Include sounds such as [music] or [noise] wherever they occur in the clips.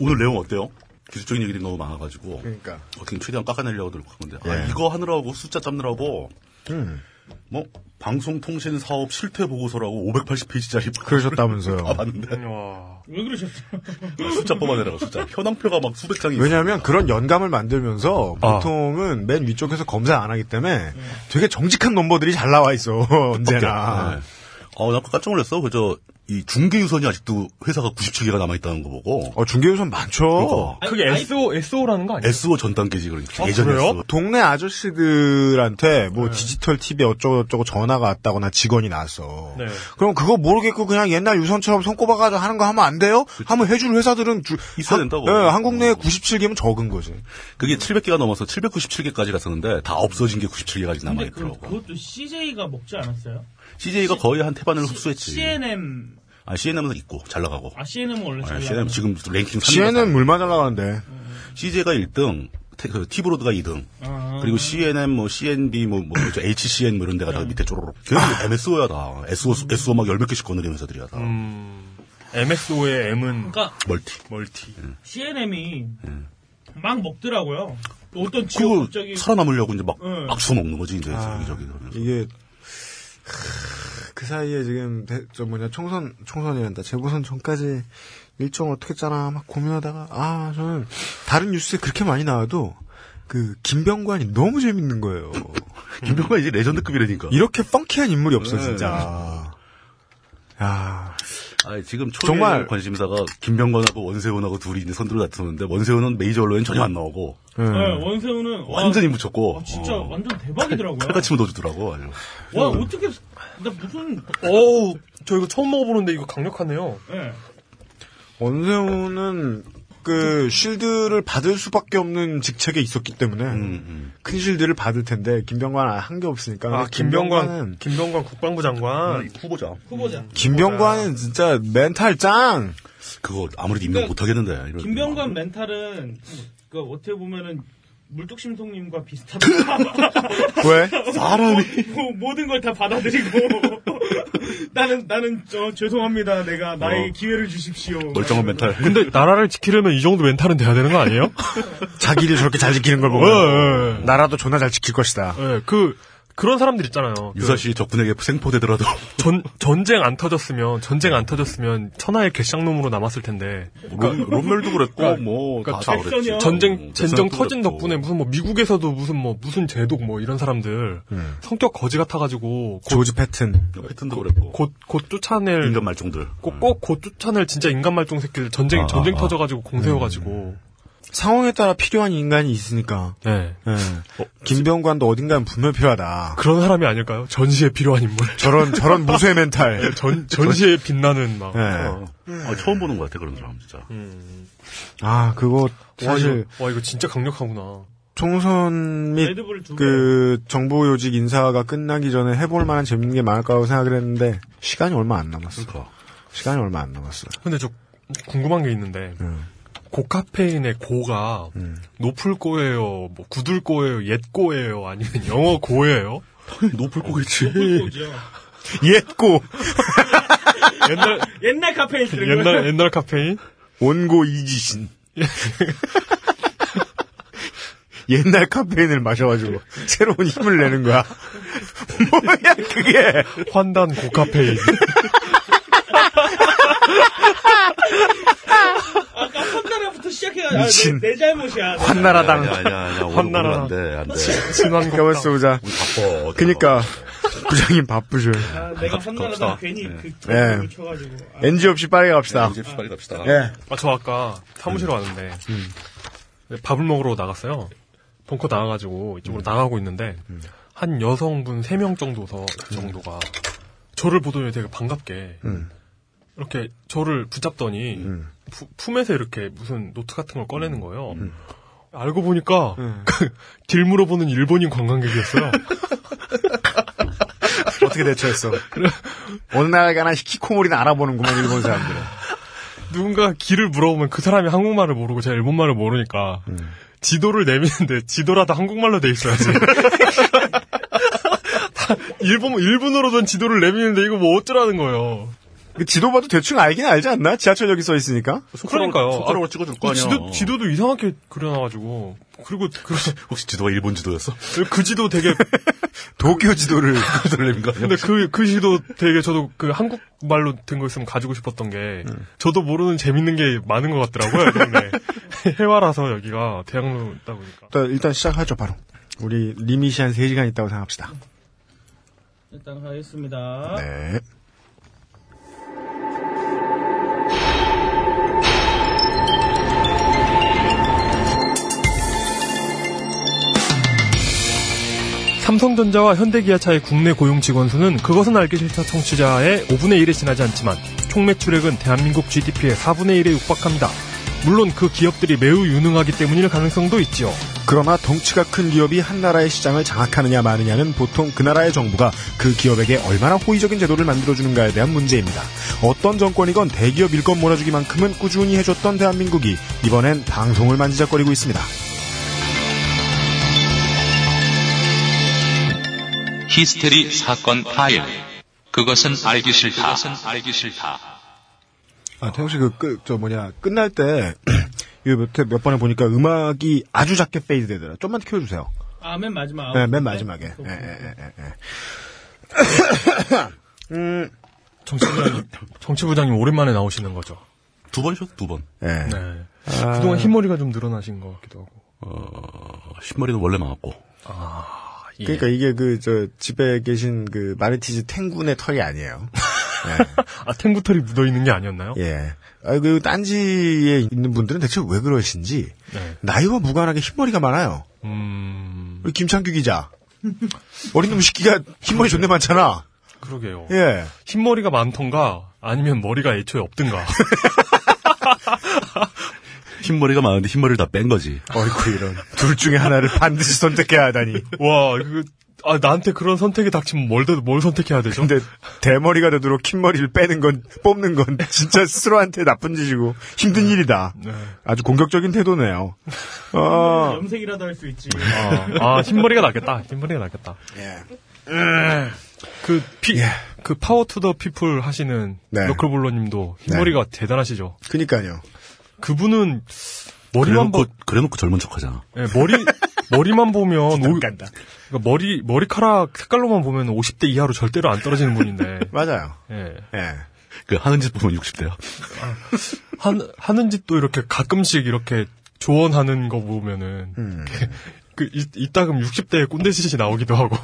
오늘 내용 어때요? 기술적인 얘기들이 너무 많아가지고 그러니까. 어떻게 최대한 깎아내려고 노력한 건데 아, 예. 이거 하느라고 숫자 잡느라고 음. 뭐 방송통신 사업 실태 보고서라고 580페이지짜리 [laughs] 그러셨다면서요. 아 봤는데 와. 왜 그러셨어요? 숫자 뽑아내라고 숫자 현황표가 막 수백 장이 왜냐하면 그런 연감을 만들면서 아. 보통은 맨 위쪽에서 검사 안 하기 때문에 되게 정직한 넘버들이 잘 나와 있어 [laughs] 언제나. 네. 어, 나 깜짝 놀랐어. 그저 이 중개 유선이 아직도 회사가 97개가 남아 있다는 거 보고. 어 중개유선 많죠. 그러니까. 그게 SO, SO라는 거 아니에요? SO 전 단계지 그러니까. 아, 예전에 그래요? SO. 동네 아저씨들한테 뭐 디지털 TV 어쩌고저쩌고 전화가 왔다거나 직원이 나왔어. 네. 그럼 그거 모르겠고 그냥 옛날 유선처럼 손꼽아가지고 하는 거 하면 안 돼요? 하면 해줄 회사들은 주, 있어야 한- 된다고. 네, 한국 내에 97개면 적은 거지. 그게 700개가 넘어서 797개까지 갔었는데 다 없어진 게 97개까지 남아 근데 그, 있더라고. 그것도 CJ가 먹지 않았어요? CJ가 거의 한 태반을 흡수했지. CNM 아, CNM은 있고 잘 나가고. 아 CNM은 원래 아, 잘 CNM 나가는 지금 랭킹 3위가 CN은 물만 잘 나가는데. CJ가 1등, 테, 그, 티브로드가 2등. 아. 그리고 CNN, 뭐, CNB, 뭐, 뭐, 저 HCN 뭐 이런 데가 다 네. 밑에 쪼로록. 걔는 MSO야 다. SO, SO 막 열 몇 개씩 거느리는 회사들이야 다. 음, MSO의 M은 그러니까 멀티. 멀티. CNM이 막 먹더라고요. 어떤 지역 갑자기 살아남으려고 이제 막, 응. 막 수먹는 거지, 이제, 아. 여기저기. 이게 그 사이에 지금 대- 저 뭐냐 총선 총선이란다 재보선 전까지 일정 어떻게 짜나 막 고민하다가 아 저는 다른 뉴스에 그렇게 많이 나와도 그 김병관이 너무 재밌는 거예요. [laughs] 김병관 이제 레전드급이라니까. 이렇게 펑키한 인물이 없어 네. 진짜. 야 아, 지금 정말- 관심사가 김병건하고 원세훈하고 둘이 이제 선두를 다투는데 원세훈은 메이저 언론엔 전혀 안 나오고 예. 네, 원세훈은 와, 완전히 묻혔고 와, 진짜 어, 완전 대박이더라고요. 칼같이 묻어주더라고 아주. 와 어떻게 나 무슨 어우, 저 이거 처음 먹어보는데 이거 강력하네요. 예. 원세훈은 그 쉴드를 받을 수밖에 없는 직책에 있었기 때문에 음, 음. 큰 쉴드를 받을 텐데 김병관 한 게 없으니까 아, 김병관, 김병관 국방부 장관. 후보자. 후보자. 김병관은 진짜 멘탈 짱. 그거 아무래도 임명 그러니까 못 하겠는데. 김병관 멘탈은 그 어떻게 보면은 물뚝심송님과 비슷하다. [laughs] 왜? 사람이 뭐, 모든 걸 다 받아들이고 [laughs] 나는 나는 저 죄송합니다. 내가 나에게 어. 기회를 주십시오. 멀쩡한 멘탈. 근데 나라를 지키려면 이 정도 멘탈은 돼야 되는 거 아니에요? [laughs] 자기를 저렇게 잘 지키는 걸 예, 보면 예, 나라도 존나 잘 지킬 것이다. 예. 그, 그런 사람들 있잖아요. 그 유사시 적군에게 생포되더라도 전, 전쟁 안 터졌으면, 전쟁 안 터졌으면 천하의 개쌍놈으로 남았을 텐데. 론, 론멜도 그랬고 그러니까- 뭐 그러니까 다, 다 그랬지. 잭슨이요. 전쟁, 어, 전쟁 터진 그랬고. 덕분에 무슨 뭐 미국에서도 무슨 뭐 무슨 제독 뭐 이런 사람들 음. 성격 거지 같아 가지고 곧, 조지 패튼. 패튼도 그랬고 곧, 곧 쫓아낼 인간 말종들. 꼭, 꼭, 곧 쫓아낼 진짜 인간 말종 새끼들 전쟁, 아, 전쟁 아, 아. 터져 가지고 공세여가지고. 상황에 따라 필요한 인간이 있으니까. 예. 예. 김병관도 어딘가는 분명 필요하다. 그런 사람이 아닐까요? 전시에 필요한 인물. 저런 저런 [laughs] 무쇠 멘탈. 전, 전시에 빛나는 막. 예. 어. 아, 처음 보는 것 같아 그런 사람 진짜. 음. 아 그거 와, 사실 이거, 와, 이거 진짜 강력하구나. 총선 및 그 정부 요직 인사가 끝나기 전에 해볼 만한 재밌는 게 많을 거라고 생각을 했는데 시간이 얼마 안 남았어. 그러니까. 시간이 얼마 안 남았어. 근데 저 궁금한 게 있는데, 음. 고카페인의 고가 음. 높을 거예요, 뭐 굳을 거예요, 옛 거예요, 아니면 영어 고예요? 높을 거겠지. [laughs] 거죠. 옛고 [laughs] 옛날 옛날 카페인 들은 옛날 거예요. 옛날 카페인? 원고 이지신. 옛날 카페인을 마셔가지고 새로운 힘을 내는 거야. [laughs] 뭐야 그게? 환단 고카페인. 아까 한나라부터 시작해가지고 아, 미친. 내, 내 잘못이야. 내 환나라당. 아니야, 아니야, 아니야. 오늘 환나라. 오늘 안 돼, 안 돼. 친환 가만 있어보자. 우리 바빠. 그니까 부장님 바쁘셔. 아, 내가 갑시다. 한나라당 괜히 그 예. 을 쳐가지고. 아, NG 없이 빠르게 갑시다. 이제 빨리 갑시다. 예. 아, 저 아까 사무실 왔는데, 밥을 먹으러 나갔어요. 벙커 나가가지고 이쪽으로 나가고 있는데, 한 여성분 3명 정도서, 정도가, 저를 보더니 되게 반갑게, 음. 이렇게 저를 붙잡더니, 음. 푸- 품에서 이렇게 무슨 노트 같은 걸 꺼내는 거예요. 알고 보니까, 그 [laughs] 길 물어보는 일본인 관광객이었어요. [laughs] 어떻게 대처했어? 어느 나라 가나 히키코모리는 알아보는구만 일본 사람들은. [laughs] 누군가 길을 물어보면 그 사람이 한국말을 모르고 제가 일본말을 모르니까 지도를 내미는데 지도라도 한국말로 돼 있어야지. 다 일본 일본어로 된 지도를 내미는데 이거 뭐 어쩌라는 거예요. 그 지도 봐도 대충 알긴 알지 않나? 지하철역이 써 있으니까. 그러니까요. 손가락으로 아, 찍어줄 거그 아니야. 지도, 지도도 이상하게 그려놔가지고. 그리고 그, [laughs] 혹시 지도가 일본 지도였어? 그 지도 되게, [laughs] 도쿄 지도를. [laughs] 그들님가 근데 그, 그 지도 되게 저도 그 한국 말로 된 거 있으면 가지고 싶었던 게, 저도 모르는 재밌는 게 많은 것 같더라고요. 근데 해와라서 여기가 대학로 있다 보니까. 일단, 일단 시작하죠, 바로. 우리 리밋이 한 3 시간 있다고 생각합시다. 일단 하겠습니다. 네. 삼성전자와 현대기아차의 국내 고용 직원 수는 그것은 알기 싫다 청취자의 5분의 1에 지나지 않지만 총 매출액은 대한민국 GDP의 4분의 1에 육박합니다. 물론 그 기업들이 매우 유능하기 때문일 가능성도 있지요. 그러나 덩치가 큰 기업이 한 나라의 시장을 장악하느냐 마느냐는 보통 그 나라의 정부가 그 기업에게 얼마나 호의적인 제도를 만들어주는가에 대한 문제입니다. 어떤 정권이건 대기업 일건 몰아주기만큼은 꾸준히 해줬던 대한민국이 이번엔 방송을 만지작거리고 있습니다. 히스테리 사건 파일. 그것은 알기 싫다. 그것은 알기 싫다. 아, 태영 씨, 그, 끝, 저 뭐냐, 끝날 때, [clears throat] 이거 몇, 몇 번에 보니까 음악이 아주 작게 fade 되더라. 좀만 키워주세요. 아, 맨 마지막. 네, 맨 마지막에. 예, 예, 예, 예. 음, 정치부장님, 정치부장님 오랜만에 나오시는 거죠. 두 번이죠, 두 번. 예. 네. 그동안 흰머리가 좀 늘어나신 것 같기도 하고. 어, 흰머리는 원래 많았고. 예. 그러니까 이게 그, 저, 집에 계신 그, 마르티즈 탱구의 털이 아니에요. [laughs] 아, 탱구 털이 묻어 있는 게 아니었나요? 예. 아, 그, 딴지에 있는 분들은 대체 왜 그러신지, 네. 나이와 무관하게 흰머리가 많아요. 음, 우리 김창규 기자. 어린 놈 시끼가 흰머리 존내 많잖아. 그러게요. 예. 흰머리가 많던가, 아니면 머리가 애초에 없든가. [laughs] 흰머리가 많은데 흰머리를 다 뺀 거지. 어이구, 이런. 둘 중에 하나를 반드시 선택해야 하다니. 와, 그, 아, 나한테 그런 선택이 닥치면 뭘, 더- 뭘 선택해야 되죠? 근데 대머리가 되도록 흰머리를 빼는 건 뽑는 건 진짜 [laughs] 스스로한테 나쁜 짓이고 힘든 일이다. 네. 아주 공격적인 태도네요. 어, 염색이라도 할 수 있지. 아, 아, 흰머리가 낫겠다. 흰머리가 낫겠다. 예. 그, 피, 그 Power to the People 하시는 네. 너클볼러님도 흰머리가 대단하시죠. 그니까요. 그분은 머리만 보, 그래놓고, 그래놓고 젊은 척 하잖아. 예, 머리, 머리만 보면, 오. 그러니까 머리, 머리카락 색깔로만 보면 50대 이하로 절대로 안 떨어지는 분인데, [laughs] 맞아요. 예. 예. 그 하는 짓 보면 60대야. 한, 하는 짓도 이렇게 가끔씩 이렇게 조언하는 거 보면은, 음. [laughs] 그, 이, 이따금 60대의 꼰대 짓이 나오기도 하고,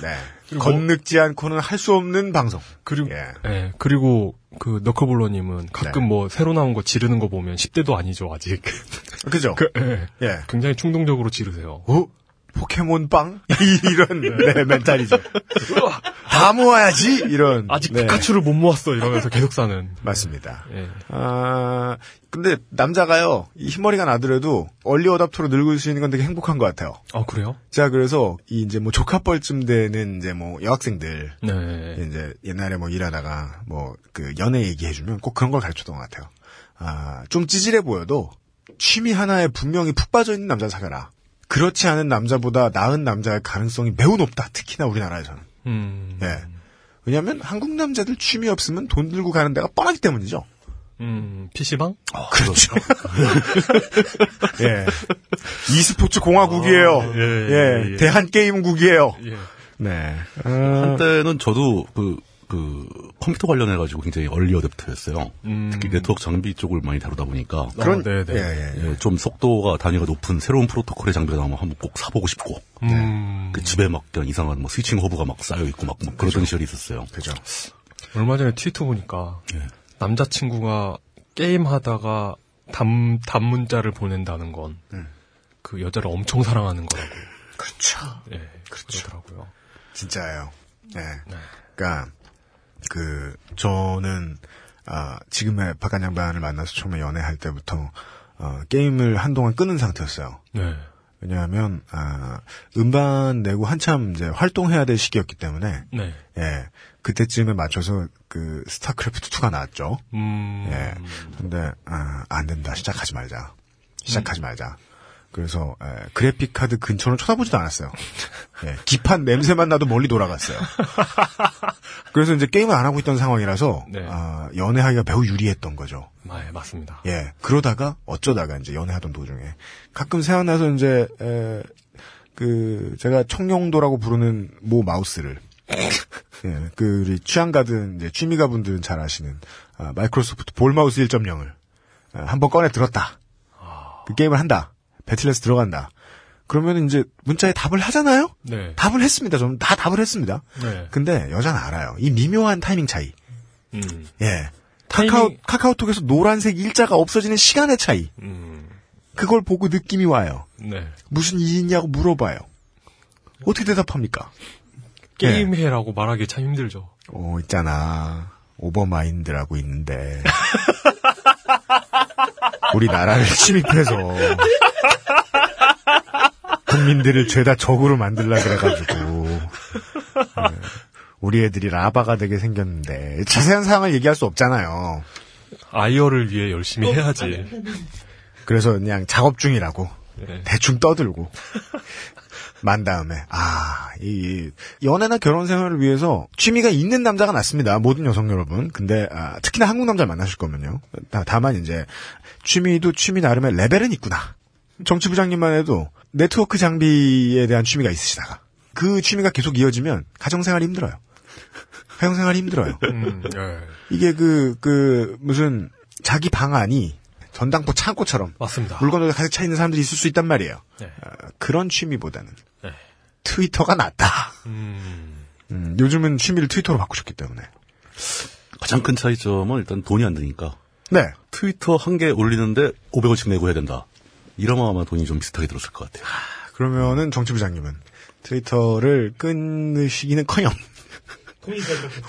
네. [laughs] 건늙지 않고는 할 수 없는 방송. 그리고, 예. 예, 그리고, 그, 너클볼러님은 가끔 네. 뭐, 새로 나온 거 지르는 거 보면 10대도 아니죠, 아직. 그죠? [laughs] 그, 예. 예. 굉장히 충동적으로 지르세요. 어? 포켓몬 빵? [laughs] 이런, 네, 멘탈이죠. 다 모아야지! 이런. 아직 네. 피카츄를 못 모았어, 이러면서 계속 사는. 맞습니다. 예. 아, 근데 남자가요, 이 흰머리가 나더라도 얼리 어답터로 늙을 수 있는 건 되게 행복한 것 같아요. 아, 그래요? 자, 그래서 이 이제 뭐 조카뻘쯤 되는 이제 뭐 여학생들, 네. 이제 옛날에 뭐 일하다가 뭐 그 연애 얘기해주면 꼭 그런 걸 가르쳤던 것 같아요. 아, 좀 찌질해 보여도 취미 하나에 분명히 푹 빠져 있는 남자 사귀라. 그렇지 않은 남자보다 나은 남자의 가능성이 매우 높다. 특히나 우리나라에서는. 음. 예. 왜냐하면 한국 남자들 취미 없으면 돈 들고 가는 데가 뻔하기 때문이죠. 음, PC방? 그렇죠. [laughs] 예. e스포츠 공화국이에요. 아, 예, 예, 예, 예. 대한 게임국이에요. 예. 네. 한때는 저도 그, 그, 컴퓨터 관련해 가지고 굉장히 early adopter였어요. 음. 특히 네트워크 장비 쪽을 많이 다루다 보니까. 그런 네, 네. 예, 예, 예. 예, 좀 속도가 단위가 높은 새로운 프로토콜의 장비가 나오면 한번 꼭 사보고 싶고. 음. 그 집에 막 그냥 이상한 뭐 switching hub가 막 쌓여 있고 막, 막 그러던 시절이 있었어요. 그죠. 얼마 전에 트위터 보니까 예. 남자친구가 게임 하다가 답, 답문자를 보낸다는 건 그 여자를 엄청 사랑하는 거라고. 그렇죠. 예. 그렇더라고요. 진짜예요. 네. 그러니까 그 저는 아, 지금의 박한 양반을 만나서 처음에 연애할 때부터 어, 게임을 한동안 끊은 상태였어요. 네. 왜냐하면 아, 음반 내고 한참 이제 활동해야 될 시기였기 때문에 네. 예 그때쯤에 맞춰서 그 스타크래프트 2가 나왔죠. 음. 예. 근데 아, 안 된다. 시작하지 말자. 시작하지 말자. 그래서 에, 그래픽 카드 근처는 쳐다보지도 않았어요. 예, 기판 냄새만 나도 멀리 돌아갔어요. 그래서 이제 게임을 안 하고 있던 상황이라서 네. 아, 연애하기가 매우 유리했던 거죠. 네, 맞습니다. 예. 그러다가 어쩌다가 이제 연애하던 도중에 가끔 생각나서 이제 에, 그 제가 청룡도라고 부르는 모 마우스를 예, 그 우리 취향가든 이제 취미가 분들은 잘 아시는 아, 마이크로소프트 볼 마우스 1.0을 아, 한번 꺼내 들었다. 그 게임을 한다. 배틀넷스 들어간다. 그러면 이제 문자에 답을 하잖아요. 네. 답을 했습니다. 저는 다 답을 했습니다. 네. 근데 여자는 알아요. 이 미묘한 타이밍 차이. 음. 예. 타이밍- 카카오, 카카오톡에서 노란색 일자가 없어지는 시간의 차이. 음. 그걸 보고 느낌이 와요. 네. 무슨 일이 있냐고 물어봐요. 어떻게 대답합니까? 게임해라고 말하기 참 힘들죠. 어, 있잖아. 오버마인드라고 있는데. [laughs] 우리나라를 침입해서 국민들을 죄다 적으로 만들라 그래가지고 예, 우리 애들이 larva가 되게 생겼는데 자세한 사항을 얘기할 수 없잖아요. 아이어를 위해 열심히 해야지. 그래서 그냥 작업 중이라고 네. 대충 떠들고 만 다음에 아, 이 연애나 결혼 생활을 위해서 취미가 있는 남자가 낫습니다. 모든 여성 여러분. 근데 아, 특히나 한국 남자 만나실 거면요. 다, 다만 이제 취미도 취미 나름의 레벨은 있구나. 정치 부장님만 해도 네트워크 장비에 대한 취미가 있으시다가 그 취미가 계속 이어지면 가정 생활이 힘들어요. 가정 생활이 힘들어요. 음, 네. 이게 그, 그, 무슨, 자기 방안이 전당포 창고처럼 맞습니다. 물건으로 가득 차 있는 사람들이 있을 수 있단 말이에요. 네. 어, 그런 취미보다는 네. 트위터가 낫다. 음. 음, 요즘은 취미를 트위터로 바꾸셨기 때문에. 가장 큰 차이점은 일단 돈이 안 드니까 네. 트위터 한 개 올리는데 500원씩 내고 해야 된다. 이러면 아마 돈이 좀 비슷하게 들었을 것 같아요. 그러면은 정치부장님은 트위터를 끊으시기는 커녕.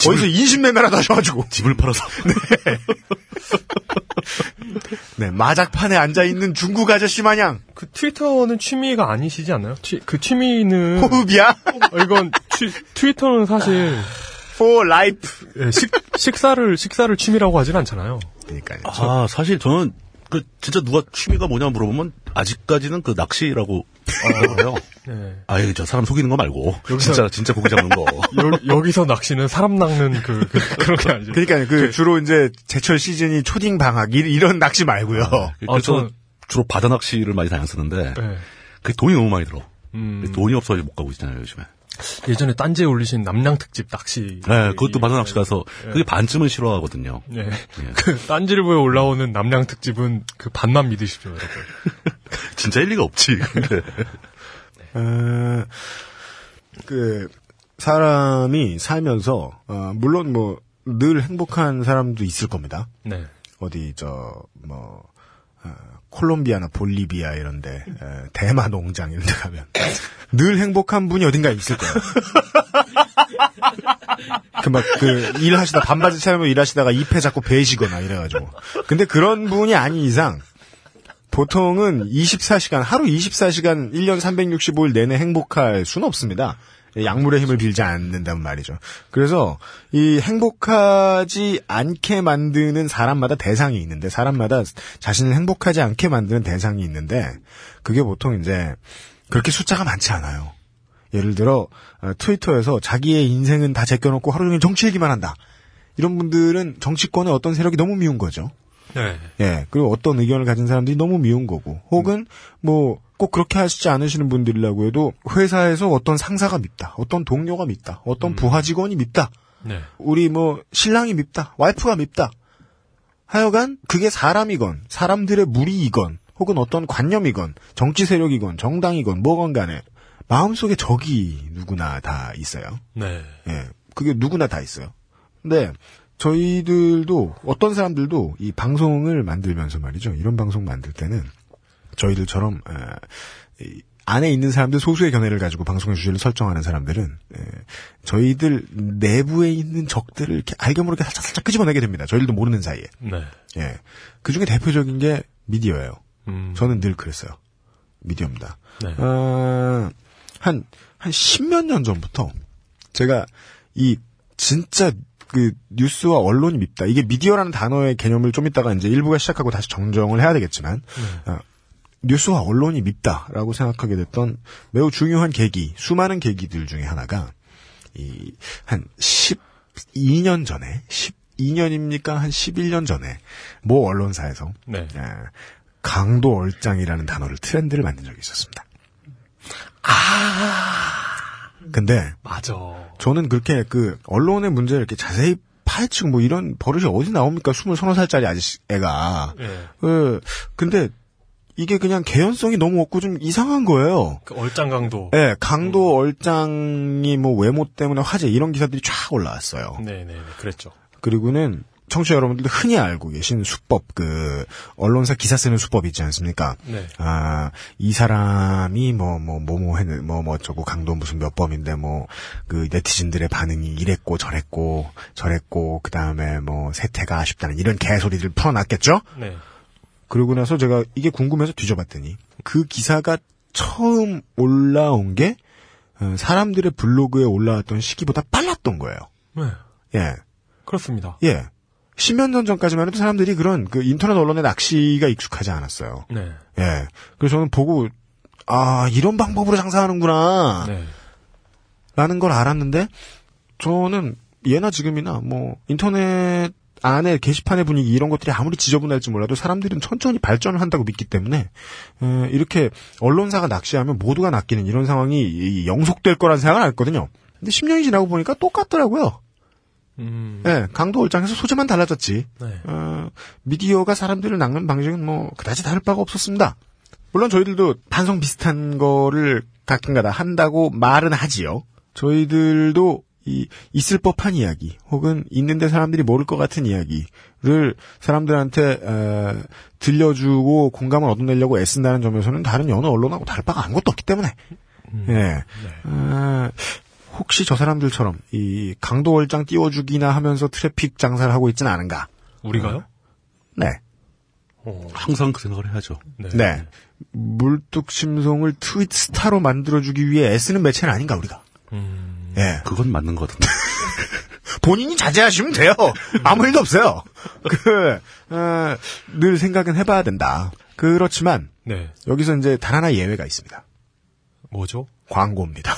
거기서 인신매매라도 하셔가지고. 집을 팔아서 [laughs] 네, 마작판에 앉아있는 중국 아저씨 마냥. 그 트위터는 취미가 아니시지 않나요? 취- 그 취미는 호흡이야? 어, 이건 취- 트위터는 사실 for life. 예, 식, 식사를 식사를 취미라고 하진 않잖아요. 그러니까요. 아 사실 저는 그 진짜 누가 취미가 뭐냐 물어보면 아직까지는 그 낚시라고 하더라고요. [laughs] 네. 아예 저 사람 속이는 거 말고 진짜 진짜 고기 잡는 거. [laughs] 여, 기서 낚시는 사람 낚는 그, 그 그런 게 아니죠. 그러니까 그 주로 이제 제철 시즌이 초딩 방학 이- 이런 낚시 말고요. 그래서 저는- 주로 바다 낚시를 많이 다녔었는데 네. 그 돈이 너무 많이 들어. 음, 돈이 없어서 못 가고 있잖아요 요즘에. 예전에 딴지에 올리신 남양 특집 낚시. 네, 그것도 바다 낚시 가서 그게 반쯤은 싫어하거든요. 네. [laughs] 그 딴지일보에 올라오는 남양 특집은 그 반만 믿으십시오, 여러분. [laughs] 진짜 일리가 없지. 어, 그 사람이 살면서 어, 물론 뭐 늘 행복한 사람도 있을 겁니다. 네. 어디 저 뭐 콜롬비아나 볼리비아 이런데 에, 대마 농장 이런 데 가면 늘 행복한 분이 어딘가에 있을 거예요. 그 막 그 일하시다 반바지 차려면 일하시다가 잎에 자꾸 베시거나 이래가지고 근데 그런 분이 아닌 이상 보통은 24시간 하루 24시간 1년 365일 내내 행복할 수는 없습니다. 약물의 힘을 빌지 않는다는 말이죠. 그래서 이 행복하지 않게 만드는 사람마다 대상이 있는데 사람마다 자신을 행복하지 않게 만드는 대상이 있는데 그게 보통 이제 그렇게 숫자가 많지 않아요. 예를 들어 어, 트위터에서 자기의 인생은 다 제껴놓고 하루 종일 정치 얘기만 한다. 이런 분들은 정치권의 어떤 세력이 너무 미운 거죠. 네. 예, 그리고 어떤 의견을 가진 사람들이 너무 미운 거고, 혹은 뭐 꼭 그렇게 하시지 않으시는 분들이라고 해도 회사에서 어떤 상사가 밉다, 어떤 동료가 밉다, 어떤 부하 직원이 밉다, 네. 우리 뭐 신랑이 밉다, 와이프가 밉다. 하여간 그게 사람이건 사람들의 무리이건 혹은 어떤 관념이건 정치 세력이건 정당이건 뭐건 간에 마음속에 적이 누구나 다 있어요. 네. 예, 그게 누구나 다 있어요. 근데 저희들도 어떤 사람들도 이 방송을 만들면서 말이죠. 이런 방송 만들 때는 저희들처럼 에, 이 안에 있는 사람들 소수의 견해를 가지고 방송의 주제를 설정하는 사람들은 에, 저희들 내부에 있는 적들을 이렇게 알게 모르게 살짝 살짝 끄집어내게 됩니다. 저희들도 모르는 사이에. 네. 예. 그 중에 대표적인 게 미디어예요. 음. 저는 늘 그랬어요. 미디어입니다. 네. 어, 한, 한 십몇 년 전부터 제가 이 진짜 그 뉴스와 언론이 밉다. 이게 미디어라는 단어의 개념을 좀 이따가 이제 일부가 시작하고 다시 정정을 해야 되겠지만, 어, 뉴스와 언론이 밉다라고 생각하게 됐던 매우 중요한 계기, 수많은 계기들 중에 하나가 이 한 12년 전에 12년입니까? 한 11년 전에 모 언론사에서 네. 예, 강도 얼짱이라는 단어를 트렌드를 만든 적이 있었습니다. 아. 근데 맞아. 저는 그렇게 그 언론의 문제를 이렇게 자세히 파헤치고 뭐 이런 버릇이 어디 나옵니까? 스물 서너 살짜리 아저씨 애가. 예. 그 근데 이게 그냥 개연성이 너무 없고 좀 이상한 거예요. 그 얼짱 강도. 예, 강도 얼짱이 뭐 외모 때문에 화제 이런 기사들이 쫙 올라왔어요. 네 네 그랬죠. 그리고는 청취자 여러분들도 흔히 알고 계신 수법 그 언론사 기사 쓰는 수법 있지 않습니까? 네. 아, 이 사람이 뭐, 뭐, 뭐, 뭐, 했는, 뭐, 뭐, 저거 강도 무슨 몇 범인데, 뭐, 그, 네티즌들의 반응이 이랬고, 저랬고, 저랬고, 그 다음에 뭐, 세태가 아쉽다는 이런 개소리들 풀어놨겠죠? 네. 그러고 나서 제가 이게 궁금해서 뒤져봤더니, 그 기사가 처음 올라온 게, 어, 사람들의 블로그에 올라왔던 시기보다 빨랐던 거예요. 네. 예. 그렇습니다. 예. 십몇 년 전까지만 해도 사람들이 그런 그 인터넷 언론의 낚시가 익숙하지 않았어요. 네. 예. 그래서 저는 보고, 아, 이런 방법으로 장사하는구나. 네. 라는 걸 알았는데, 저는 예나 지금이나 뭐, 인터넷 안에 게시판의 분위기 이런 것들이 아무리 지저분할지 몰라도 사람들은 천천히 발전을 한다고 믿기 때문에, 에, 이렇게 언론사가 낚시하면 모두가 낚이는 이런 상황이 이- 영속될 거란 생각을 했거든요. 근데 10년이 지나고 보니까 똑같더라고요. 음. 예, 강도 올장에서 소재만 달라졌지. 네. 어, 미디어가 사람들을 낚는 방식은 뭐 그다지 다를 바가 없었습니다. 물론 저희들도 반성 비슷한 거를 가끔가다 한다고 말은 하지요. 저희들도 이 있을 법한 이야기 혹은 있는데 사람들이 모를 것 같은 이야기를 사람들한테 에, 들려주고 공감을 얻어내려고 애쓴다는 점에서는 다른 여느 언론하고 다를 바가 아무것도 없기 때문에 예. 어, 혹시 저 사람들처럼 이 강도 월장 띄워주기나 하면서 트래픽 장사를 하고 있지는 않은가? 우리가요? 네. 어. 항상 그 생각을 해야죠. 네. 네. 물뚝심송을 트윗 스타로 만들어주기 위해 애쓰는 매체는 아닌가, 우리가. 음. 예. 그건 맞는 것 같은데. [laughs] 본인이 자제하시면 돼요. 아무 일도 없어요. 그, 어, 늘 생각은 해봐야 된다. 그렇지만, 네. 여기서 이제 단 하나 예외가 있습니다. 뭐죠? 광고입니다.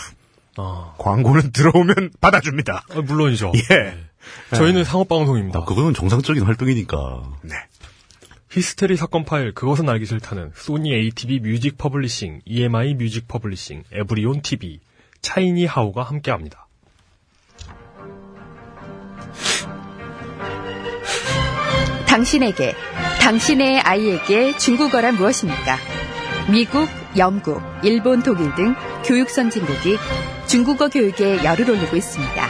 아. 광고는 들어오면 받아줍니다. 아, 물론이죠. 예. 저희는 상업방송입니다. 아, 그거는 정상적인 활동이니까. 네. 히스테리 사건 파일 그것은 알기 싫다는 Sony ATV Music Publishing, EMI Music Publishing, 에브리온 TV, 차이니 하우가 함께합니다. 당신에게, 당신의 아이에게 중국어란 무엇입니까? 미국, 영국, 일본, 독일 등 교육 선진국이 중국어 교육에 열을 올리고 있습니다.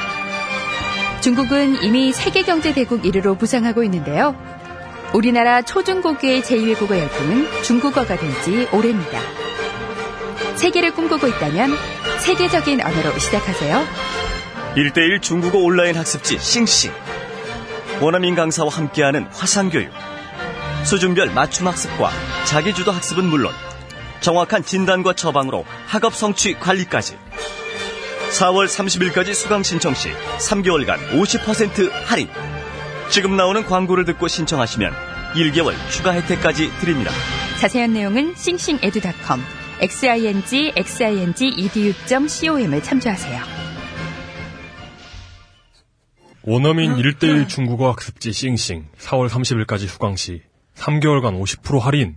중국은 이미 세계 경제 대국 1위로 부상하고 있는데요. 우리나라 초중고교의 제2외국어 열풍은 중국어가 된 지 오래입니다. 세계를 꿈꾸고 있다면 세계적인 언어로 시작하세요. 1대1 중국어 온라인 학습지 싱싱. 원어민 강사와 함께하는 화상교육. 수준별 맞춤 학습과 자기주도 학습은 물론 정확한 진단과 처방으로 학업 성취 관리까지. 4월 30일까지 수강 신청 시 3개월간 50% 할인. 지금 나오는 광고를 듣고 신청하시면 1개월 추가 혜택까지 드립니다. 자세한 내용은 싱싱에듀닷컴 xing xing edu.com을 참조하세요. 원어민 1대1 중국어 학습지 싱싱 4월 30일까지 수강 시 3개월간 50% 할인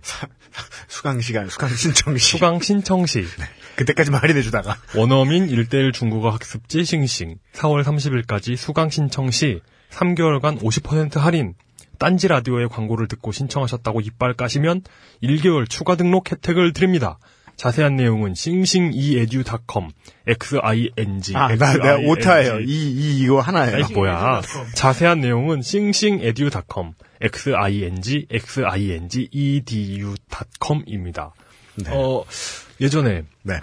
수강 시간, 수강 신청 시. 수강 신청 시 [laughs] 그때까지 할인해주다가. 원어민 1대1 중국어 학습지 싱싱 4월 30일까지 수강 신청 시 3개월간 50% 할인 딴지 라디오의 광고를 듣고 신청하셨다고 이빨 까시면 1개월 추가 등록 혜택을 드립니다. 자세한 내용은 싱싱eedu.com xing 아, 나, 내가 오타예요. 이, 이, 이거 하나예요. 아니, 뭐야. 자세한 내용은 싱싱edu.com xing xing edu.com입니다. 어, 예전에 네.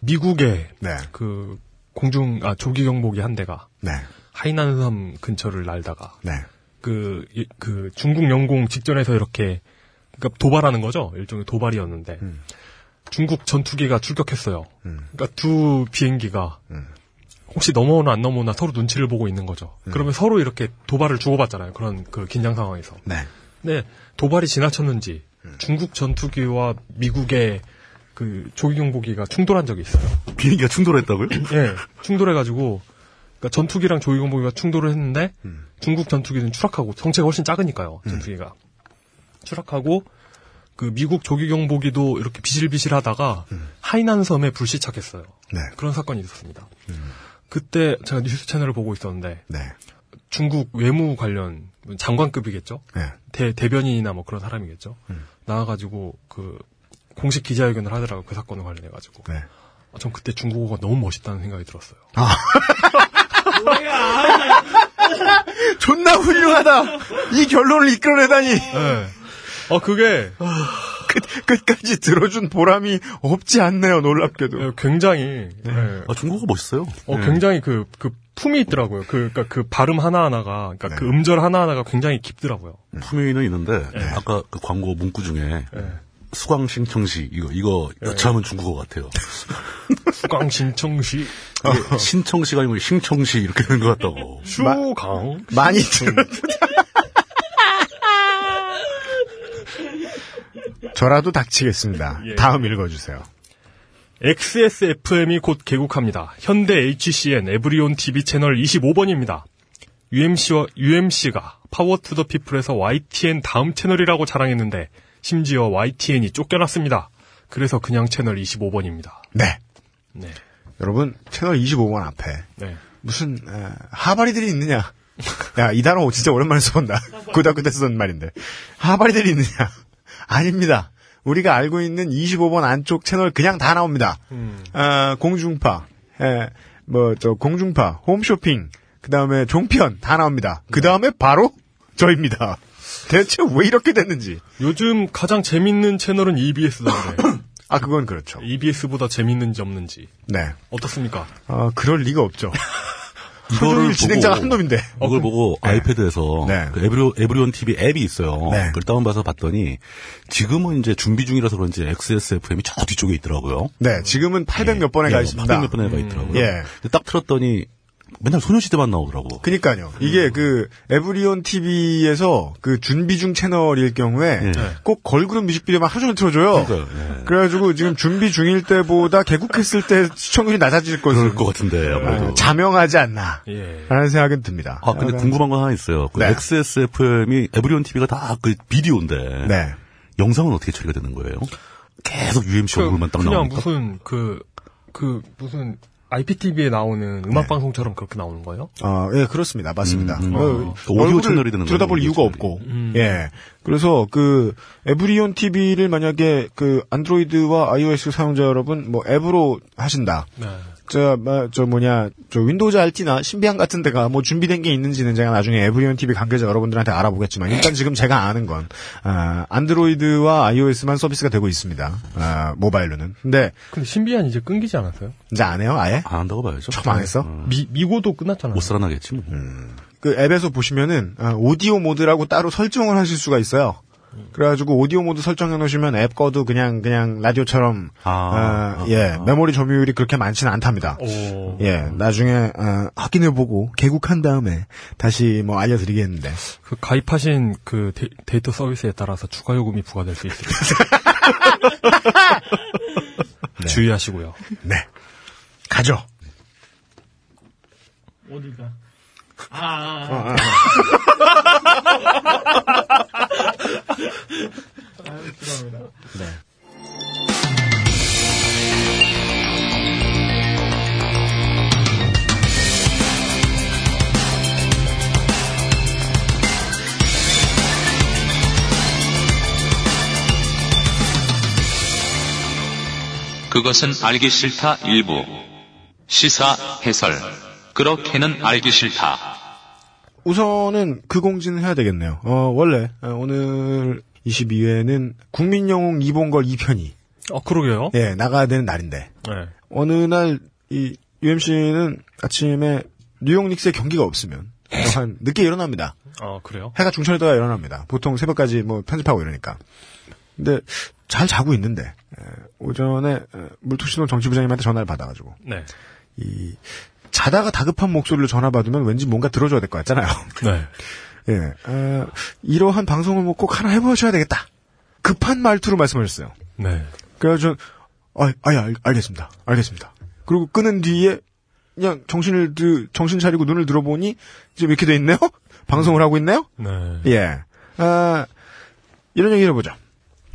미국의 네. 그 공중 아 조기 경보기 한 대가 네. 하이난섬 근처를 날다가 네. 그, 이- 그 중국 영공 직전에서 이렇게 그러니까 도발하는 거죠. 일종의 도발이었는데 음. 중국 전투기가 출격했어요. 그러니까 두 비행기가 혹시 넘어오나 안 넘어오나 서로 눈치를 보고 있는 거죠. 그러면 서로 이렇게 도발을 주고받잖아요. 그런 그 긴장 상황에서. 네. 네, 도발이 지나쳤는지 중국 전투기와 미국의 그 조기 경보기가 충돌한 적이 있어요. 비행기가 충돌했다고요? 예, 충돌해가지고 그러니까 전투기랑 조기 경보기가 충돌을 했는데 음. 중국 전투기는 추락하고 성체가 훨씬 작으니까요. 전투기가 추락하고 그 미국 조기 경보기도 이렇게 비실비실하다가 하이난 섬에 불시착했어요. 음. 네. 그런 사건이 있었습니다. 그때 제가 뉴스 채널을 보고 있었는데 네. 중국 외무 관련 장관급이겠죠. 네. 대, 대변인이나 뭐 그런 사람이겠죠. 나와가지고 그 공식 기자회견을 하더라고 그 사건을 관련해가지고. 네. 아, 전 그때 중국어가 너무 멋있다는 생각이 들었어요. [laughs] 존나 훌륭하다! 이 결론을 이끌어내다니! 네. 아 그게 끝, 끝까지 들어준 보람이 없지 않네요, 놀랍게도. 예, 굉장히 예. 아, 중국어 멋있어요. 어, 굉장히 그, 그 품이 있더라고요. 그, 그니까 그 발음 하나하나가, 그니까 그 네. 음절 하나하나가 굉장히 깊더라고요. 품위는 있는데 아까 그 광고 문구 중에 예. 수광 신청시 이거 이거 여차하면 중국어 같아요. [laughs] 수강 신청시, 이게 신청시가 아니고 신청시 이렇게 되는 것 같다고. 수강. 많이 들어. 저라도 닥치겠습니다. [laughs] 예. 다음 읽어주세요. XSFM이 곧 개국합니다. 현대 HCN 에브리온 TV 채널 25번입니다. UMC와, UMC가 Power to the People에서 YTN 다음 채널이라고 자랑했는데, 심지어 YTN이 쫓겨났습니다. 그래서 그냥 채널 25번입니다. 네. 네. 여러분, 채널 25번 앞에 네. 무슨 에, 하바리들이 있느냐? 야, 이 단어 진짜 오랜만에 써본다. 고등학교 때 쓰던 말인데. 하바리들이 있느냐? 아닙니다. 우리가 알고 있는 25번 안쪽 채널 그냥 다 나옵니다. 아, 공중파, 에, 뭐, 저, 공중파, 홈쇼핑, 그 다음에 종편 다 나옵니다. 그 다음에 바로 저입니다. [laughs] 대체 왜 이렇게 됐는지. 요즘 가장 재밌는 채널은 EBS던데, [coughs] 아, 그건 그렇죠. EBS보다 재밌는지 없는지. 네. 어떻습니까? 아, 그럴 리가 없죠. [laughs] 이거를 진행자가 보고 한 놈인데. 이걸 보고 네. 아이패드에서 네. 그 에브리온, 에브리온 TV 앱이 있어요. 네. 그걸 다운받아서 봤더니 지금은 이제 준비 중이라서 그런지 XSFM이 저 뒤쪽에 있더라고요. 네, 지금은 800 몇 번에 가 있습니다. 800몇 번에 가 있더라고요. 예. 근데 딱 틀었더니 맨날 소녀시대만 나오더라고. 그니까요. 이게 그 에브리온 TV에서 그 준비 중 채널일 경우에 예. 꼭 걸그룹 뮤직비디오만 하루 종일 틀어줘요. 예. 그래가지고 지금 준비 중일 때보다 개국했을 때 시청률이 낮아질 것을 그럴 것 같은데 아무래도. 아, 자명하지 않나 예. 라는 생각은 듭니다. 아 근데 궁금한 거 하나 있어요. 그 네. XSFM이 에브리온 TV가 다 그 비디오인데 네. 영상은 어떻게 처리가 되는 거예요? 계속 UMC 얼굴만 딱 그냥 나오니까. 무슨 그, 그, 무슨 IPTV에 나오는 음악방송처럼 그렇게 나오는 거예요? 어, 예, 그렇습니다. 맞습니다. 음, 음. 어, 어. 오디오 얼굴을 채널이 되는 들여다볼 거예요, 이유가 오디오 없고. 음. 예. 그래서 그 에브리온 TV를 만약에 그 안드로이드와 iOS 사용자 여러분 뭐 앱으로 하신다. 네. 저, 뭐, 저 뭐냐, 저 Windows RT나 Symbian 같은 데가 뭐 준비된 게 있는지는 제가 나중에 에브리온 TV 관계자 여러분들한테 알아보겠지만 일단 지금 제가 아는 건 아, 안드로이드와 iOS만 서비스가 되고 있습니다. 아, 모바일로는. 근데 근데 신비한 이제 끊기지 않았어요? 이제 안 해요, 아예? 안 한다고 봐야죠. 처음 안 했어? 미, 미고도 끝났잖아요. 못 살아나겠지 뭐. 그 앱에서 보시면은 아, 오디오 모드라고 따로 설정을 하실 수가 있어요. 그래가지고 오디오 모드 설정해 놓으시면 앱 거도 그냥 그냥 라디오처럼 아, 아, 아, 예 메모리 점유율이 그렇게 많지는 않답니다. 오. 예 나중에 어, 확인해 보고 개국한 다음에 다시 뭐 알려드리겠는데 그 가입하신 그 데, 데이터 서비스에 따라서 추가 요금이 부과될 수 있습니다. [laughs] 주의하시고요. 네 가죠. 어디가? 아, 아, 그것은 알기 싫다 일부. 시사 해설. 그렇게는 알기 싫다. 우선은 그 공지는 해야 되겠네요. 어 원래 어, 오늘 22회는 국민영웅 이봉걸 2편이 어, 그러게요. 예 나가야 되는 날인데 네. 어느 날 이 UMC는 아침에 뉴욕 닉스의 경기가 없으면 [laughs] 한 늦게 일어납니다. 어, 그래요? 해가 중천에다가 일어납니다. 보통 새벽까지 뭐 편집하고 이러니까. 근데 잘 자고 있는데 에, 오전에 에, 물투신호 정치부장님한테 전화를 받아가지고 네. 이 자다가 다급한 목소리로 전화 받으면 왠지 뭔가 들어줘야 될 것 같잖아요. 네. [laughs] 예, 어, 이러한 방송을 뭐 꼭 하나 해보셔야 되겠다. 급한 말투로 말씀하셨어요. 네. 그래서 전, 아, 아, 알, 알겠습니다. 알겠습니다. 그리고 끊은 뒤에 그냥 정신을 들, 정신 차리고 눈을 들어보니 지금 이렇게 돼 있네요. [laughs] 방송을 하고 있네요. 네. 예. 아, 이런 얘기를 해보죠.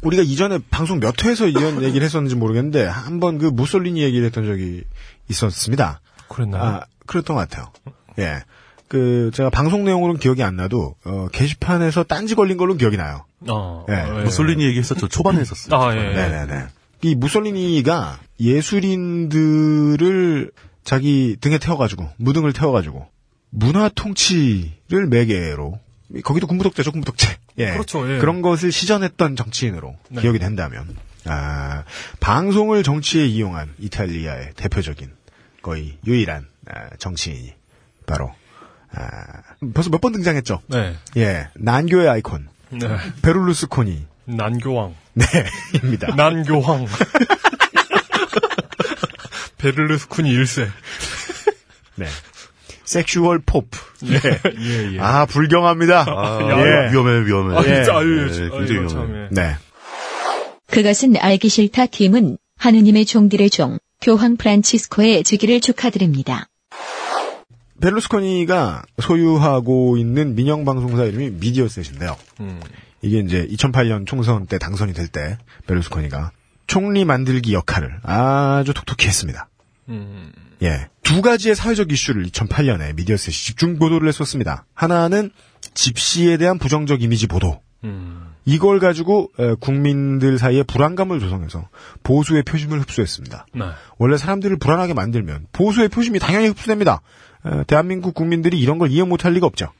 우리가 이전에 방송 몇 회에서 이런 [laughs] 얘기를 했었는지 모르겠는데 한번 그 무솔리니 얘기를 했던 적이 있었습니다. 그랬나요? 아, 그랬던 것 같아요. 예. 그 제가 방송 내용으로는 기억이 안 나도 어, 게시판에서 딴지 걸린 걸로 기억이 나요. 어, 예. 어, 무솔리니 얘기했었죠. 초반에 했었어요. 아, 예. 네네네. 이 무솔리니가 예술인들을 자기 등에 태워가지고 무등을 태워가지고 문화 통치를 매개로 거기도 군부독재죠 군부독재. 예. 그렇죠, 예. 그런 것을 시전했던 정치인으로 네. 기억이 된다면 아, 방송을 정치에 이용한 이탈리아의 대표적인 거의 유일한 아, 정치인이 바로 아, 벌써 몇 번 등장했죠. 네. 예, 난교의 아이콘 네. 베를루스코니 난교왕. 네 입니다. 난교황. [laughs] 베를루스코니 1세. 네. sexual pope. 네. 예, 예. 아, 불경합니다. 아, 예. 위험해, 위험해. 아, 예. 진짜, 아유, 네, 아유, 굉장히 위험해. 참, 예. 네. 그것은 알기 싫다 팀은 하느님의 종들의 종, 교황 프란치스코의 즉위를 축하드립니다. 베를루스코니가 소유하고 있는 민영 방송사 이름이 미디어셋인데요. 음. 이게 이제 2008년 총선 때 당선이 될때 베를루스코니가 총리 만들기 역할을 아주 톡톡히 했습니다. 음. 예. 두 가지의 사회적 이슈를 2008년에 미디어셋이 집중 보도를 했었습니다. 하나는 집시에 대한 부정적 이미지 보도. 음. 이걸 가지고 에, 국민들 사이에 불안감을 조성해서 보수의 표심을 흡수했습니다. 네. 원래 사람들을 불안하게 만들면 보수의 표심이 당연히 흡수됩니다. 에, 대한민국 국민들이 이런 걸 이해 못할 리가 없죠.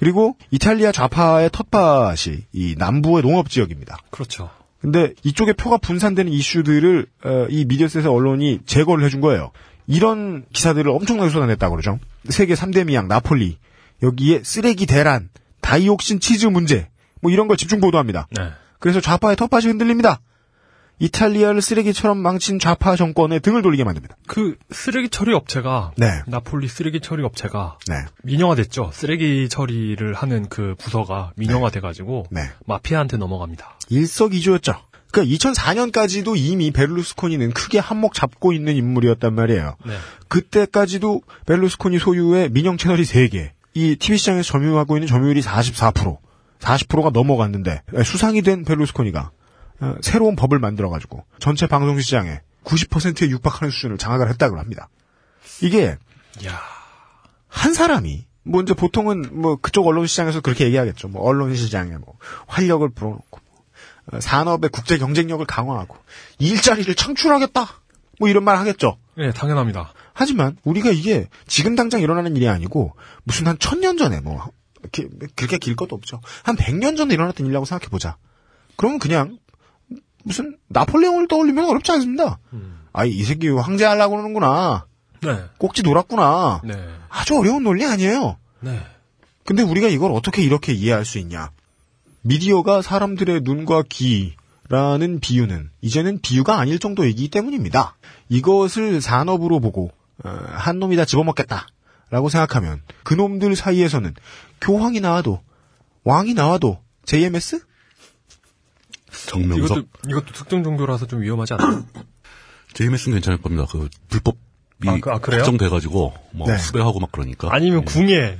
그리고 이탈리아 좌파의 텃밭이 이 남부의 농업 지역입니다. 그렇죠. 근데 이쪽에 표가 분산되는 이슈들을 어, 이 미디어셋의 언론이 제거를 해준 거예요. 이런 기사들을 엄청나게 쏟아냈다고 그러죠. 세계 3대 미양 나폴리 여기에 쓰레기 대란, 다이옥신 치즈 문제 뭐 이런 걸 집중 보도합니다. 네. 그래서 좌파의 텃밭이 흔들립니다. 이탈리아를 쓰레기처럼 망친 좌파 정권의 등을 돌리게 만듭니다. 그 쓰레기 처리 업체가 네. 나폴리 쓰레기 처리 업체가 네. 민영화됐죠. 쓰레기 처리를 하는 그 부서가 민영화돼가지고 네. 마피아한테 넘어갑니다. 일석이조였죠. 그러니까 2004년까지도 이미 베를루스코니는 크게 한몫 잡고 있는 인물이었단 말이에요. 네. 그때까지도 베를루스코니 소유의 민영 채널이 3개. 이 TV 시장에서 점유하고 있는 점유율이 44%, 40%가 넘어갔는데 수상이 된 베를루스코니가 어, 새로운 법을 만들어가지고 전체 방송 시장에 90%에 육박하는 수준을 장악을 했다고 합니다. 이게 야 한 사람이 뭐 이제 보통은 뭐 그쪽 언론 시장에서 그렇게 얘기하겠죠. 뭐 언론 시장에 뭐 활력을 불어넣고 어, 산업의 국제 경쟁력을 강화하고 일자리를 창출하겠다. 뭐 이런 말 하겠죠. 네, 당연합니다. 하지만 우리가 이게 지금 당장 일어나는 일이 아니고 무슨 한 천 년 전에 뭐 그렇게 길 것도 없죠. 한백년 전에 일어났던 일이라고 생각해 보자. 그러면 그냥 무슨 나폴레옹을 떠올리면 어렵지 않습니다. 아이 이 새끼 황제 하려고 그러는구나. 네. 꼭지 돌았구나. 네. 아주 어려운 논리 아니에요. 네. 근데 우리가 이걸 어떻게 이렇게 이해할 수 있냐? 미디어가 사람들의 눈과 귀라는 비유는 이제는 비유가 아닐 정도이기 때문입니다. 이것을 산업으로 보고 어, 한 놈이 다 집어먹겠다 라고 생각하면 그 놈들 사이에서는 교황이 나와도 왕이 나와도 JMS? 정명석. 이것도 이것도 특정 종교라서 좀 위험하지 않나요? JMS는 [coughs] 괜찮을 겁니다. 그 불법 이 아, 그- 아? 확정돼가지고 뭐 네. 수배하고 막 그러니까. 아니면 궁예.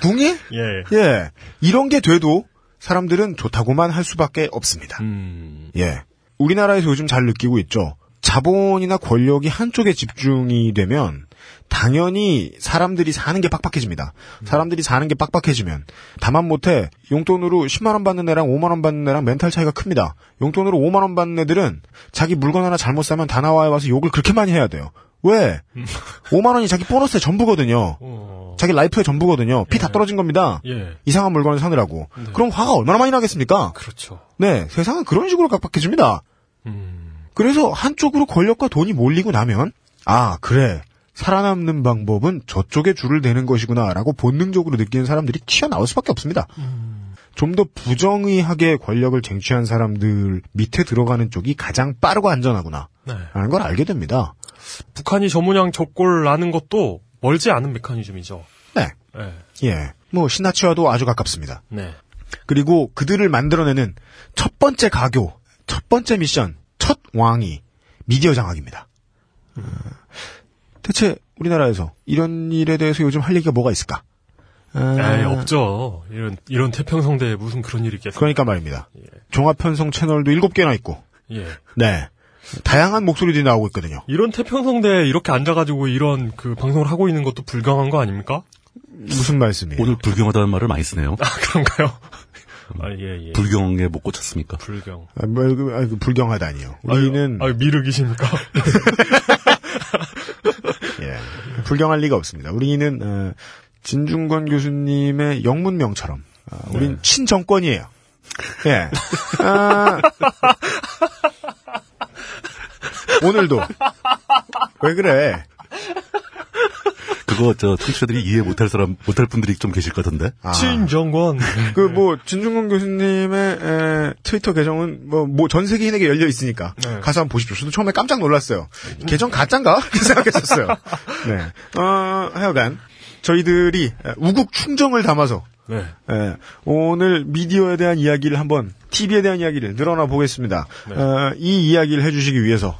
궁예? 예. 예. 이런 게 돼도 사람들은 좋다고만 할 수밖에 없습니다. 음. 예. 우리나라에서 요즘 잘 느끼고 있죠. 자본이나 권력이 한쪽에 집중이 되면 당연히 사람들이 사는 게 빡빡해집니다. 사람들이 사는 게 빡빡해지면 하다못해 용돈으로 10만 원 받는 애랑 5만 원 받는 애랑 멘탈 차이가 큽니다. 용돈으로 5만 원 받는 애들은 자기 물건 하나 잘못 사면 다나와에 와서 욕을 그렇게 많이 해야 돼요. 왜? 5만 원이 자기 보너스의 전부거든요. 어. 자기 life의 전부거든요. 피 다 떨어진 겁니다. 예. 이상한 물건을 사느라고. 그럼 화가 얼마나 많이 나겠습니까? 그렇죠. 네, 세상은 그런 식으로 각박해집니다. 음. 그래서 한쪽으로 권력과 돈이 몰리고 나면 아 그래 살아남는 방법은 저쪽에 줄을 대는 것이구나라고 본능적으로 느끼는 사람들이 튀어나올 수밖에 없습니다. 좀더 부정의하게 권력을 쟁취한 사람들 밑에 들어가는 쪽이 가장 빠르고 안전하구나 네. 라는 걸 알게 됩니다. 북한이 저문양 적골 나는 것도 멀지 않은 메커니즘이죠. 네, 네. 예, 뭐 신나치와도 아주 가깝습니다. 네. 그리고 그들을 만들어내는 첫 번째 가교, 첫 번째 미션, 첫 왕이 미디어 장악입니다. 어, 대체 우리나라에서 이런 일에 대해서 요즘 할 얘기가 뭐가 있을까? 아, 에이, 없죠. 이런, 이런 태평성대에 무슨 그런 일이 있겠어요. 그러니까 말입니다. 종합편성 채널도 일곱 개나 있고, 예. 네. 다양한 목소리들이 나오고 있거든요. 이런 태평성대에 이렇게 앉아가지고 이런 그 방송을 하고 있는 것도 불경한 거 아닙니까? 무슨 말씀이에요? 오늘 불경하다는 말을 많이 쓰네요. 아, 그런가요? 아, 예, 예. 불경에 못 꽂혔습니까? 불경. 아, 뭐, 그, 아, 그 불경하다니요. 우리는 아, 미륵이십니까? [laughs] 예, 불경할 리가 없습니다. 우리는 어, 진중권 교수님의 영문명처럼 어, 우린 친정권이에요. 예. 아, 오늘도 왜 그래? 그거 저 청취자들이 이해 못할 사람 못할 분들이 좀 계실 것 같은데. 아, 친정권. [laughs] 그 뭐 진중권 교수님의 에, 트위터 계정은 뭐전 세계인에게 열려 있으니까 네. 가서 한번 보십시오. 저도 처음에 깜짝 놀랐어요. 계정 가짠가? [laughs] 생각했었어요. 네. 어, 하여간 저희들이 에, 우국 충정을 담아서 네. 예, 오늘 미디어에 대한 이야기를 한번 TV에 대한 이야기를 늘어나 보겠습니다. 네. 어, 이 이야기를 해주시기 위해서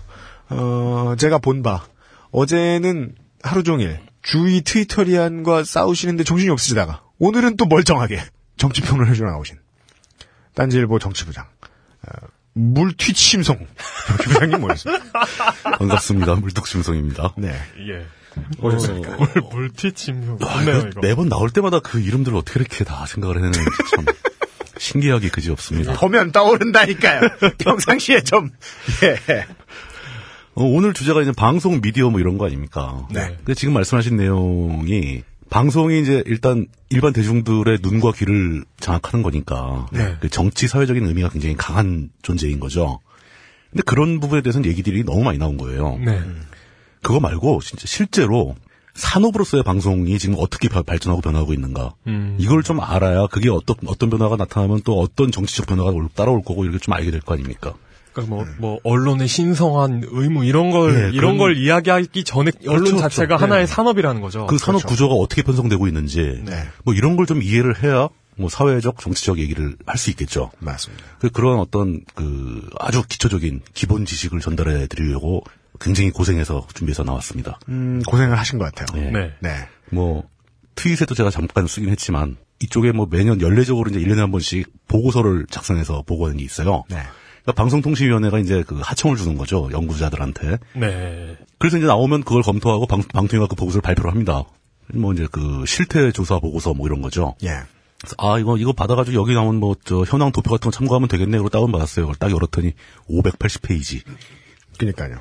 어, 제가 본 바 어제는 하루 종일 주위 트위터리안과 싸우시는데 정신이 없으시다가 오늘은 또 멀쩡하게 정치평론을 해주러 나오신 딴지일보 정치부장 어, 물튀침송 정치부장님 모셨습니다. [laughs] 반갑습니다. 물뚝심성입니다. 네. 예. 오셨습니까? 물, 물티침. 아, 좋네요, 그 이거. 매번 나올 때마다 그 이름들을 어떻게 이렇게 다 생각을 해내는지 참 신기하기 그지 없습니다. [laughs] 보면 떠오른다니까요. 평상시에 좀 예. 어, 오늘 주제가 이제 방송 미디어 뭐 이런 거 아닙니까? 네. 근데 지금 말씀하신 내용이 방송이 이제 일단 일반 대중들의 눈과 귀를 장악하는 거니까 네. 그 정치 사회적인 의미가 굉장히 강한 존재인 거죠. 근데 그런 부분에 대해서는 얘기들이 너무 많이 나온 거예요. 네. 그거 말고 진짜 실제로 산업으로서의 방송이 지금 어떻게 바- 발전하고 변하고 있는가. 음. 이걸 좀 알아야 그게 어떤 어떤 변화가 나타나면 또 어떤 정치적 변화가 올- 따라올 거고 이렇게 좀 알게 될 거 아닙니까? 그러니까 뭐, 뭐, 언론의 신성한 의무, 이런 걸, 네, 이런 걸 이야기하기 전에 언론 그렇죠, 자체가 그렇죠. 하나의 네. 산업이라는 거죠. 그 산업 구조가 어떻게 편성되고 있는지 네. 뭐 이런 걸 좀 이해를 해야 뭐 사회적 정치적 얘기를 할 수 있겠죠. 맞습니다. 그 그런 어떤 그 아주 기초적인 기본 지식을 전달해 드리려고 굉장히 고생해서 준비해서 나왔습니다. 음, 고생을 하신 것 같아요. 예. 네. 네. 뭐 트윗에도 제가 잠깐 쓰긴 했지만 이쪽에 뭐 매년 연례적으로 이제 1년에 한 번씩 보고서를 작성해서 보고하는 게 있어요. 네. 그러니까 방송통신위원회가 이제 그 하청을 주는 거죠. 연구자들한테. 네. 그래서 이제 나오면 그걸 검토하고 방, 방통위가 그 보고서를 발표를 합니다. 뭐 이제 그 실태 조사 보고서 뭐 이런 거죠. 예. 아 이거 이거 받아가지고 여기 나온 뭐 저 현황 도표 같은 거 참고하면 되겠네. 그걸 다운 받았어요. 그걸 딱 열었더니 580 페이지. 그니까요.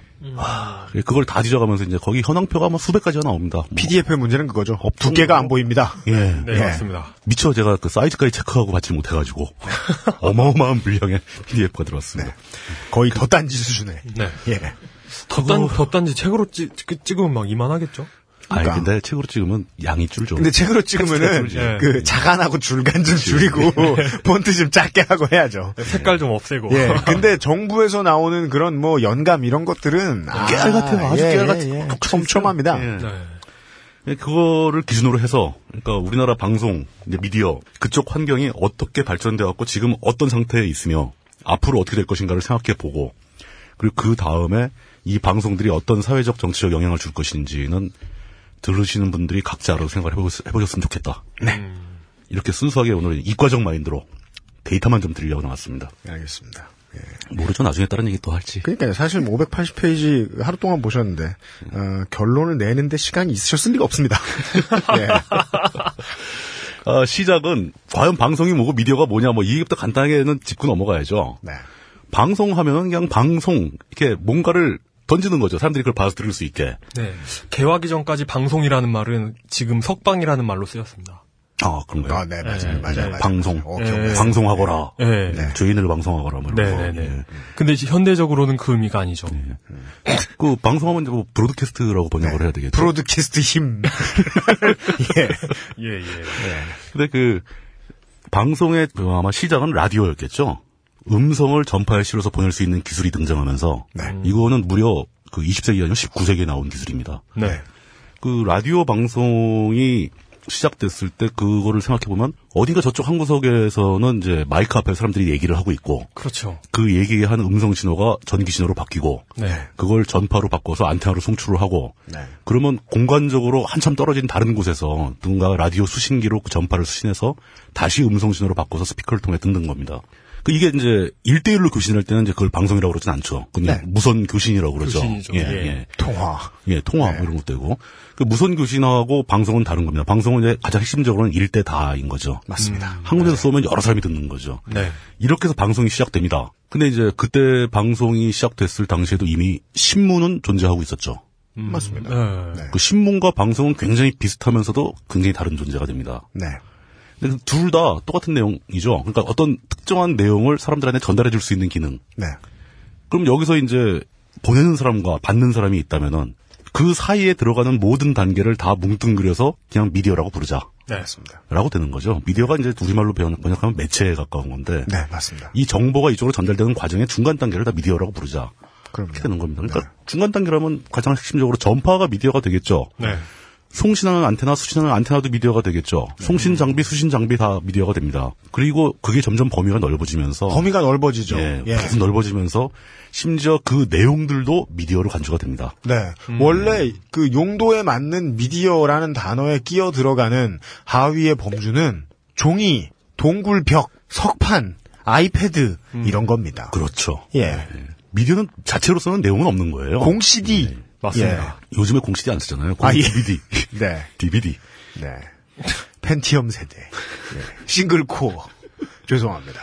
그걸 다 뒤져가면서 이제 거기 현황표가 뭐 수백 가지가 나옵니다. 뭐 PDF의 문제는 그거죠. 두께가 안 보입니다. 예. 네, 예. 맞습니다. 미처 제가 그 사이즈까지 체크하고 받지 못해가지고 [laughs] 어마어마한 분량의 PDF가 들어왔습니다. 거의 덧단지 수준의. 네. 예. 덧단, 덧단지 책으로 찍, 찍- 찍으면 막 이만하겠죠? 아니. 근데 책으로 찍으면 양이 줄죠. 근데 책으로 [laughs] 찍으면은 예. 그 자간하고 줄간 좀 줄이고 폰트 [laughs] 좀 작게 하고 해야죠. 색깔 좀 없애고. 예. [laughs] 근데 정부에서 나오는 그런 뭐 연감 이런 것들은 아, 깨알 같아요. 아주 깨알 같이 예. 톡톡 촘촘합니다. 예. 네. 그거를 기준으로 해서 그러니까 우리나라 방송, 이제 미디어 그쪽 환경이 어떻게 발전돼 갖고 지금 어떤 상태에 있으며 앞으로 어떻게 될 것인가를 생각해 보고 그리고 그 다음에 이 방송들이 어떤 사회적 정치적 영향을 줄 것인지는 들으시는 분들이 각자 알아서 생각을 해보- 해보셨 으면 좋겠다. 네. 이렇게 순수하게 오늘 이과적 마인드로 데이터만 좀 드리려고 나왔습니다. 알겠습니다. 모르죠. 나중에 다른 얘기 또 할지. 그러니까 사실 580페이지 하루 동안 보셨는데 어, 결론을 내는데 시간이 있으셨을 리가 없습니다. [laughs] 예. 아, 시작은 과연 방송이 뭐고 미디어가 뭐냐 뭐 이게부터 간단하게는 짚고 넘어가야죠. 네. 방송하면은 그냥 방송 이렇게 뭔가를 던지는 거죠. 사람들이 그걸 봐서 들을 수 있게. 네. 개화기 전까지 방송이라는 말은 지금 석방이라는 말로 쓰였습니다. 아 그런가요? 아, 네, 맞아요. 네, 맞아요. 네. 맞아요. 방송. 어, 네. 방송하거라. 네. 네. 죄인을 방송하거라. 뭐 이런 거. 네네네. 예. 근데 이제 현대적으로는 그 의미가 아니죠. 그 방송하면 이제 뭐 브로드캐스트라고 번역을 해야 되겠죠. 브로드캐스트 힘. [laughs] 예. 예, 예. 근데 그 방송의 그 아마 시작은 라디오였겠죠. 음성을 전파에 실어서 보낼 수 있는 기술이 등장하면서 네. 이거는 무려 그 20세기 아니면 19세기에 나온 기술입니다. 네. 그 라디오 방송이 시작됐을 때 그거를 생각해 보면 어딘가 저쪽 한 구석에서는 이제 마이크 앞에 사람들이 얘기를 하고 있고 그렇죠. 그 얘기하는 음성 신호가 전기 신호로 바뀌고 네. 그걸 전파로 바꿔서 안테나로 송출을 하고 네. 그러면 공간적으로 한참 떨어진 다른 곳에서 누군가 라디오 수신기로 그 전파를 수신해서 다시 음성 신호로 바꿔서 스피커를 통해 듣는 겁니다. 그 이게 이제 1대1로 교신할 때는 이제 그걸 방송이라고 그러진 않죠. 그냥 네. 무선 교신이라고 그러죠. 교신이죠. 예, 예. 예. 통화. 예, 통화 뭐 이런 것도 되고. 그 무선 교신하고 방송은 다른 겁니다. 방송은 이제 가장 핵심적으로는 1대 다인 거죠. 맞습니다. 한 군데서 쏘면 여러 사람이 듣는 거죠. 네. 이렇게 해서 방송이 시작됩니다. 근데 이제 그때 방송이 시작됐을 당시에도 이미 신문은 존재하고 있었죠. 맞습니다. 네. 그 신문과 방송은 굉장히 비슷하면서도 굉장히 다른 존재가 됩니다. 네. 둘 다 똑같은 내용이죠. 그러니까 어떤 특정한 내용을 사람들한테 전달해 줄 수 있는 기능. 네. 그럼 여기서 이제 보내는 사람과 받는 사람이 있다면은 그 사이에 들어가는 모든 단계를 다 뭉뚱그려서 그냥 미디어라고 부르자. 네. 맞습니다. 라고 되는 거죠. 미디어가 이제 우리말로 번역- 번역하면 매체에 가까운 건데 네, 맞습니다. 이 정보가 이쪽으로 전달되는 과정의 중간 단계를 다 미디어라고 부르자. 그럼요. 이렇게 되는 겁니다. 그러니까 중간 단계라면 가장 핵심적으로 전파가 미디어가 되겠죠. 네. 송신하는 안테나, 수신하는 안테나도 미디어가 되겠죠. 송신 장비, 수신 장비 다 미디어가 됩니다. 그리고 그게 점점 범위가 넓어지면서 범위가 넓어지죠. 예, 예. 계속 넓어지면서 심지어 그 내용들도 미디어로 간주가 됩니다. 네. 원래 그 용도에 맞는 미디어라는 단어에 끼어 들어가는 하위의 범주는 종이, 동굴벽, 석판, 아이패드 이런 겁니다. 그렇죠. 예. 미디어는 자체로서는 내용은 없는 거예요. 공 CD. 맞습니다. 요즘에 공 CD 안 쓰잖아요. 공 아, 예. DVD. 예. [laughs] 네. DVD. 네. 펜티엄 세대. 예. 싱글 코어. 죄송합니다.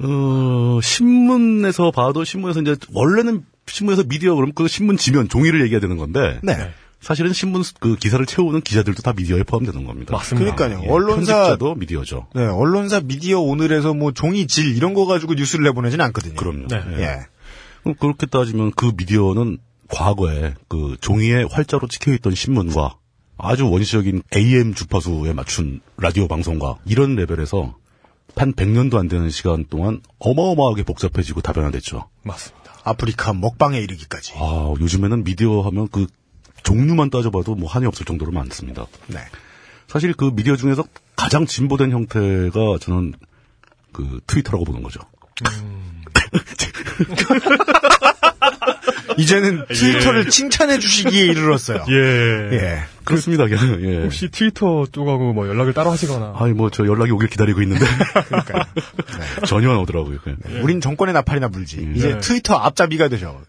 어, 신문에서 봐도 신문에서 이제 원래는 신문에서 미디어 그러면 그 신문 지면 종이를 얘기해야 되는 건데 네. 사실은 신문 그 기사를 채우는 기자들도 다 미디어에 포함되는 겁니다. 맞습니다. 그러니까요. 예, 언론사 편집자도 미디어죠. 네, 언론사 미디어 오늘에서 뭐 종이 질 이런 거 가지고 뉴스를 내보내진 않거든요. 그럼요. 네. 예. 예. 그럼 그렇게 따지면 그 미디어는 과거에 그 종이에 활자로 찍혀있던 신문과 아주 원시적인 AM 주파수에 맞춘 라디오 방송과 이런 레벨에서 한 100년도 안 되는 시간 동안 어마어마하게 복잡해지고 다변화됐죠. 맞습니다. 아프리카 먹방에 이르기까지. 아, 요즘에는 미디어 하면 그 종류만 따져봐도 뭐 한이 없을 정도로 많습니다. 네. 사실 그 미디어 중에서 가장 진보된 형태가 저는 그 트위터라고 보는 거죠. [laughs] [laughs] 이제는 트위터를 칭찬해 주시기에 이르렀어요. 예. 예. 그렇습니다. 그냥, 예. 혹시 트위터 쪽하고 뭐 연락을 따로 하시거나. 아니 뭐 저 연락이 오길 기다리고 있는데 [laughs] 그러니까요. 전혀 안 오더라고요. 그냥. 우린 정권의 나팔이나 불지. 이제 네. 트위터 앞잡이가 되셔.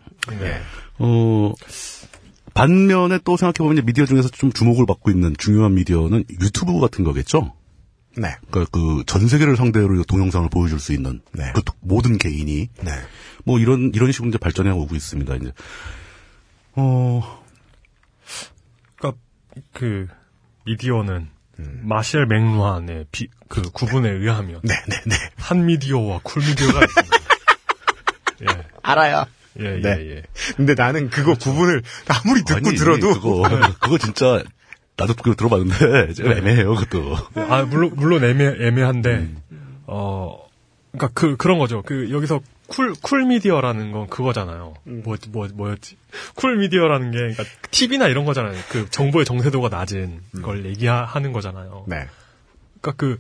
예. 어 반면에 또 생각해 보면 미디어 중에서 좀 주목을 받고 있는 중요한 미디어는 유튜브 같은 거겠죠. 네. 그러니까 그 전 세계를 상대로 동영상을 보여줄 수 있는 네. 그 모든 개인이 네. 뭐 이런 이런 식으로 이제 발전해 오고 있습니다. 이제 어 그러니까 그 미디어는 음. 마셜 맥루한의 비, 그 구분에 의하면 네, 네, 네. hot 미디어와 cool 미디어가 있습니다. [laughs] 예. 알아요. 예, 예, 네. 예. 근데 나는 그거 구분을 아무리 듣고 아니, 들어도 그거 [laughs] 그거 진짜 나도 그거 들어봤는데 [laughs] 좀 애매해요 그것도. 아, 물론, 물론 애매, 애매한데, 음. 어, 그니까 그, 그런 거죠. 그, 여기서 cool, cool 미디어라는 건 그거잖아요. 음. 뭐, 뭐, 뭐였지? cool 미디어라는 게, 그니까, TV나 이런 거잖아요. 그 정보의 정세도가 낮은 걸 얘기하는 거잖아요. 네. 그니까 그,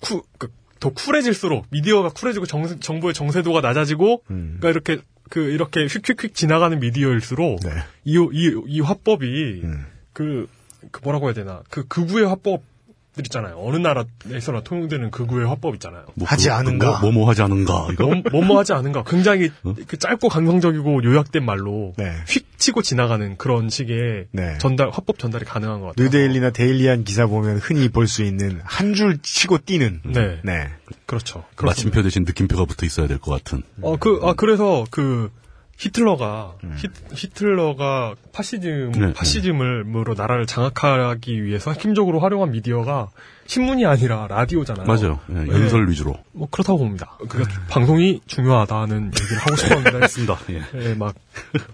쿠, 그, 더 쿨해질수록, 미디어가 쿨해지고 정, 정보의 정세도가 낮아지고, 음. 그니까 이렇게, 그, 이렇게 휙휙휙 지나가는 미디어일수록, 네. 이, 이, 이 화법이, 음. 그, 그 뭐라고 해야 되나. 그 극우의 화법들 있잖아요. 어느 나라에서나 통용되는 극우의 화법 있잖아요. 뭐 하지 그거- 않은가? 뭐, 뭐 하지 않은가 이거. 뭐, 뭐뭐 하지 않은가. 굉장히 그 짧고 감성적이고 요약된 말로 네. 휙 치고 지나가는 그런 식의 네. 전달, 화법 전달이 가능한 것 같아요. 뉴데일리나 데일리한 기사 보면 흔히 볼 수 있는 한 줄 치고 뛰는. 네. 네. 그렇죠. 마침표 대신 느낌표가 붙어 있어야 될 것 같은. 어, 그, 아, 그래서 그, 히틀러가, 음. 히, 틀러가 파시즘, 네, 파시즘으로 나라를 장악하기 위해서 핵심적으로 활용한 미디어가 신문이 아니라 라디오잖아요. 맞아요. 예, 연설 위주로. 뭐 그렇다고 봅니다. 그러니까 방송이 중요하다는 얘기를 하고 싶었는데 [laughs] 했습니다. 예. 예, 막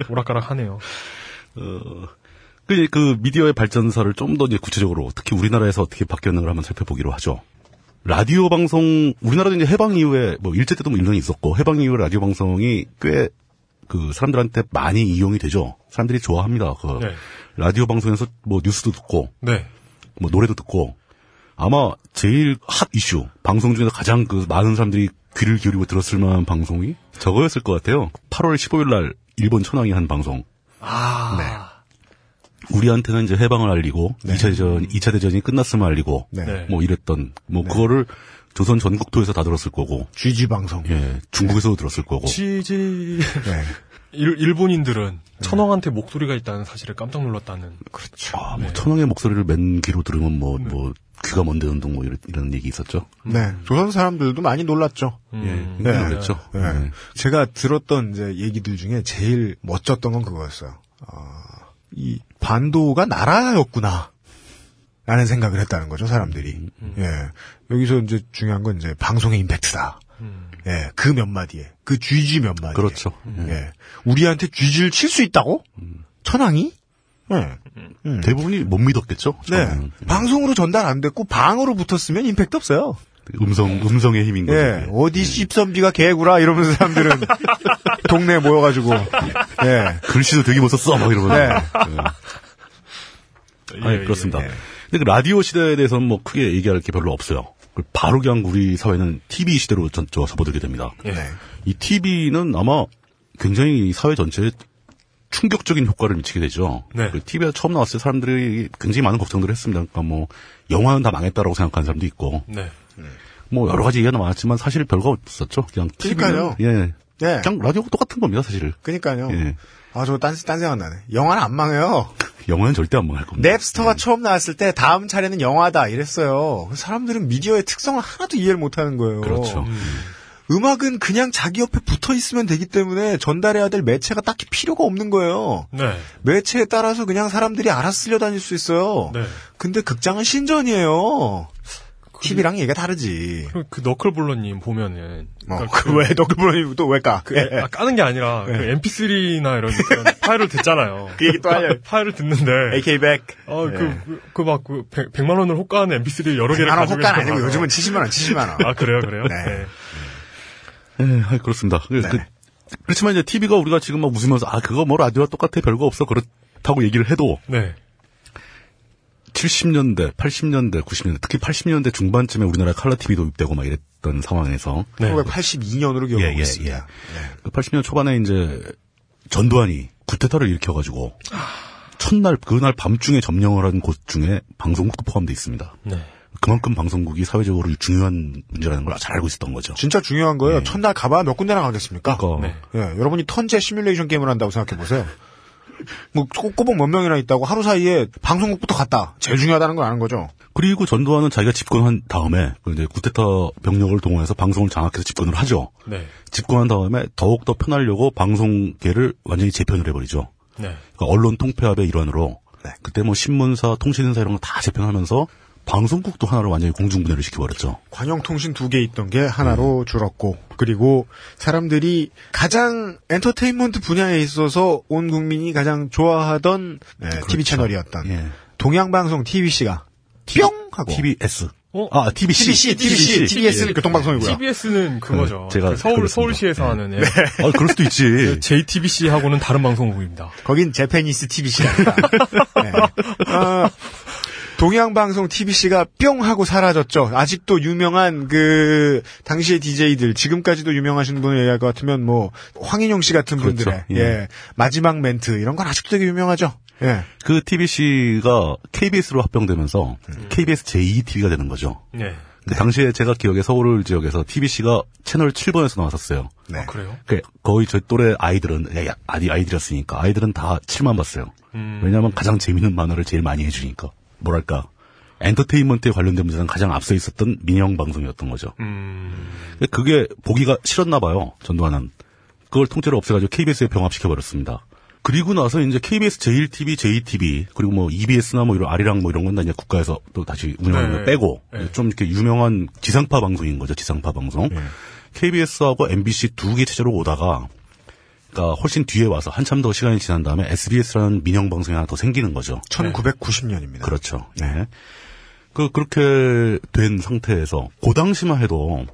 오락가락하네요. 그, 그 미디어의 발전사를 좀 더 이제 구체적으로 특히 우리나라에서 어떻게 바뀌었는가를 한번 살펴보기로 하죠. 라디오 방송 우리나라도 이제 해방 이후에 뭐 일제 때도 뭐 일년이 있었고 해방 이후에 라디오 방송이 꽤 그 사람들한테 많이 이용이 되죠. 사람들이 좋아합니다. 그 네. 라디오 방송에서 뭐 뉴스도 듣고 네. 뭐 노래도 듣고 아마 제일 핫 이슈, 방송 중에서 가장 그 많은 사람들이 귀를 기울이고 들었을 만한 방송이 저거였을 것 같아요. 8월 15일 날 일본 천황이 한 방송. 아. 우리한테는 이제 해방을 알리고 이 2차 대전 2차 대전이 끝났음을 알리고 네. 네. 뭐 이랬던 뭐 그거를 조선 전국토에서 다 들었을 거고 GG 방송. 예, 중국에서도 들었을 거고. 지지. 네. 일, 일본인들은 천황한테 목소리가 있다는 사실을 깜짝 놀랐다는. 그렇죠. 아, 뭐 천황의 목소리를 맨 귀로 들으면 뭐뭐 귀가 먼데 운동 뭐 이런, 이런 얘기 있었죠. 네. 조선 사람들도 많이 놀랐죠. 음. 예, 네. 그랬죠. 네. 제가 들었던 이제 얘기들 중에 제일 멋졌던 건 그거였어요. 어, 이 반도가 나라였구나. 라는 생각을 했다는 거죠, 사람들이. 예. 여기서 이제 중요한 건 이제 방송의 임팩트다. 예. 그 몇 마디에. 그 쥐쥐 몇 마디에. 그렇죠. 예. 우리한테 쥐쥐를 칠 수 있다고? 천황이? 예. 음. 대부분이 못 믿었겠죠. 네. 처음에는. 방송으로 전달 안 됐고 방으로 붙었으면 임팩트 없어요. 음성 음성의 힘인 거죠. 예, 어디 씹선비가 개구라 이러면서 사람들은 [laughs] 동네에 모여가지고, 예, 글씨도 되게 못 썼어. 막 이러면서. 네. 예. 아니, 그렇습니다. 근데 그 라디오 시대에 대해서는 뭐 크게 얘기할 게 별로 없어요. 그 바로 그냥 우리 사회는 TV 시대로 전, 저, 접어들게 됩니다. 예. 네. 이 TV는 아마 굉장히 이 사회 전체에 충격적인 효과를 미치게 되죠. 네. TV가 처음 나왔을 때 사람들이 굉장히 많은 걱정들을 했습니다. 그러니까 뭐 영화는 다 망했다라고 생각하는 사람도 있고 네. 뭐 여러 가지 얘기가 많았지만 사실 별거 없었죠. 그냥 그러니까요. TV는 예. 예, 그냥 라디오가 똑같은 겁니다, 사실. 그니까요. 예. 아, 저 딴, 딴 생각 나네. 영화는 안 망해요. 영화는 절대 안 망할 겁니다. 넵스터가 처음 나왔을 때 다음 차례는 영화다 이랬어요. 사람들은 미디어의 특성을 하나도 이해를 못 하는 거예요. 그렇죠. 음 악은 그냥 자기 옆에 붙어 있으면 되기 때문에 전달해야 될 매체가 딱히 필요가 없는 거예요. 네. 매체에 따라서 그냥 사람들이 알아서 쓸려 다닐 수 있어요. 네. 근데 극장은 신전이에요. TV랑 얘기가 다르지. 그리고 그 너클볼러님 보면은. 어, 그러니까 [laughs] 그 왜, 너클브로님 또 왜 까? 그, 아, 까는 게 아니라, 그 MP3나 이런 [laughs] 파일을 듣잖아요. 그 얘기 또 하려. 파일을 듣는데. AK 백. 어, 그, 그, 막, 그, 100, 만 원을 호가하는 MP3 여러 개를 100만 원 가지고 호가는 있어요. 아니고 요즘은 70만 원, 70만 원. [laughs] 아, 그래요, 그래요? 네. 예, 아이, 그렇습니다. 그, 그, 그렇지만 이제 TV가 우리가 지금 막 웃으면서 아 그거 뭐 라디오와 똑같아 별거 없어 그렇다고 얘기를 해도 네. 70년대, 80년대, 90년대 특히 80년대 중반쯤에 우리나라에 칼라 TV 도입되고 막 이랬던 상황에서 네. 1982년으로 기억하고 예, 예, 있습니다. 그 80년 초반에 이제 전두환이 구테타를 일으켜가지고 첫날 그날 밤중에 점령을 한 곳 중에 방송국도 포함되어 있습니다. 네. 그만큼 방송국이 사회적으로 중요한 문제라는 걸 잘 알고 있었던 거죠. 진짜 중요한 거예요. 첫날 가봐야 몇 군데나 가겠습니까? 그러니까 네. 예, 여러분이 턴제 시뮬레이션 게임을 한다고 생각해 보세요. 뭐 꼬- 꼬박 몇 명이나 있다고 하루 사이에 방송국부터 갔다. 제일 중요하다는 걸 아는 거죠. 그리고 전두환은 자기가 집권한 다음에 그 이제 구테타 병력을 동원해서 방송을 장악해서 집권을 하죠. 네. 집권한 다음에 더욱 더 편하려고 방송계를 완전히 재편을 해버리죠. 네. 그러니까 언론 통폐합의 일환으로 네. 그때 뭐 신문사, 통신사 이런 거 다 재편하면서 방송국도 하나로 완전히 공중분해를 시켜버렸죠. 관영통신 두 개 있던 게 하나로 줄었고, 그리고 사람들이 가장 엔터테인먼트 분야에 있어서 온 국민이 가장 좋아하던 예, TV 채널이었던 예. 동양방송 TBC가 뿅 하고 TBS. 어? 아, TBC. TBC, TBC, TBS는 교통방송이고요. TBS는 그거죠. 네, 제가 그 서울, 그랬습니다. 서울시에서 하는. 예. 아, 그럴 수도 있지. [laughs] JTBC하고는 다른 방송국입니다. 거긴 제페니스 TBC랍니다. [laughs] 네. 어, 동양방송 TBC가 뿅 하고 사라졌죠. 아직도 유명한 그 당시의 DJ들 지금까지도 유명하신 분을 얘기할 것 같으면 뭐 황인용 씨 같은 그렇죠. 분들의 예. 예. 마지막 멘트 이런 건 아직도 되게 유명하죠. 예. 그 TBC가 KBS로 합병되면서 KBS 제2TV가 되는 거죠. 네. 그 당시에 제가 기억에 서울 지역에서 TBC가 채널 7번에서 나왔었어요. 네. 그래요? 그 거의 저희 또래 아이들은 아디 아이들이었으니까 아이들은 다 7만 봤어요. 음. 왜냐하면 가장 재밌는 만화를 제일 많이 해주니까 뭐랄까 엔터테인먼트에 관련된 문제는 가장 앞서 있었던 민영 방송이었던 거죠. 음. 그게 보기가 싫었나 봐요. 전두환은 그걸 통째로 없애가지고 KBS에 병합시켜 버렸습니다. 그리고 나서 이제 KBS 제1TV, JTV 그리고 뭐 EBS나 뭐 이런 아리랑 뭐 이런 건 다 이제 국가에서 또 다시 운영하는 네. 걸 빼고 네. 좀 이렇게 유명한 지상파 방송인 거죠. 지상파 방송. KBS하고 MBC 두 개 체제로 오다가 그러니까 훨씬 뒤에 와서 한참 더 시간이 지난 다음에 SBS라는 민영 방송이 하나 더 생기는 거죠. 1990년입니다. 그렇죠. 네. 그, 그렇게 된 상태에서, 그 당시만 해도,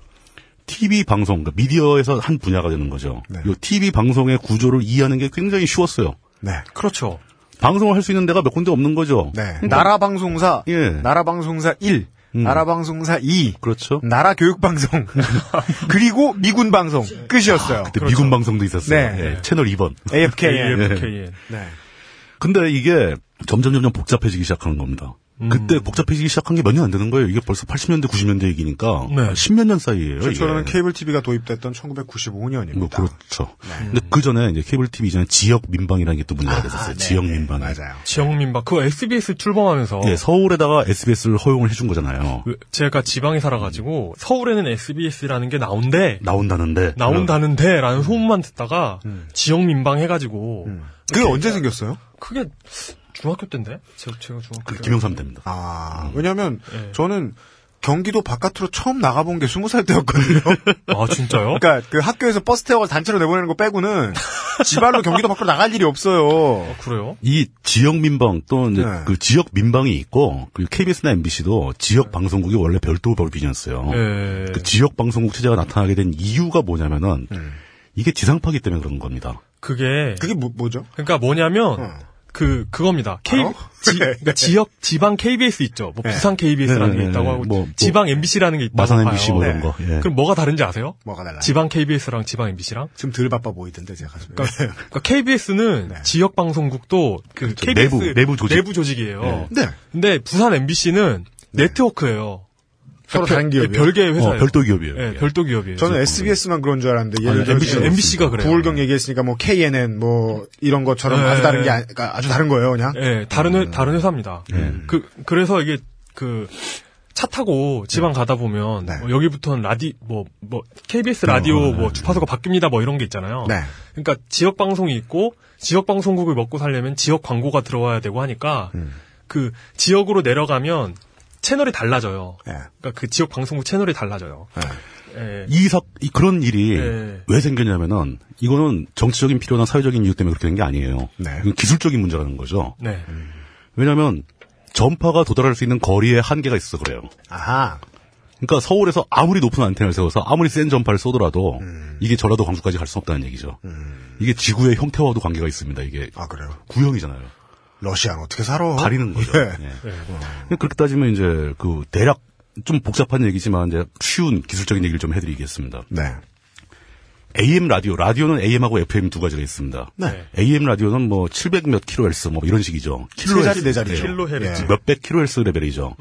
TV 방송, 그러니까 미디어에서 한 분야가 되는 거죠. 네. 이 TV 방송의 구조를 이해하는 게 굉장히 쉬웠어요. 네. 그렇죠. 방송을 할 수 있는 데가 몇 군데 없는 거죠. 네. 나라 방송사, 예. 나라 방송사 1, 나라 방송사 2, 그렇죠. 나라 교육 방송, [laughs] [laughs] 그리고 미군 방송 끝이었어요. 그때 미군 방송도 있었어요. 네. 예, 채널 2번. AFKN. AFKN. [laughs] 네. 근데 이게 점점 점점 복잡해지기 시작하는 겁니다. 음. 그때 복잡해지기 시작한 게 몇 년 안 되는 거예요. 이게 벌써 80년대, 90년대 얘기니까 네. 10몇 년 사이예요. 최초로는. 케이블 TV가 도입됐던 1995년입니다. 뭐 그렇죠. 근데 그 전에 이제 케이블 TV 이전에 지역 민방이라는 게 또 문제가 됐었어요. 네, 지역 네, 민방. 맞아요. 지역민박 그거 SBS 출범하면서 예, 서울에다가 SBS를 허용을 해준 거잖아요. 왜- 제가 지방에 살아가지고 서울에는 SBS라는 게 나온대 나온다는데. 나온다는데라는 소문만 듣다가 지역 민방 해가지고 그게 언제 생겼어요? 그게 중학교 때인데 제가, 제가 중학교 그 때 김영삼 때입니다. 아, 왜냐면 네. 저는 경기도 바깥으로 처음 나가본 게 20살 때였거든요. 아 진짜요? 그러니까 그 학교에서 버스 태워서 단체로 내보내는 거 빼고는 지발로 경기도 밖으로 나갈 일이 없어요. 그래요? 이 지역 민방 또 이제 네. 그 지역 민방이 있고 그리고 KBS나 MBC도 지역 방송국이 원래 별도 법인이었어요. 예. 그 지역 방송국 체제가 나타나게 된 이유가 뭐냐면은 이게 지상파기 때문에 그런 겁니다. 그게 그게 뭐, 뭐죠? 그러니까 뭐냐면 어. 그 그겁니다. K? 지, [laughs] 네. 그러니까 지역 지방 KBS 있죠. 뭐 네. 부산 KBS라는 네, 게 네, 있다고 네. 하고 뭐, 뭐, 지방 MBC라는 게 있다고 마산 봐요. MBC 뭐 이런 네. 거. 예. 그럼 뭐가 다른지 아세요? 뭐가 달라요? 지방 KBS랑 지방 MBC랑? 지금 덜 바빠 보이던데 제가 가슴에. 그러니까 KBS는 네. 지역 방송국도 그 그렇죠. KBS 내부, 내부 조직. 조직이에요. 네. 근데 부산 MBC는 네트워크예요. 서로 별- 다른 기업이요? 별개의 회사예요. 어, 별도 기업이에요. 예, 이게. 별도 기업이에요. 저는 SBS만 그런 줄 알았는데 예를 들어 MBC 가 MBC가 그래요. 부울경 얘기했으니까 뭐 KNN 뭐 이런 것처럼 네. 아주 다른 게 아, 그러니까 아주 다른 거예요, 그냥. 예, 다른 음. 회, 다른 회사입니다. 예. 그 그래서 이게 그 차 타고 지방 가다 보면 네. 뭐 여기부터는 라디 뭐뭐 KBS 라디오 뭐 주파수가 바뀝니다 뭐 이런 게 있잖아요. 네. 그러니까 지역 방송이 있고 지역 방송국을 먹고 살려면 지역 광고가 들어와야 되고 하니까 음. 그 지역으로 내려가면 채널이 달라져요. 네. 그러니까 그 지역 방송국 채널이 달라져요. 예. 이 사, 이 그런 일이 네. 왜 생겼냐면은 이거는 정치적인 필요나 사회적인 이유 때문에 그렇게 된 게 아니에요. 네. 기술적인 문제라는 거죠. 네. 왜냐하면 전파가 도달할 수 있는 거리에 한계가 있어 그래요. 아하. 그러니까 서울에서 아무리 높은 안테나를 세워서 아무리 센 전파를 쏘더라도 음. 이게 전라도 광주까지 갈 수 없다는 얘기죠. 이게 지구의 형태와도 관계가 있습니다. 이게 아 그래요. 구형이잖아요. 러시아는 어떻게 살아? 가리는 거죠. 예. 예. 그렇게 따지면 이제 그 대략 좀 복잡한 얘기지만 이제 쉬운 기술적인 얘기를 좀 해드리겠습니다. 네. AM 라디오, 라디오는 AM하고 FM 두 가지가 있습니다. 네. AM 라디오는 뭐 700 몇 킬로헤르츠 뭐 이런 식이죠. 세 자리 네. 킬로헤르츠. 예. 몇백 킬로헤르츠 레벨이죠.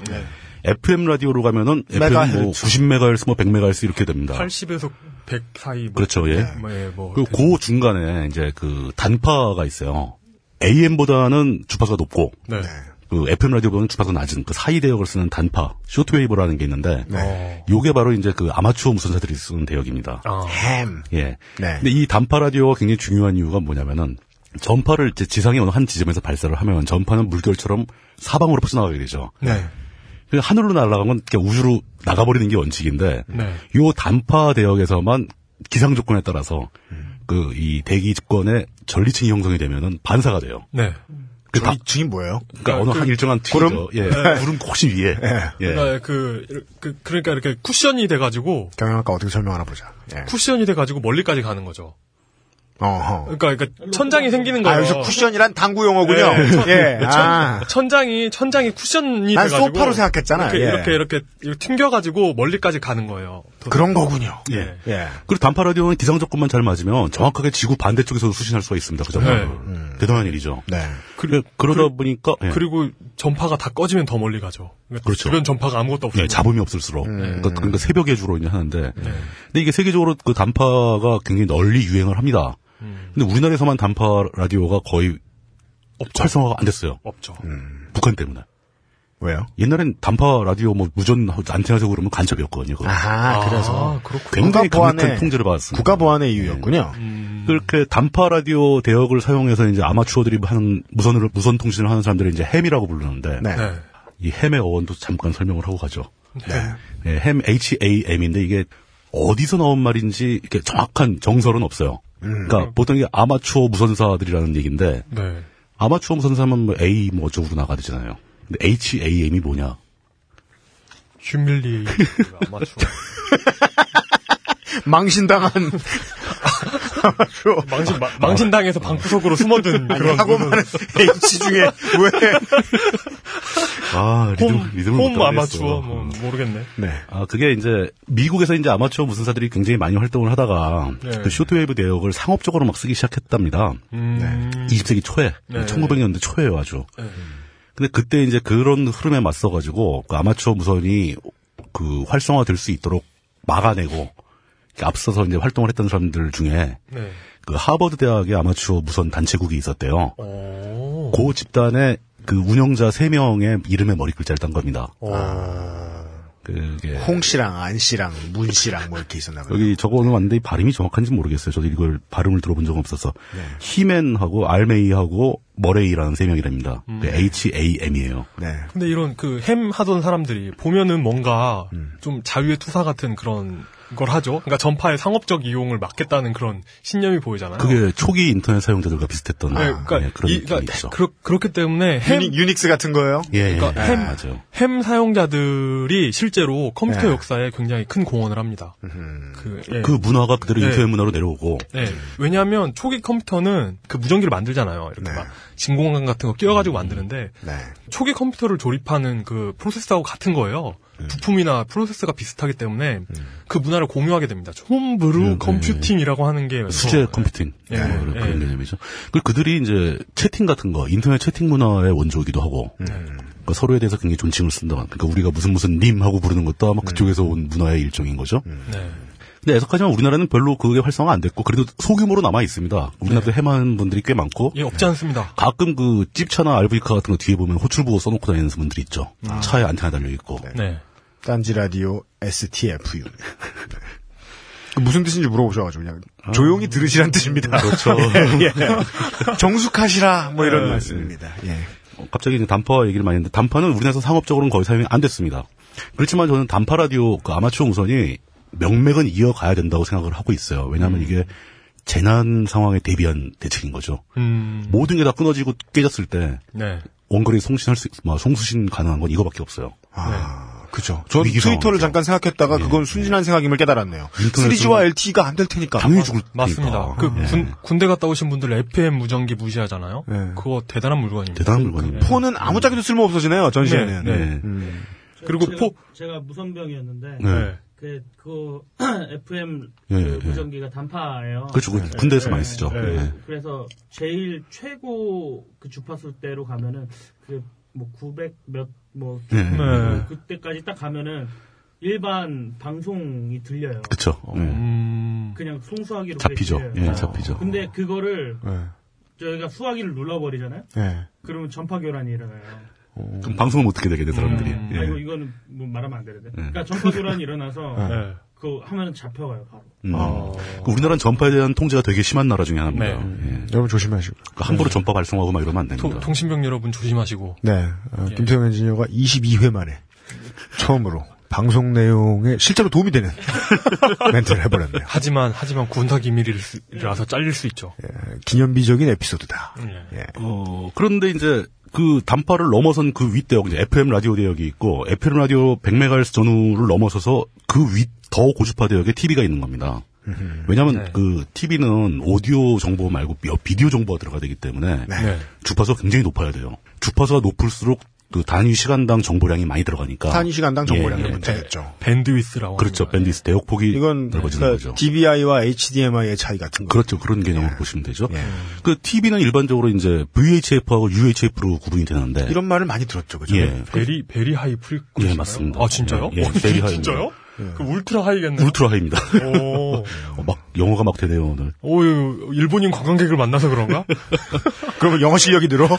FM 라디오로 가면은 FM 뭐 메가헤르츠. 90메가헤르츠 뭐 100메가헤르츠 이렇게 됩니다. 80에서 100 사이 뭐 그렇죠, 예. 뭐, 예, 뭐 그리고 그 중간에 이제 그 단파가 있어요. AM보다는 주파수가 높고 네. 그 FM 라디오보다는 주파수가 낮은 그 사이 대역을 쓰는 단파 쇼트웨이브라는 게 있는데 어. 요게 바로 이제 그 아마추어 무선사들이 쓰는 대역입니다. 아. 햄. 예. 네. 근데 이 단파 라디오가 굉장히 중요한 이유가 뭐냐면은 전파를 이제 지상의 어느 한 지점에서 발사를 하면 전파는 물결처럼 사방으로 퍼져나가게 되죠. 네. 그 하늘로 날아간 건 그냥 우주로 나가버리는 게 원칙인데 네. 요 단파 대역에서만 기상 조건에 따라서 그 이 대기 집권에 전리층이 형성이 되면은 반사가 돼요. 네. 그 다- 증이 뭐예요? 그러니까 어느 한 일정한 튀죠. 예. [laughs] 구름 혹시 위에. 예. 그러니까 그, 그 그러니까 이렇게 쿠션이 돼 가지고 경영학과 어떻게 설명하나 보자. 예. 쿠션이 돼 가지고 멀리까지 가는 거죠. 어허. 그러니까 그러니까 천장이 생기는 거예요. 아, 여기서 쿠션이란 당구 용어군요. 예. 아. 천장이 천장이 쿠션이 난 돼가지고 소파로 생각했잖아. 이렇게 예. 이렇게 이렇게, 이렇게 튕겨가지고 멀리까지 가는 거예요. 더- 그런 거군요. 예. 예. 그리고 단파 라디오는 기상 조건만 잘 맞으면 정확하게 지구 반대쪽에서도 수신할 수가 있습니다. 그 전파를. 네. 대단한 일이죠. 네. 그래, 그러다 보니까 예. 그리고 전파가 다 꺼지면 더 멀리 가죠. 그러니까 그렇죠. 주변 전파가 아무것도 없어요. 예, 잡음이 없을수록. 그러니까, 그러니까 새벽에 주로 이제 하는데. 근데 이게 세계적으로 그 단파가 굉장히 널리 유행을 합니다. 근데 우리나라에서만 단파 라디오가 거의 활성화가 안 됐어요. 없죠. 북한 때문에. 왜요? 옛날엔 단파 라디오 뭐 무전 안테나 세고 그러면 간첩이었거든요. 그거. 아하, 그래서. 아, 그렇군요. 굉장히 강력한 통제를 받았습니다. 국가 보안의 이유였군요. 그렇게 단파 라디오 대역을 사용해서 이제 아마추어들이 하는 무선으로 무선 통신을 하는 사람들이 이제 햄이라고 부르는데 네. 네. 이 햄의 어원도 잠깐 설명을 하고 가죠. 네. 예, 햄 H-A-M인데 이게 어디서 나온 말인지 이렇게 정확한 정설은 없어요. 음. 그러니까 보통 이게 아마추어 무선사들이라는 얘기인데 네. 아마추어 무선사면 뭐 A 뭐 어쩌고 나가야 되잖아요. 근데 H-A-M이 뭐냐? 휴밀리에이트 [laughs] 아마추어. 망신당한 아마추어. 망신 마- 망신당해서 방구석으로 숨어든 그런 하고만 H 중에 왜 [laughs] 아, 리듬, 홈, 리듬을 홈. 아마추어 뭐 모르겠네. 네. 아, 그게 이제 미국에서 이제 아마추어 무슨사들이 굉장히 많이 활동을 하다가 네. 그 쇼트웨이브 내역을 상업적으로 막 쓰기 시작했답니다. 음, 20세기 초에, 네. 1900년대 초에요, 아주. 네. 근데 그때 이제 그런 흐름에 맞서가지고 그 아마추어 무선이 그 활성화될 수 있도록 막아내고 앞서서 이제 활동을 했던 사람들 중에 네. 그 하버드 대학의 아마추어 무선 단체국이 있었대요. 오. 그 집단의 그 운영자 3명의 이름의 머리 글자를 딴 겁니다. 그게 홍 씨랑 안 씨랑 문 씨랑 뭐 이렇게 있었나 봐요. 여기 왔는데 이 발음이 정확한지 모르겠어요. 저도 이걸 발음을 들어본 적은 없어서 히맨하고 알메이하고 머레이라는 세 명이랍니다. 그 H-A-M이에요. 네. 근데 이런 그 햄 하던 사람들이 보면은 뭔가 음. 좀 자유의 투사 같은 그런 걸 하죠. 그러니까 전파의 상업적 이용을 막겠다는 그런 신념이 보이잖아요. 그게 초기 인터넷 사용자들과 비슷했던 네, 그러니까, 예, 그런 이, 느낌이 그러니까 있죠. 그렇, 그렇기 때문에 햄, 유닉, 유닉스 같은 거예요? 예, 예, 그러니까 예, 햄- 맞아요. 햄 사용자들이 실제로 컴퓨터 네. 역사에 굉장히 큰 공헌을 합니다. 그, 예. 그 문화가 그대로 네. 인터넷 문화로 내려오고 네. 왜냐하면 초기 컴퓨터는 그 무전기를 만들잖아요. 이렇게 네. 막 진공관 같은 거 끼워가지고 만드는데 네. 초기 컴퓨터를 조립하는 그 프로세서하고 같은 거예요. 부품이나 프로세서가 비슷하기 때문에 그 문화를 공유하게 됩니다. 홈브루 네, 네. 컴퓨팅이라고 하는 게 수제 컴퓨팅 예, 뭐 그런, 예. 그런 개념이죠. 그리고 그들이 이제 채팅 같은 거 인터넷 채팅 문화의 원조이기도 하고 그러니까 서로에 대해서 굉장히 존칭을 쓴다. 그러니까 우리가 무슨 무슨 님 하고 부르는 것도 아마 그쪽에서 온 문화의 일종인 거죠. 네. 근데 애석하지만 우리나라는 별로 그게 활성화 안 됐고 그래도 소규모로 남아 있습니다. 우리나라도 해마는 분들이 꽤 많고 예, 없지 않습니다. 가끔 그 찝차나 알브리카 같은 거 뒤에 보면 호출 보고 써놓고 다니는 분들이 있죠. 차에 안테나 달려 있고. 네. 딴지 라디오 STFU. [laughs] 무슨 뜻인지 물어보셔가지고 그냥 조용히 들으시란 뜻입니다. 그렇죠. [laughs] 예, 예. [laughs] 정숙하시라 뭐 이런 말씀입니다. 예. 어, 갑자기 이제 단파 얘기를 많이 했는데 단파는 우리나라에서 상업적으로는 거의 사용이 안 됐습니다. 그렇지만 저는 단파 라디오 그 아마추어 무선이 명맥은 이어가야 된다고 생각을 하고 있어요. 왜냐하면 이게 재난 상황에 대비한 대책인 거죠. 음. 모든 게 다 끊어지고 깨졌을 때 네. 원거리 송신할 수, 뭐 송수신 가능한 건 이거밖에 없어요. 아, 그죠. 저는 위기 트위터를 상황이죠. 잠깐 생각했다가 그건 순진한 생각임을 깨달았네요. 인터넷은 3G와 LTE가 안 될 테니까. 당연히 죽을 맞습니다. 테니까. 그 예. 군, 군대 갔다 오신 분들 FM 무전기 무시하잖아요. 네. 그거 대단한 물건입니다. 대단한 물건이에요. 폰은 아무짝에도 쓸모 없어지네요, 전시회는. 네, 네. 네. 음. 그리고 제가, 포- 제가 무선병이었는데 네. 그, 그 [clears throat] FM 예, 그 예. 무전기가 단파예요. 그렇죠. 그 군대에서 많이 쓰죠. 네. 예. 그래서 제일 최고 그 주파수대로 가면은 그뭐 900몇뭐 네. 네. 그때까지 딱 가면은 일반 방송이 들려요. 그쵸. 예. 음. 그냥 송수하기로 잡히죠. 예, 잡히죠. 근데 그거를 네. 저희가 수화기를 눌러버리잖아요. 네. 그러면 전파 교란이 일어나요. 그럼 방송을 못 듣게 되게 돼, 사람들이. 음. 예. 아 이거 이거는 뭐 말하면 안 되는데. 그러니까 전파 교란이 일어나서 네. [laughs] 그 하면은 잡혀가요 바로. 음. 어. 그 우리나라는 전파에 대한 통제가 되게 심한 나라 중에 하나입니다. 네. 예. 여러분 조심하시고. 그러니까 함부로 전파 발송하고 막 이러면 안 됩니다. 통- 통신병 여러분 조심하시고. 네. 어, 김태형 엔지니어가 22회 만에 처음으로 방송 내용에 실제로 도움이 되는 [laughs] 멘트를 해버렸네요. 하지만 하지만 군사 기밀이라서 잘릴 수 있죠. 예, 기념비적인 에피소드다. 예. 예. 어, 그런데 이제 그 단파를 넘어선 그 윗대역, 이제 FM 라디오 대역이 있고, FM 라디오 100MHz 전후를 넘어서서 그 윗 더 고주파 대역에 TV가 있는 겁니다. 왜냐하면 네. 그 TV는 오디오 정보 말고 비- 비디오 정보가 들어가야 되기 때문에 네. 주파수가 굉장히 높아야 돼요. 주파수가 높을수록 그 단위 시간당 정보량이 많이 들어가니까 단위 시간당 정보량의 예, 예. 문제겠죠. 밴드위스라고. 그렇죠. 밴디스 대역폭이 이건 넓어지는 그러니까 거죠. DVI와 HDMI의 차이 같은 거. 그렇죠. 그런 개념으로 보시면 되죠. 예. 그 TV는 일반적으로 이제 VHF하고 UHF로 구분이 되는데 이런 말을 많이 들었죠, 그죠? 예. very very high fre. 예, 맞습니다. 아 진짜요? 예, 예, 어, very high입니다. 진짜요? 그 ultra high겠네. ultra high입니다. 오. [laughs] 어, 막 영어가 막 되네요 오늘. 오, 일본인 관광객을 만나서 그런가? [laughs] 그러면 영어 실력이 늘어? [laughs]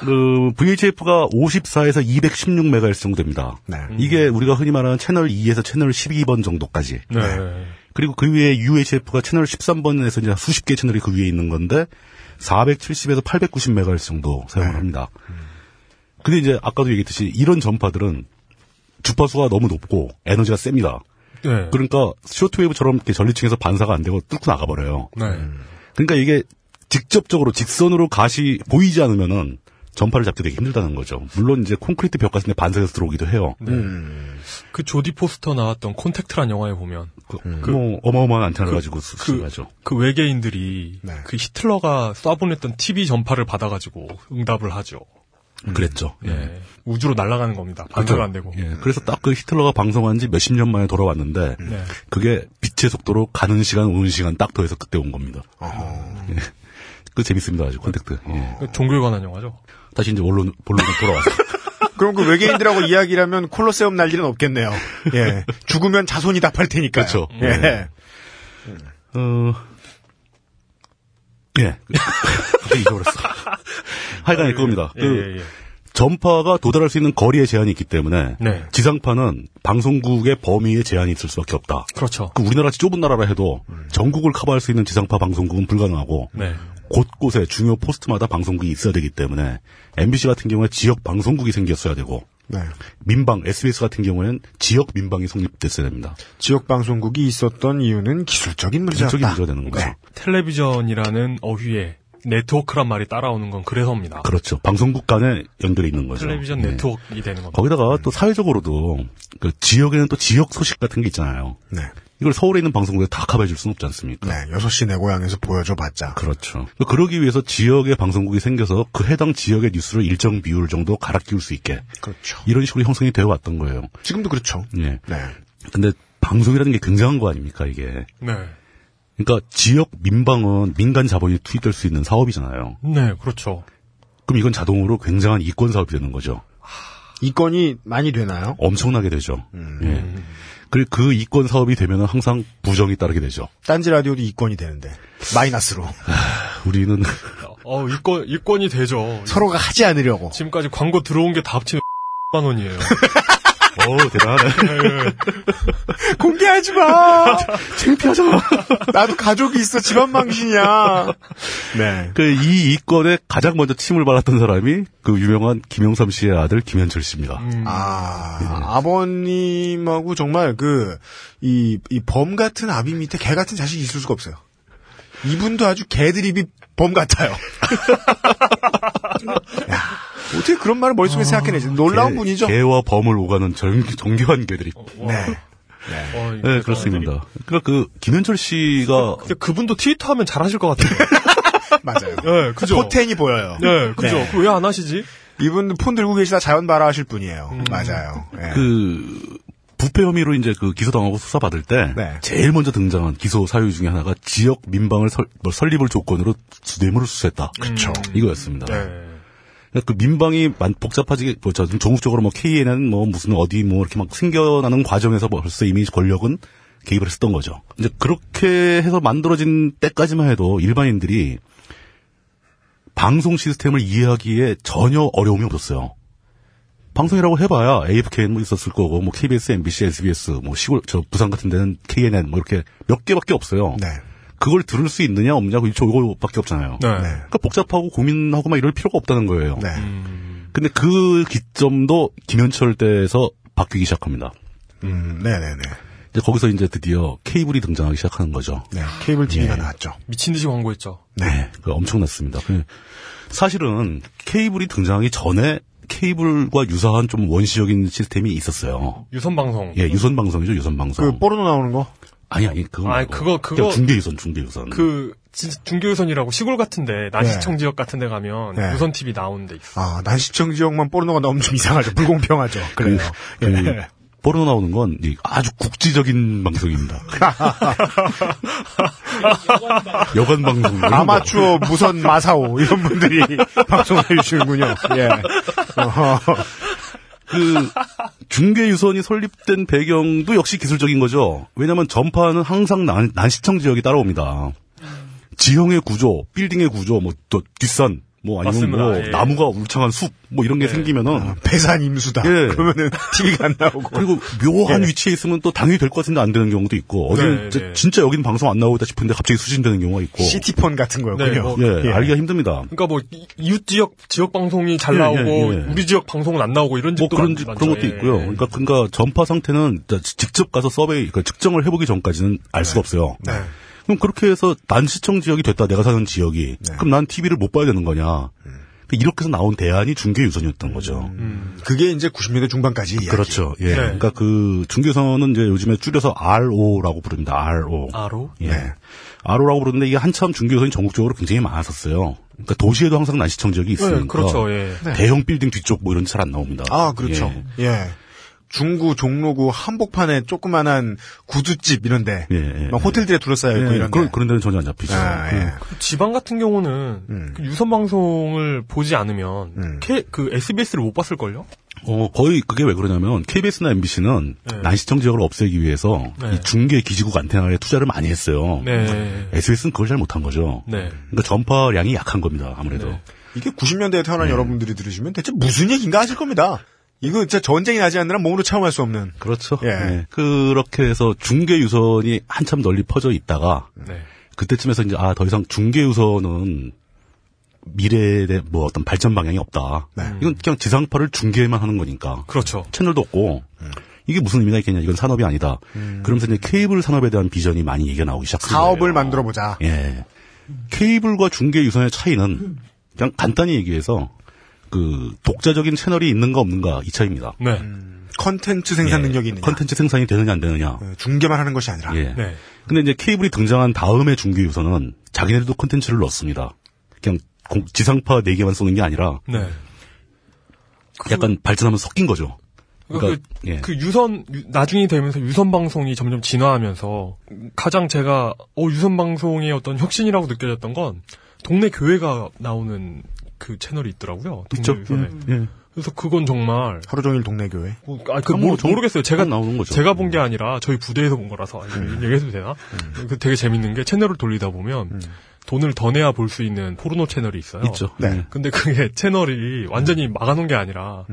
그 VHF가 54에서 216MHz 정도 됩니다. 네. 이게 우리가 흔히 말하는 채널 2에서 채널 12번 정도까지. 네. 그리고 그 위에 UHF가 채널 13번에서 이제 수십 개 채널이 그 위에 있는 건데 470에서 890MHz 정도 사용을 합니다. 근데 이제 아까도 얘기했듯이 이런 전파들은 주파수가 너무 높고 에너지가 셉니다. 네. 그러니까 쇼트웨이브처럼 이렇게 전리층에서 반사가 안 되고 뚫고 나가버려요. 네. 그러니까 이게 직접적으로 직선으로 가시 보이지 않으면은 전파를 잡기 되게 힘들다는 거죠. 물론 이제 콘크리트 벽 같은 데 반사해서 들어오기도 해요. 그 조디 포스터 나왔던 콘택트란 영화에 보면 그, 뭐 어마어마한 안테나를 가지고 수술하죠. 그 외계인들이 네. 그 히틀러가 쏴보냈던 TV 전파를 받아가지고 응답을 하죠. 그랬죠. 예. 우주로 날아가는 겁니다. 반사가 안 되고. 예. 그래서 딱 그 히틀러가 방송한 지 몇십 년 만에 돌아왔는데 네. 그게 빛의 속도로 가는 시간 오는 시간 딱 더해서 그때 온 겁니다. 예. 그 재밌습니다 아주 콘택트. 예. 그 종교에 관한 영화죠. 다시 이제 원론 본론으로 돌아와서 [laughs] 그럼 그 외계인들하고 이야기를 하면 콜로세움 날 일은 없겠네요. 예. 죽으면 자손이 답할 테니까. 그렇죠. 예. 어, 예. [laughs] 갑자기 잊어버렸어. 하여간 이겁니다. 예, 그, 예, 예. 전파가 도달할 수 있는 거리의 제한이 있기 때문에 네. 지상파는 방송국의 범위에 제한이 있을 수밖에 없다. 그렇죠. 그 우리나라같이 좁은 나라라 해도 전국을 커버할 수 있는 지상파 방송국은 불가능하고 네. 곳곳에 중요 포스트마다 방송국이 있어야 되기 때문에 MBC 같은 경우에 지역 방송국이 생겼어야 되고 네. 민방 SBS 같은 경우에는 지역 민방이 성립됐어야 됩니다. 지역 방송국이 있었던 이유는 기술적인 문제였다. 기술적인 문제가 되는 거죠. 네. 텔레비전이라는 어휘에 네트워크란 말이 따라오는 건 그래서입니다. 그렇죠. 방송국 간에 연결이 있는 거죠. 텔레비전 네. 네트워크이 되는 겁니다. 거기다가 또 사회적으로도 그 지역에는 또 지역 소식 같은 게 있잖아요. 네. 이걸 서울에 있는 방송국에 다 커버해 줄 수는 없지 않습니까? 네. 6시 내 고향에서 보여줘 봤자. 그렇죠. 그러기 위해서 지역의 방송국이 생겨서 그 해당 지역의 뉴스를 일정 비율 정도 갈아 끼울 수 있게 그렇죠. 이런 식으로 형성이 되어 왔던 거예요. 지금도 그렇죠. 예. 네. 근데 방송이라는 게 굉장한 거 아닙니까, 이게. 네. 그러니까 지역 민방은 민간 자본이 투입될 수 있는 사업이잖아요. 네, 그렇죠. 그럼 이건 자동으로 굉장한 이권 사업이 되는 거죠. 이건이 많이 되나요? 엄청나게 되죠. 예. 그리고 그 이권 사업이 되면 항상 부정이 따르게 되죠. 딴지 라디오도 이건이 되는데 마이너스로 우리는 어, 이권, 이권이 되죠. 서로가 하지 않으려고. 지금까지 광고 들어온 게 다 합치면 만 원이에요. 어 대단하네. [laughs] 공개하지 마. [laughs] 창피하잖아. 나도 가족이 있어 집안 망신이야. 네. 그 이 이권에 가장 먼저 침을 발랐던 사람이 그 유명한 김영삼 씨의 아들 김현철 씨입니다. 아 아버님하고 정말 그 이 이 범 같은 아비 밑에 개 같은 자식이 있을 수가 없어요. 이분도 아주 개드립이 범 같아요. [laughs] 야, 어떻게 그런 말을 머릿속에 생각해내지? 놀라운 개- 분이죠. 개와 범을 오가는 정, 정교한 개들이. 네. 어, 네, 그렇습니다. 그러니까 그 김현철 씨가 근데 그분도 트위터 하면 잘하실 것 같아요. [laughs] 맞아요. 네, 그죠. 포텐이 보여요. 네, 그죠. 네. 왜안 하시지? 이분 폰 들고 계시다 자연 발화하실 분이에요. 맞아요. 네. 그 부패 혐의로 이제 그 기소당하고 수사 받을 때 네. 제일 먼저 등장한 기소 사유 중에 하나가 지역 민방을 설, 뭐 설립을 조건으로 뇌물을 수수했다. 그렇죠. 이거였습니다. 네. 그 민방이 만- 복잡하지게 뭐 저, 전국적으로 뭐 KN은 뭐 무슨 어디 뭐 이렇게 막 생겨나는 과정에서 뭐 벌써 이미 권력은 개입을 했었던 거죠. 이제 그렇게 해서 만들어진 때까지만 해도 일반인들이 방송 시스템을 이해하기에 전혀 어려움이 없었어요. 방송이라고 해봐야 AFK는 뭐 있었을 거고, 뭐 KBS, MBC, SBS, 뭐 시골, 저 부산 같은 데는 KNN 뭐 이렇게 몇 개밖에 없어요. 네. 그걸 들을 수 있느냐 없느냐 그 이거밖에 없잖아요. 네. 그러니까 복잡하고 고민하고 막 이럴 필요가 없다는 거예요. 네. 근데 그 기점도 김현철 때에서 바뀌기 시작합니다. 음, 네네네. 이제 거기서 이제 드디어 케이블이 등장하기 시작하는 거죠. 네. 케이블 TV가 예. 나왔죠. 미친 듯이 광고했죠. 네. 그 엄청났습니다. 그 사실은 케이블이 등장하기 전에 케이블과 유사한 좀 원시적인 시스템이 있었어요. 유선 방송. 예, 유선 방송이죠, 유선 방송. 그 포르노 나오는 거. 아니 아니 그거 아니. 그거- 그거- 그냥 중계 유선, 중계 유선. 그 진짜 중계유선이라고 시골 같은데 난시청 지역 같은데 가면 네. 유선 TV 나오는 데 있어. 아, 난시청 지역만 포르노가 나오면 좀 이상하죠. 불공평하죠. 그래요. 그, 예. 포르노 나오는 건이 아주 국지적인 방송입니다. [laughs] 여관 방송. 아마추어 무선 마사오 이런 분들이 [laughs] 방송을 해주시는군요. 예. 어허. [laughs] 그 중계 유선이 설립된 배경도 역시 기술적인 거죠. 왜냐하면 전파는 항상 난, 난시청 지역이 따라옵니다. 지형의 구조, 빌딩의 구조, 뭐 또 뒷산, 뭐 아니면 맞습니다. 뭐 예. 나무가 울창한 숲, 뭐 이런 게 생기면은 배산 임수다. 예. 그러면은 [laughs] TV가 안 나오고. 그리고 묘한 위치에 있으면 또 당연히 될 것 같은데 안 되는 경우도 있고 어디는 네, 진짜- 네. 진짜 여기는 방송 안 나오다 싶은데 갑자기 수신되는 경우가 있고 시티폰 같은 거였군요. 네, 뭐- 예, 예. 알기가 힘듭니다. 그러니까 뭐 이- 이웃 지역 지역 방송이 잘 예, 나오고 예, 예. 우리 지역 방송은 안 나오고 이런 뭐 그런 많-. 그런 것도 예, 있고요. 예. 그러니까 그러니까 전파 상태는 직접 가서 서베이 그러니까 측정을 해보기 전까지는 알 수가 없어요. 네. 그럼 그렇게 해서 난시청 지역이 됐다 내가 사는 지역이 네. 그럼 난 TV를 못 봐야 되는 거냐? 음. 그러니까 이렇게 해서 나온 대안이 중계 유선이었던 거죠. 그게 이제 90년대 중반까지 이야기. 그렇죠. 예. 네. 그러니까 그 중계선은 이제 요즘에 줄여서 RO라고 부릅니다. RO. 아로? 예. RO라고 부르는데 이게 한참 중개유선이 전국적으로 굉장히 많았었어요. 그러니까 도시에도 항상 난시청 지역이 있으니까 네, 그렇죠. 예. 대형 빌딩 뒤쪽 뭐 이런 데잘안 나옵니다. 아, 그렇죠. 예. 예. 중구, 종로구, 한복판에 조그만한 구두집 이런데. 예, 예, 막 호텔들에 둘러싸여 있고 예, 이런데. 그런, 그런 데는 전혀 안 잡히죠. 아, 예. 그 지방 같은 경우는 음. 그 유선 방송을 보지 않으면 음. K- 그 SBS를 못 봤을 걸요? 어, 거의 그게 왜 그러냐면 KBS나 MBC는 네. 난시청 지역을 없애기 위해서 네. 이 중계 기지국 안테나에 투자를 많이 했어요. 네. SBS는 그걸 잘 못한 거죠. 네. 그러니까 전파량이 약한 겁니다. 아무래도. 네. 이게 90년대에 태어난 네. 여러분들이 들으시면 대체 무슨 얘기인가 하실 겁니다. 이거 진짜 전쟁이 나지 한 몸으로 체험할 수 없는. 그렇죠. 예. 예. 그렇게 해서 중계 유선이 한참 널리 퍼져 있다가 네. 그때쯤에서 이제 아 더 이상 중계 유선은 미래에 대해 뭐 어떤 발전 방향이 없다. 네. 이건 그냥 지상파를 중계만 하는 거니까 그렇죠. 채널도 없고 음. 이게 무슨 의미가 있겠냐 이건 산업이 아니다. 그러면서 이제 케이블 산업에 대한 비전이 많이 얘기가 나오기 시작한 사업을. 만들어 보자. 예. 케이블과 중계 유선의 차이는 그냥 간단히 얘기해서 그 독자적인 채널이 있는가 없는가 이 차이입니다. 네. 컨텐츠 생산 예. 능력이 있느냐. 컨텐츠 생산이 되느냐 안 되느냐. 예, 중계만 하는 것이 아니라. 예. 네. 근데 이제 케이블이 등장한 다음에 중계 유선은 자기네들도 컨텐츠를 넣습니다. 그냥 공- 지상파 4개만 쏘는 게 아니라 네. 약간 발전하면서 섞인 거죠. 그러니까 그, 예. 그 유선 유- 나중이 되면서 유선 방송이 점점 진화하면서 가장 제가 어 유선 방송의 어떤 혁신이라고 느껴졌던 건 동네 교회가 나오는 그 채널이 있더라고요. 동네 있죠. 유선에. 예. 그래서 그건 정말 하루 종일 동네 교회. 뭐, 아, 그 아, 뭐 모르, 정- 모르겠어요. 제가 나오는 거죠. 제가 본 게 아니라 저희 부대에서 본 거라서 이거 얘기해도 되나? 그 되게 재밌는 게 채널을 돌리다 보면 돈을 더 내야 볼 수 있는 포르노 채널이 있어요. 있죠. 네. 예. 근데 그게 채널이 완전히 막아놓은 게 아니라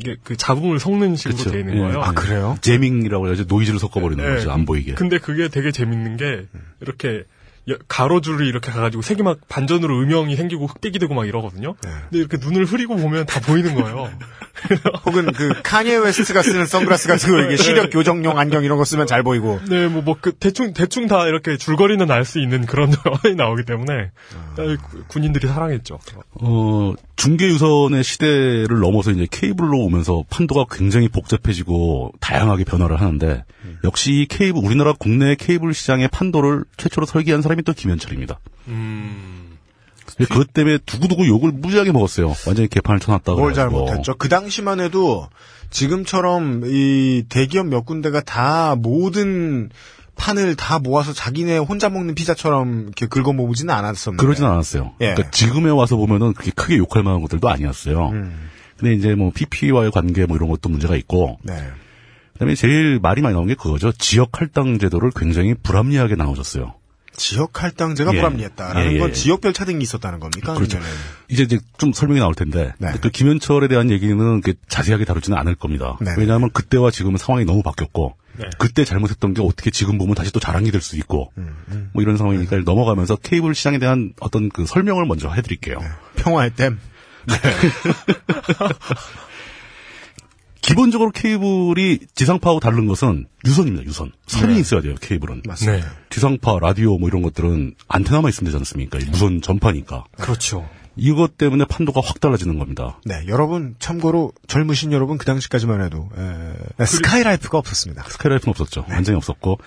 이게 그 잡음을 섞는 식으로 그쵸. 돼 있는 예. 거예요. 아, 그래요? jamming이라고 해서 노이즈를 섞어버리는 예. 거죠. 안 보이게. 근데 그게 되게 재밌는 게 이렇게 여- 가로줄이 이렇게 가가지고 색이 막 반전으로 음영이 생기고 흑백이 되고 막 이러거든요. 네. 근데 이렇게 눈을 흐리고 보면 다 보이는 거예요. [laughs] 혹은 그 카니에 웨스트가 쓰는 선글라스 같은 거 이게 시력 교정용 안경 이런 거 쓰면 잘 보이고. 네, 뭐, 뭐, 그, 대충, 대충 다 이렇게 줄거리는 알 수 있는 그런 [laughs] 상황이 나오기 때문에, 아, 구- 군인들이 사랑했죠. 어, 중계 유선의 시대를 넘어서 이제 케이블로 오면서 판도가 굉장히 복잡해지고 다양하게 변화를 하는데 역시 이 케이블 우리나라 국내 케이블 시장의 판도를 최초로 설계한 사람이 또 김현철입니다. 음, 그것 때문에 두고두고 욕을 무지하게 먹었어요. 완전히 개판을 쳐놨다 뭘. 잘못했죠? 그 당시만 해도 지금처럼 이 대기업 몇 군데가 다 모든 판을 다 모아서 자기네 혼자 먹는 피자처럼 이렇게 긁어 모으지는 않았었는데. 그러진 않았어요. 예. 그러니까 지금에 와서 보면은 그렇게 크게 욕할 만한 것들도 아니었어요. 음. 근데 이제 뭐 PP와의 관계 뭐 이런 것도 문제가 있고 네. 그다음에 제일 말이 많이 나온 게 그거죠. 지역 할당 제도를 굉장히 불합리하게 나눠줬어요. 지역 할당제가 예. 불합리했다라는 예, 건 예. 지역별 차등이 있었다는 겁니까? 그렇죠. 이제 이제 좀 설명이 나올 텐데 네. 그 김현철에 대한 얘기는 그 자세하게 다루지는 않을 겁니다. 네. 왜냐하면 그때와 지금은 상황이 너무 바뀌었고 네. 그때 잘못했던 게 어떻게 지금 보면 다시 또 자랑이 될 수 있고 음, 뭐 이런 상황이니까 넘어가면서 케이블 시장에 대한 어떤 그 설명을 먼저 해드릴게요. 평화의 댐. [laughs] 기본적으로 케이블이 지상파하고 다른 것은 유선입니다. 유선 선이 네. 있어야 돼요. 케이블은 맞습니다. 네. 지상파 라디오 뭐 이런 것들은 안테나만 있으면 되지 않습니까? 이 무선 전파니까 그렇죠. 이것 때문에 판도가 확 달라지는 겁니다. 네, 여러분 참고로 젊으신 여러분 그 당시까지만 해도 에, 스카이라이프가 없었습니다. 스카이라이프는 없었죠. 네. 완전히 없었고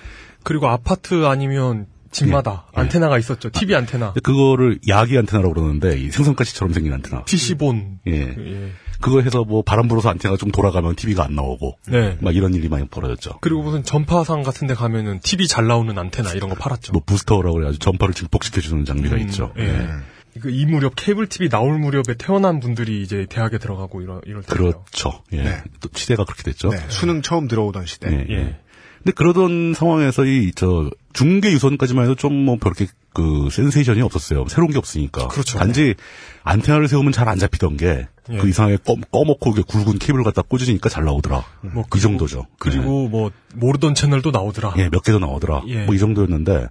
그리고 아파트 아니면 집마다 예. 안테나가 있었죠. TV 안테나. 그거를 야기 안테나라고 그러는데 이 생선가시처럼 생긴 안테나. fishbone. 예. 예. 그거 해서 뭐 바람 불어서 안테나가 좀 돌아가면 TV가 안 나오고 네. 막 이런 일이 많이 벌어졌죠. 그리고 무슨 전파상 같은 데 가면은 TV 잘 나오는 안테나 이런 거 팔았죠. 뭐 부스터라고 그래 가지고 전파를 증폭시켜 주는 장비가 음, 있죠. 예. 예. 그이 무렵 케이블 TV 나올 무렵에 태어난 분들이 이제 대학에 들어가고 이런 이럴 때요. 그렇죠. 예. 네. 또 시대가 그렇게 됐죠. 네, 수능 처음 들어오던 시대. 예. 예. 근데 그러던 상황에서 이 저 중계 유선까지만 해도 좀뭐 그렇게 그 센세이션이 없었어요. 새로운 게 없으니까. 그렇죠. 단지 안테나를 세우면 잘 안 잡히던 게 그 예. 이상하게 꺼, 이렇게 굵은 케이블 갖다 꽂으니까 잘 나오더라. 뭐 그 정도죠. 그리고 뭐 모르던 채널도 나오더라. 예, 몇 개도 나오더라. 예. 뭐 이 정도였는데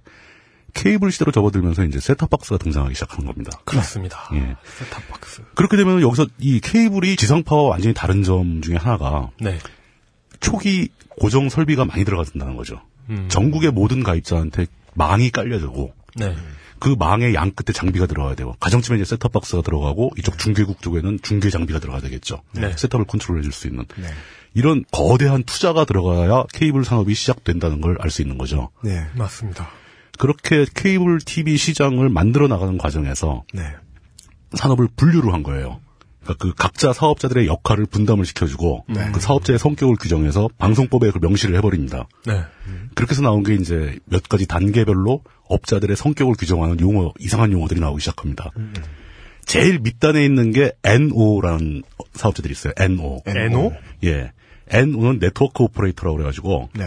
케이블 시대로 접어들면서 이제 셋탑박스가 등장하기 시작한 겁니다. 그렇습니다. 예. 셋탑박스. 그렇게 되면 여기서 이 케이블이 지상파와 완전히 다른 점 중에 하나가 네. 초기 고정 설비가 많이 들어간다는 거죠. 음. 전국의 모든 가입자한테 망이 깔려주고 네. 그 망의 양 끝에 장비가 들어가야 되고 가정집에 이제 셋탑 박스가 들어가고 이쪽 중계국 쪽에는 중계 장비가 들어가야 되겠죠. 네. 셋탑을 컨트롤해 줄 수 있는 네. 이런 거대한 투자가 들어가야 케이블 산업이 시작된다는 걸 알 수 있는 거죠. 네. 맞습니다. 그렇게 케이블 TV 시장을 만들어 나가는 과정에서 네. 산업을 분류를 한 거예요. 그러니까 그 각자 사업자들의 역할을 분담을 시켜주고 그 사업자의 성격을 규정해서 방송법에 그 명시를 해버립니다. 네. 그렇게 해서 나온 게 이제 몇 가지 단계별로 업자들의 성격을 규정하는 용어, 이상한 용어들이 나오기 시작합니다. 제일 밑단에 있는 게 NO라는 사업자들이 있어요. NO. NO? 예. NO는 network operator라고 그래가지고 네.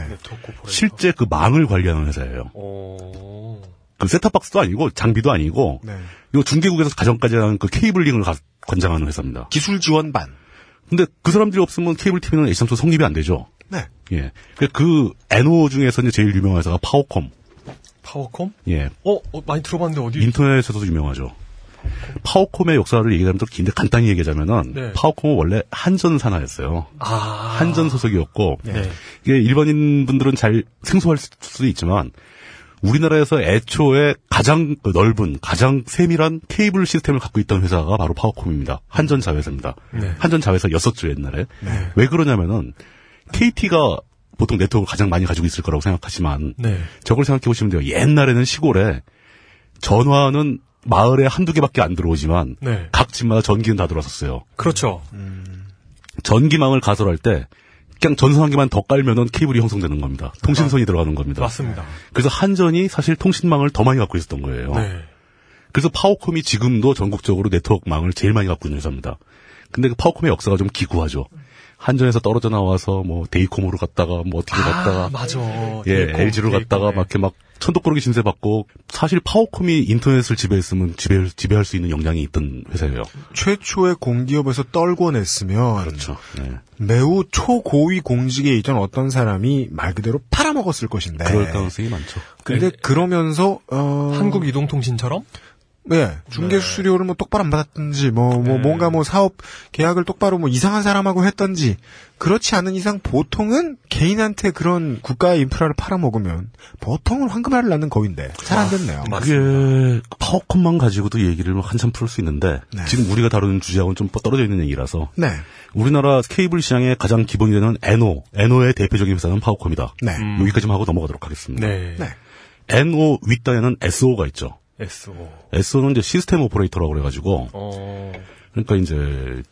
실제 그 망을 관리하는 회사예요. 어... 그 셋탑박스도 아니고 장비도 아니고 네. 이 중계국에서 가정까지 하는 그 cabling을 가- 관장하는 회사입니다. 기술 지원반. 근데 그 사람들이 없으면 케이블 TV는 애시당초 성립이 안 되죠. 네. 예. 그, 그 NO 중에서 이제 제일 유명한 회사가 파워콤. 파워콤? 예. 어, 어, 많이 들어봤는데 어디? 인터넷에서도 유명하죠. 파워콤 의 역사를 얘기하면 또 긴데 간단히 얘기하자면은 네. 파워콤은 원래 한전 산하였어요. 아. 한전 소속이었고 네. 이게 일반인 분들은 잘 생소할 수도 있지만 우리나라에서 애초에 가장 그 넓은 가장 세밀한 케이블 시스템을 갖고 있던 회사가 바로 파워콤입니다. 한전 자회사입니다. 네. 한전 자회사였었죠 옛날에. 왜 그러냐면은 KT가 보통 네트워크를 가장 많이 가지고 있을 거라고 생각하지만 네. 저걸 생각해 보시면 돼요. 옛날에는 시골에 전화는 마을에 한두 개밖에 안 들어오지만 네. 각 집마다 전기는 다 들어왔었어요. 그렇죠. 전기망을 가설할 때 그냥 전선 한 개만 더 깔면은 케이블이 형성되는 겁니다. 통신선이 들어가는 겁니다. 맞습니다. 그래서 한전이 사실 통신망을 더 많이 갖고 있었던 거예요. 네. 그래서 파워콤이 지금도 전국적으로 네트워크망을 제일 많이 갖고 있는 회사입니다. 근데 그 파워콤의 역사가 좀 기구하죠. 한전에서 떨어져 나와서 뭐 데이콤으로 갔다가 뭐 어떻게 갔다가 아, 맞아. 예, 데이콤, LG로 갔다가 데이콤, 막 이렇게 막 천덕꾸러기 신세 받고 사실 파워콤이 인터넷을 지배했으면 지배 지배할 수 있는 역량이 있던 회사예요. 최초의 공기업에서 떨고 냈으면 그렇죠. 네. 매우 초고위 공직에 있던 어떤 사람이 말 그대로 팔아먹었을 것인데. 그럴 가능성이 많죠. 근데 그러면서 어 네. 한국 이동통신처럼? 네, 중개 수수료를 뭐 똑바로 안 받았든지, 뭐, 뭐, 뭔가 뭐 사업 계약을 똑바로 뭐 이상한 사람하고 했던지, 그렇지 않은 이상 보통은 개인한테 그런 국가의 인프라를 팔아먹으면 보통은 황금알을 낳는 거인데, 잘 안 됐네요. 그게 파워콤만 가지고도 얘기를 한참 풀 수 있는데 네. 지금 우리가 다루는 주제하고는 좀 떨어져 있는 얘기라서 네, 우리나라 케이블 시장의 가장 기본이 되는 NO, NO의 대표적인 회사는 파워콤이다. 네, 여기까지만 하고 넘어가도록 하겠습니다. 네. 네. NO 윗단에는 SO가 있죠. SO. SO는 이제 system operator라고 그래가지고 어. 그러니까 이제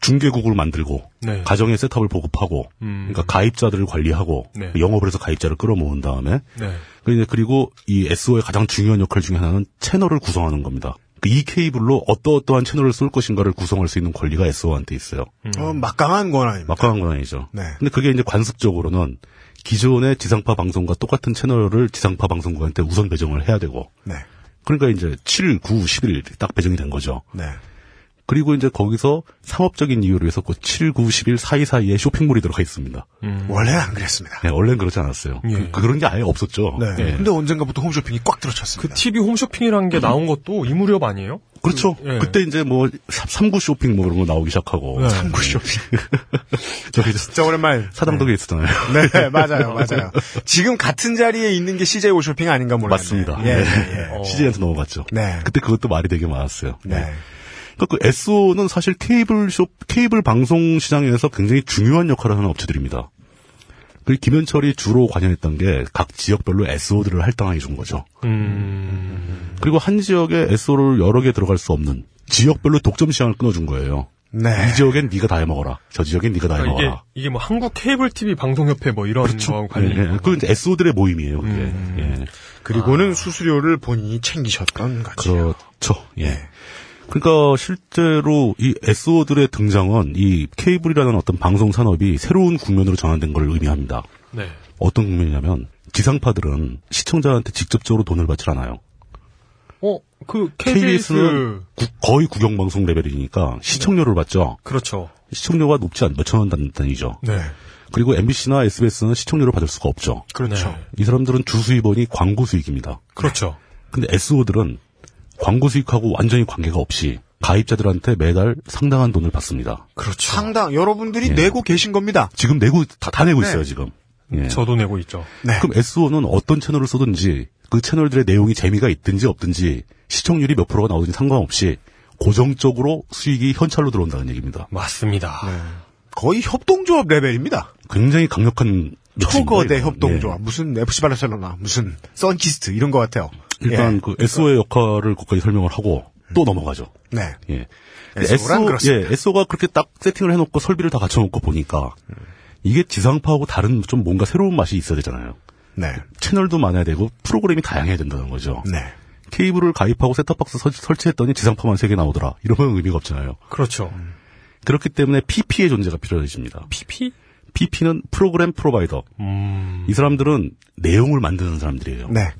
중개국을 만들고 네. 가정의 셋업을 보급하고 음. 그러니까 가입자들을 관리하고 네. 영업을 해서 가입자를 끌어모은 다음에 네. 그리고 이제 그리고 이 SO의 가장 중요한 역할 중에 하나는 채널을 구성하는 겁니다. 그이 케이블로 어떠어떠한 채널을 쏠 것인가를 구성할 수 있는 권리가 SO한테 있어요. 어, 막강한 권한입니다. 막강한 건 아니죠. 네. 근데 그게 이제 관습적으로는 기존의 지상파 방송과 똑같은 채널을 지상파 방송국한테 우선 배정을 해야 되고 네, 그러니까 이제 7, 9, 11딱 배정이 된 거죠. 네, 그리고 이제 거기서 상업적인 이유로 해서 그 7, 9, 11 사이사이에 쇼핑몰이 들어가 있습니다. 원래는 안 그랬습니다. 네, 원래는 그렇지 않았어요. 예. 그, 런게 아예 없었죠. 네, 예. 근데 언젠가부터 홈쇼핑이 꽉그 들어찼습니다. TV 홈쇼핑이라는 게 나온 것도 이 무렵 아니에요? 그렇죠. 예. 그때 이제 뭐 3구 쇼핑 뭐 그런 거 나오기 시작하고 네. 3구 쇼핑. [laughs] 저기 진짜 오랜만. 사당동에 있었잖아요. 네, 맞아요, 맞아요. 지금 같은 자리에 있는 게 CJ 오쇼핑 아닌가 몰라요. 맞습니다. 예, 네. 예, 예. [laughs] CJ한테 넘어갔죠. 네. 그때 그것도 말이 되게 많았어요. 네. 그러니까 그 SO는 사실 케이블 쇼 케이블 방송 시장에서 굉장히 중요한 역할을 하는 업체들입니다. 그 김현철이 주로 관여했던 게 각 지역별로 SO들을 할당하게 준 거죠. 음. 그리고 한 지역에 SO를 여러 개 들어갈 수 없는 지역별로 독점 시장을 끊어준 거예요. 네. 이 지역엔 네가 다 해먹어라. 저 지역엔 네가 다 이게, 해먹어라. 이게 뭐 한국 케이블 TV 방송협회 뭐 이런 거하고 관련. 예, 예. 그건 이제 SO들의 모임이에요. 그게. 음. 예. 그리고는 수수료를 본인이 챙기셨던 거죠. 그렇죠. 예. 네. 그러니까 실제로 이 SO들의 등장은 이 케이블이라는 어떤 방송 산업이 새로운 국면으로 전환된 걸 의미합니다. 네. 어떤 국면이냐면 지상파들은 시청자한테 직접적으로 돈을 받질 않아요. 어, 그 KBS KBS는 거의 국영방송 레벨이니까 시청료를 받죠. 그렇죠. 시청료가 높지 않 몇천 원 단위죠. 네. 그리고 MBC나 SBS는 시청료를 받을 수가 없죠. 그렇죠. 네. 이 사람들은 주 수입원이 광고 수익입니다. 그렇죠. 근데 SO들은 광고 수익하고 완전히 관계가 없이 가입자들한테 매달 상당한 돈을 받습니다. 그렇죠. 상당 여러분들이 예. 내고 계신 겁니다. 지금 내고 다, 다 내고 네. 있어요 지금. 예. 저도 내고 있죠. 네. 그럼 SO는 어떤 채널을 쏘든지 그 채널들의 내용이 재미가 있든지 없든지 시청률이 몇 프로가 나오든지 상관없이 고정적으로 수익이 현찰로 들어온다는 얘기입니다. 맞습니다. 거의 협동조합 레벨입니다. 굉장히 강력한 초거대 예. 협동조합 무슨 FC 바르셀로나 무슨 선키스트 이런 것 같아요. 일단 예. 그 SO의 역할을 거기까지 설명을 하고 또 넘어가죠. 네. 예. SO 란 그렇습니다. 예, SO가 그렇게 딱 세팅을 해놓고 설비를 다 갖춰놓고 보니까 이게 지상파하고 다른 좀 뭔가 새로운 맛이 있어야 되잖아요. 네. 채널도 많아야 되고 프로그램이 다양해야 된다는 거죠. 네. 케이블을 가입하고 셋탑박스 설- 설치했더니 지상파만 3개 나오더라. 이러면 의미가 없잖아요. 그렇죠. 그렇기 때문에 PP의 존재가 필요해집니다. PP? PP는 프로그램 프로바이더. 음. 이 사람들은 내용을 만드는 사람들이에요. 네.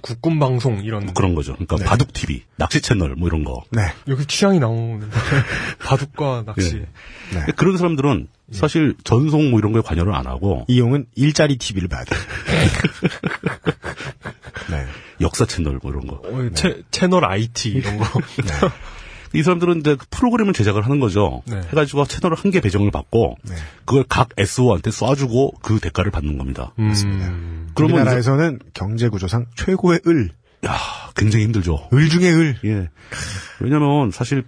국군 방송 이런 뭐 그런 거죠. 그러니까 바둑 TV, 낚시 채널 뭐 이런 거. 네. 여기 취향이 나오는데 [laughs] 바둑과 낚시. 예. 네. 그런 사람들은 사실 전송 뭐 이런 거에 관여를 안 하고 이용은 일자리 TV를 봐야 돼요. [laughs] 네. 역사 채널 뭐 이런 거. 어, 채, 채널 IT 이런 거. [laughs] 이 사람들은 이제 그 프로그램을 제작을 하는 거죠. 네. 해가지고 채널을 한 개 배정을 받고 네. 그걸 각 SO한테 쏴주고 그 대가를 받는 겁니다. 음. 그러면 우리나라에서는 경제 구조상 최고의 을, 야, 굉장히 힘들죠. 을 중의 을. 예. 왜냐면 사실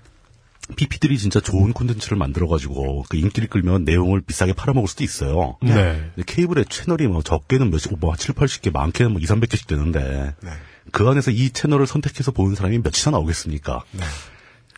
PP들이 진짜 좋은 콘텐츠를 만들어가지고 그 인기를 끌면 내용을 비싸게 팔아먹을 수도 있어요. 네. 근데 케이블의 채널이 뭐 적게는 몇십, 뭐 7, 80개, 많게는 뭐 2, 300개씩 되는데 네. 그 안에서 이 채널을 선택해서 보는 사람이 몇이나 나오겠습니까?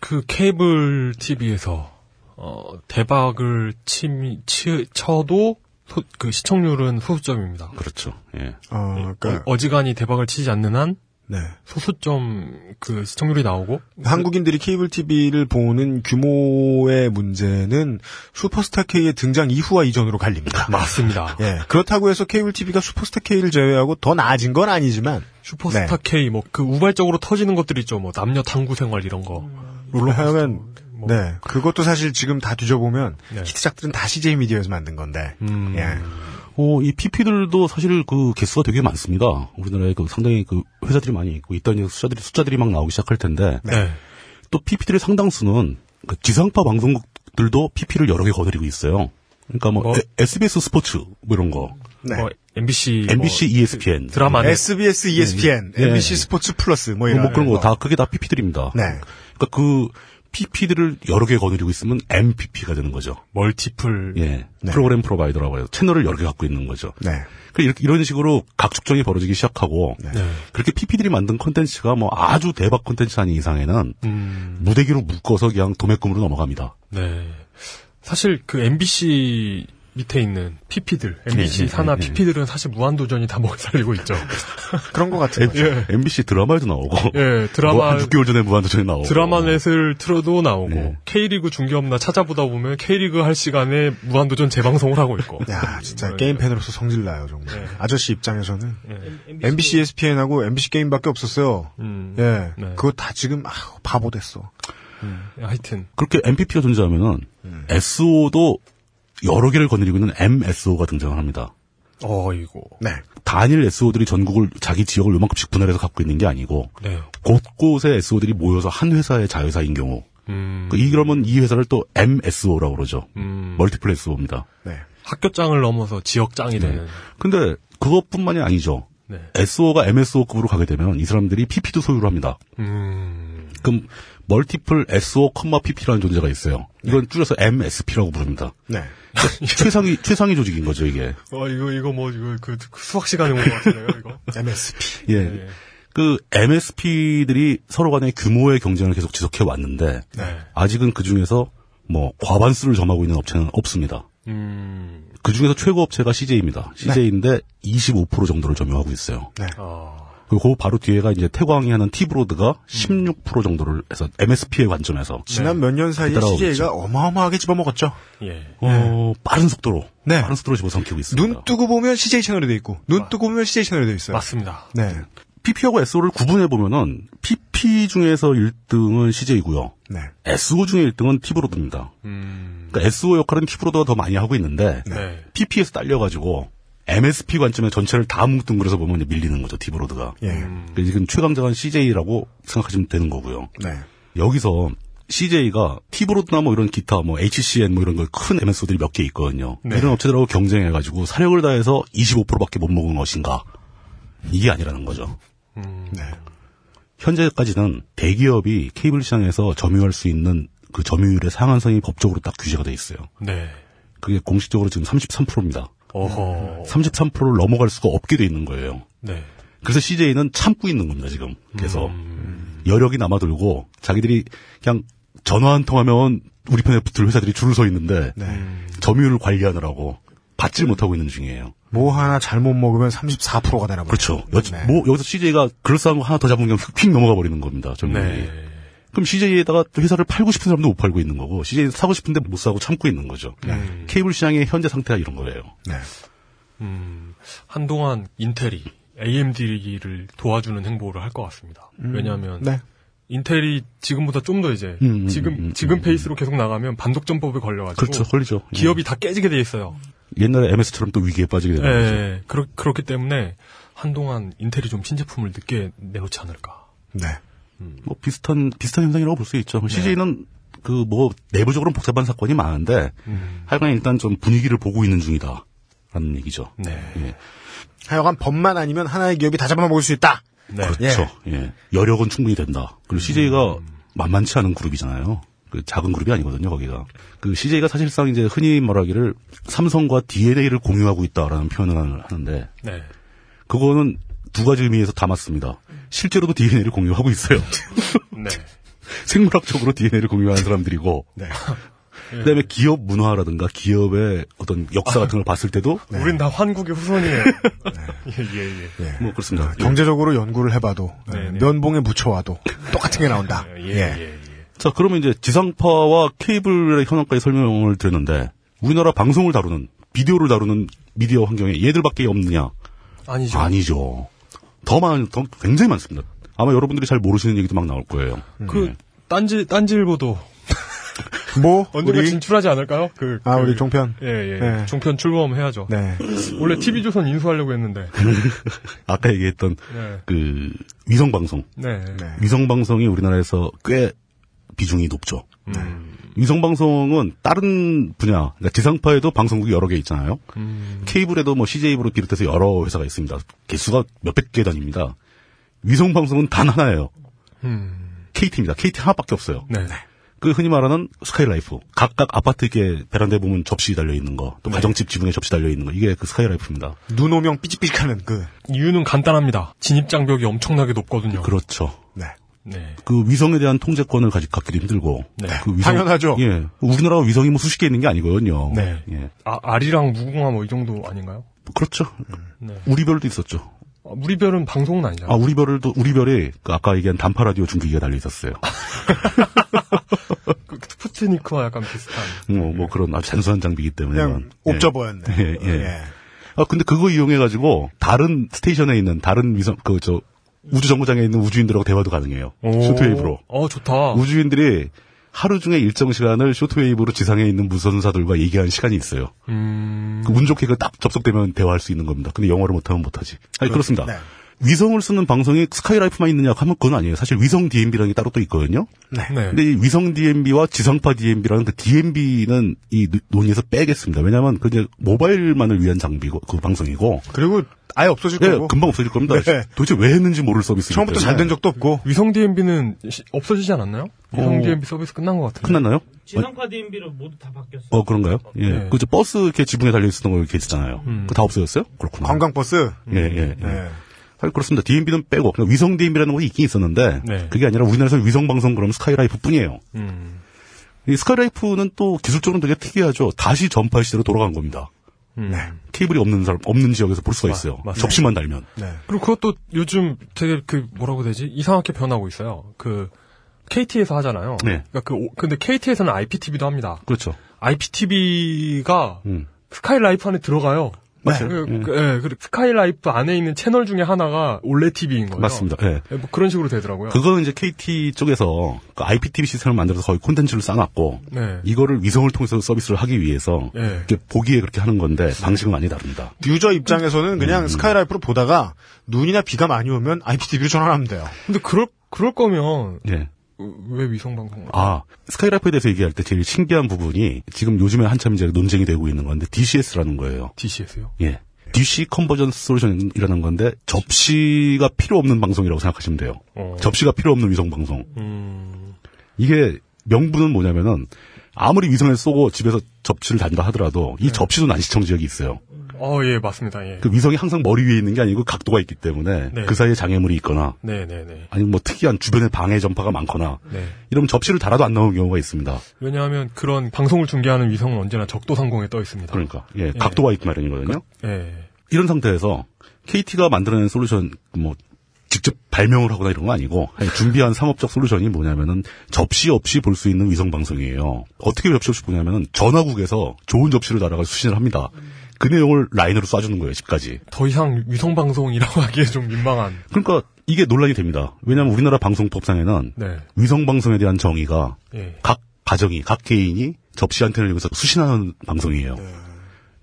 그 케이블 TV에서 어, 대박을 치, 치, 쳐도 소- 그 시청률은 소수점입니다. 그렇죠. 예. 어, 그러니까 어, 지간히 대박을 치지 않는 한 네. 소수점 그 시청률이 나오고 한국인들이 케이블 TV를 보는 규모의 문제는 슈퍼스타 K의 등장 이후와 이전으로 갈립니다. [laughs] 맞습니다. 예. 그렇다고 해서 케이블 TV가 슈퍼스타 K를 제외하고 더 나아진 건 아니지만 슈퍼스타 네. K 뭐 그 우발적으로 터지는 것들 있죠. 뭐 남녀 탐구 생활 이런 거. 하여간 뭐. 네. 그것도 사실 지금 다 뒤져보면 네. 히트작들은 다 CJ 미디어에서 만든 건데. 음. 예. 어, 이 PP들도 사실 그 개수가 되게 많습니다. 우리나라에 그 상당히 그 회사들이 많이 있고 있다니 숫자들이 숫자들이 막 나오기 시작할 텐데 네. 또 PP들의 상당수는 그 지상파 방송국들도 PP를 여러 개 거느리고 있어요. 그러니까 뭐 뭐? 에- SBS 스포츠 뭐 이런 거, 네. 뭐 MBC MBC, ESPN 드라마 넷. SBS, ESPN, 예. MBC 스포츠 플러스 뭐 뭐, 이런 그런 거 다 그게 다 PP들입니다. 네. 그러니까 그 PP들을 여러 개 거느리고 있으면 MPP가 되는 거죠. 멀티플 예. 네. 프로그램 프로바이더라고 해요. 채널을 여러 개 갖고 있는 거죠. 네. 그 이렇게 이런 식으로 각축정이 벌어지기 시작하고 네. 그렇게 PP들이 만든 콘텐츠가 뭐 아주 대박 콘텐츠 아닌 이상에는 음. 무대기로 묶어서 그냥 도매금으로 넘어갑니다. 네. 사실 그 MBC 밑에 있는 PP들, MBC 네, 네, 산하 네, 네. PP들은 사실 무한도전이 다 먹여 살리고 있죠. [laughs] 그런 것 같아요. 예. MBC 드라마에도 나오고 예, 드라마 뭐한 6개월 전에 무한도전에 나오고 드라마 넷을 틀어도 나오고 네. K리그 중계업나 찾아보다 보면 K리그 할 시간에 무한도전 재방송을 하고 있고. 야, 진짜 네. 게임 팬으로서 성질나요, 정말. 네. 아저씨 입장에서는 예. MBC, ESPN하고 MBC 게임밖에 없었어요. 음. 예. 네. 그거 다 지금 아, 바보 됐어. 예, 하여튼 그렇게 MPP가 존재하면은 음. SO도 여러 개를 거느리고 있는 MSO가 등장을 합니다. 어이고. 네. 단일 SO들이 전국을 자기 지역을 요만큼씩 분할해서 갖고 있는 게 아니고 네. 곳곳에 SO들이 모여서 한 회사의 자회사인 경우 음. 그 이러면 이 회사를 또 MSO라고 그러죠. 음. 멀티플 SO입니다. 네. 학교장을 넘어서 지역장이 되는. 근데 그것뿐만이 아니죠. 네. SO가 MSO급으로 가게 되면 이 사람들이 PP도 소유를 합니다. 음. 그럼 멀티플 SO, PP라는 존재가 있어요. 이건 줄여서 MSP라고 부릅니다. 네. 최상위 [laughs] 최상위 조직인 거죠 이게. 어 이거 이거 뭐 이거 그, 그 수학 시간에 온 것 같은데요 이거. [laughs] MSP. 예. 예. 그 MSP들이 서로 간의 규모의 경쟁을 계속 지속해 왔는데 네. 아직은 그 중에서 뭐 과반수를 점하고 있는 업체는 없습니다. 음. 그 중에서 최고 업체가 CJ입니다. CJ인데 25% 정도를 점유하고 있어요. 네. 아. 그리고 그 바로 뒤에가 이제 태광이 하는 티브로드가 16% 정도를 해서 MSP의 관점에서 지난 몇 년 사이에 CJ가 어마어마하게 집어먹었죠. 예. 어, 빠른 속도로 네. 빠른 속도로 집어삼키고 있습니다. 눈 뜨고 보면 CJ 채널이 돼 있고, 눈 뜨고 보면 CJ 채널이 돼 있어요. 맞습니다. 네. PP하고 SO를 구분해 보면은 PP 중에서 1등은 CJ고요. 네. SO 중에 1등은 티브로드입니다. 음. 그러니까 SO 역할은 티브로드가 더 많이 하고 있는데 네. PP에서 딸려가지고 MSP 관점에 전체를 다 뭉뚱그려서 보면 이제 밀리는 거죠 티브로드가. 예. 그러니까 지금 최강자는 CJ라고 생각하시면 되는 거고요. 네. 여기서 CJ가 티브로드나 뭐 이런 기타 뭐 HCN 뭐 이런 걸 큰 MSO들이 몇 개 있거든요. 네. 이런 업체들하고 경쟁해가지고 사력을 다해서 25%밖에 못 먹은 것인가? 이게 아니라는 거죠. 음. 네. 현재까지는 대기업이 케이블 시장에서 점유할 수 있는 그 점유율의 상한선이 법적으로 딱 규제가 돼 있어요. 네. 그게 공식적으로 지금 33%입니다. 어허. 33%를 넘어갈 수가 없게 돼 있는 거예요. 네. 그래서 CJ는 참고 있는 겁니다, 지금. 계속. 여력이 남아돌고, 자기들이 그냥 전화 한 통하면 우리 편에 붙을 회사들이 줄을 서 있는데, 점유율을 관리하느라고 받질 못하고 있는 중이에요. 뭐 하나 잘못 먹으면 34%가 되나 보죠. 그렇죠. 여, 네. 뭐, 여기서 CJ가 그럴싸한 거 하나 더 잡으면 그냥 휙 넘어가 버리는 겁니다, 점유율이. 네. 그럼 CJ에다가 또 회사를 팔고 싶은 사람도 못 팔고 있는 거고, CJ 사고 싶은데 못 사고 참고 있는 거죠. 케이블 시장의 현재 상태가 이런 거예요. 네. 음, 한동안 인텔이 AMD를 도와주는 행보를 할 것 같습니다. 왜냐하면 네. 인텔이 지금보다 좀 더 이제 음, 음, 지금 음, 음, 지금 음. 페이스로 계속 나가면 반독점법에 걸려가지고 그렇죠. 걸리죠. 예. 기업이 다 깨지게 돼 있어요. 옛날에 MS처럼 또 위기에 빠지게 예, 되는 거죠. 예. 그렇, 그렇기 때문에 한동안 인텔이 좀 신제품을 늦게 내놓지 않을까. 네. 뭐 비슷한 비슷한 현상이라고 볼 수 있죠. CJ는 그 뭐 내부적으로 는 복잡한 사건이 많은데 음. 하여간 일단 좀 분위기를 보고 있는 중이다라는 얘기죠. 네. 예. 하여간 법만 아니면 하나의 기업이 다 잡아먹을 수 있다. 네. 그렇죠. 예. 여력은 충분히 된다. 그리고 CJ가 만만치 않은 그룹이잖아요. 그 작은 그룹이 아니거든요, 거기가. 그 CJ가 사실상 이제 흔히 말하기를 삼성과 DNA를 공유하고 있다라는 표현을 하는데 네. 그거는 두 가지 의미에서 담았습니다. 실제로도 DNA를 공유하고 있어요. [laughs] 네. [laughs] 생물학적으로 DNA를 공유하는 사람들이고. 네. [laughs] 그다음에 기업 문화라든가 기업의 어떤 역사 같은 걸 봤을 때도 우린 다 환국의 후손이에요. 예, 예, 예. 뭐 그렇습니다. 경제적으로 연구를 해봐도 네, 네. 면봉에 묻혀와도 똑같은 게 나온다. 예, 예, 예. 자, 그러면 이제 지상파와 케이블의 현황까지 설명을 드렸는데 우리나라 방송을 다루는 비디오를 다루는 미디어 환경에 얘들밖에 없느냐? 아니죠. 아니죠. 더 많, 더 굉장히 많습니다. 아마 여러분들이 잘 모르시는 얘기도 막 나올 거예요. 그 딴지 딴지일보도 [laughs] 뭐 언젠가 우리 진출하지 않을까요? 그, 아 그- 우리 종편. 예, 예. 네. 종편 출범 해야죠. 네. 원래 TV조선 인수하려고 했는데. [laughs] 아까 얘기했던 네. 그 위성 방송, 네. 네. 위성 방송이 우리나라에서 꽤 비중이 높죠. 음. 위성 방송은 다른 분야, 그러니까 지상파에도 방송국이 여러 개 있잖아요. 음. 케이블에도 뭐 CJ를 비롯해서 여러 회사가 있습니다. 개수가 몇백 개 단위입니다. 위성 방송은 단 하나예요. 음. KT입니다. KT 하나밖에 없어요. 네. 그 흔히 말하는 스카이라이프. 각각 아파트 이렇게 베란다에 보면 접시 달려 있는 거, 네. 또 가정집 지붕에 접시 달려 있는 거, 이게 그 스카이라이프입니다. 눈 오면 삐직삐직하는 그. 이유는 간단합니다. 진입 장벽이 엄청나게 높거든요. 그렇죠. 네. 네. 그 위성에 대한 통제권을 가지 갖기도 힘들고. 네. 그 위성, 당연하죠. 예. 우리나라가 위성이 뭐 수십 개 있는 게 아니거든요. 네. 예. 아, 아리랑 무궁화 뭐 이 정도 아닌가요? 그렇죠. 네. 우리별도 있었죠. 아, 우리별은 방송은 아니잖아요. 아, 우리별도, 우리별이 그 아까 얘기한 단파 라디오 중기기가 달려 있었어요. [laughs] 그 스푸트니크와 약간 비슷한. 뭐, 뭐 그런 아주 단순한 장비이기 때문에. 그냥 예. 옵저버였네. 예, 예. 아, 근데 그거 이용해 가지고, 다른 스테이션에 있는, 다른 위성, 그, 저, 우주정거장에 있는 우주인들하고 대화도 가능해요. 쇼트웨이브로. 어, 좋다. 우주인들이 하루 중에 일정 시간을 쇼트웨이브로 지상에 있는 무선사들과 얘기하는 시간이 있어요. 음. 그운 좋게 그딱 접속되면 대화할 수 있는 겁니다. 근데 영어를 못하면 못하지. 아니, 그렇습니다. 네. 위성을 쓰는 방송이 스카이라이프만 있느냐 하면 그건 아니에요. 사실 위성 DMB라는 게 따로 또 있거든요. 네. 근데 이 위성 DMB와 지상파 DMB라는 그 DMB는 이 노- 논의에서 빼겠습니다. 왜냐하면 그 이제 모바일만을 위한 장비고 그 방송이고 그리고 아예 없어질 예, 거고. 금방 없어질 겁니다. 네. 도대체 왜 했는지 모를 서비스이기 처음부터. 잘 된 적도 없고. 위성 DMB는 없어지지 않았나요? 위성 어. DMB 서비스 끝난 것 같은데. 끝났나요? 지상파 DMB로 모두 다 바뀌었어요. 어 그런가요? 예. 네. 그저 버스 이렇게 지붕에 달려 있었던 거 이렇게 있잖아요. 음. 그거 다 없어졌어요? 그렇구나. 관광 버스. 예, 예, 예. 네. 사실 그렇습니다. DMB는 빼고 그냥 위성 DMB라는 것이 있긴 있었는데 네. 그게 아니라 우리나라에서 위성 방송 그러면 스카이라이프 뿐이에요. 음. 이 스카이라이프는 또 기술적으로 되게 특이하죠. 다시 전파 시대로 돌아간 겁니다. 음. 케이블이 없는 사람 없는 지역에서 볼 수가 있어요. 맞- 접시만 달면. 네. 그리고 그것도 요즘 되게 그 뭐라고 되지? 이상하게 변하고 있어요. 그 KT에서 하잖아요. 네. 그러니까 그 오- 근데 KT에서는 IPTV도 합니다. 그렇죠. IPTV가 음. 스카이라이프 안에 들어가요. 맞아요. 그, 예. 그, 예, 그리고 스카이라이프 안에 있는 채널 중에 하나가 올레 TV인 거예요. 맞습니다. 예. 예, 뭐 그런 식으로 되더라고요. 그거는 이제 KT 쪽에서 그 IPTV 시스템을 만들어서 거의 콘텐츠를 쌓아놨고 네. 이거를 위성을 통해서 서비스를 하기 위해서 예. 이렇게 보기에 그렇게 하는 건데 방식은 많이 다릅니다. user 입장에서는 그냥 음. 스카이라이프로 보다가 눈이나 비가 많이 오면 IPTV로 전환하면 돼요. 근데 그럴 그럴 거면 예. 왜 위성 방송을? 아, 스카이라이프에 대해서 얘기할 때 제일 신기한 부분이 지금 요즘에 한참 이제 논쟁이 되고 있는 건데 DCS라는 거예요. DCS요? 예. DC 컨버전 솔루션이라는 건데 접시가 필요 없는 방송이라고 생각하시면 돼요. 어. 접시가 필요 없는 위성 방송. 음. 이게 명분은 뭐냐면은 아무리 위성을 쏘고 집에서 접시를 단다 하더라도 이 접시도 난시청 지역이 있어요. 어, 예, 맞습니다. 예. 그 위성이 항상 머리 위에 있는 게 아니고 각도가 있기 때문에 네. 그 사이에 장애물이 있거나 네, 네, 네. 아니면 뭐 특이한 주변에 방해 전파가 많거나 네. 이러면 접시를 달아도 안 나오는 경우가 있습니다. 왜냐하면 그런 방송을 중계하는 위성은 언제나 적도 상공에 떠 있습니다. 그러니까 예, 각도가 있기 마련이거든요. 예. 이런 상태에서 KT가 만들어낸 솔루션 뭐 직접 발명을 하거나 이런 건 아니고 아니, 준비한 상업적 솔루션이 뭐냐면은 접시 없이 볼 수 있는 위성 방송이에요. 어떻게 접시 없이 보냐면은 전화국에서 좋은 접시를 달아가 수신을 합니다. 그 내용을 라인으로 쏴주는 거예요, 집까지. 더 이상 위성 방송이라고 [laughs] 하기에 좀 민망한. 그러니까 이게 논란이 됩니다. 왜냐하면 우리나라 방송법상에는 네. 위성 방송에 대한 정의가 예. 각 가정이 각 개인이 접시 안테나를 이용해서 수신하는 방송이에요.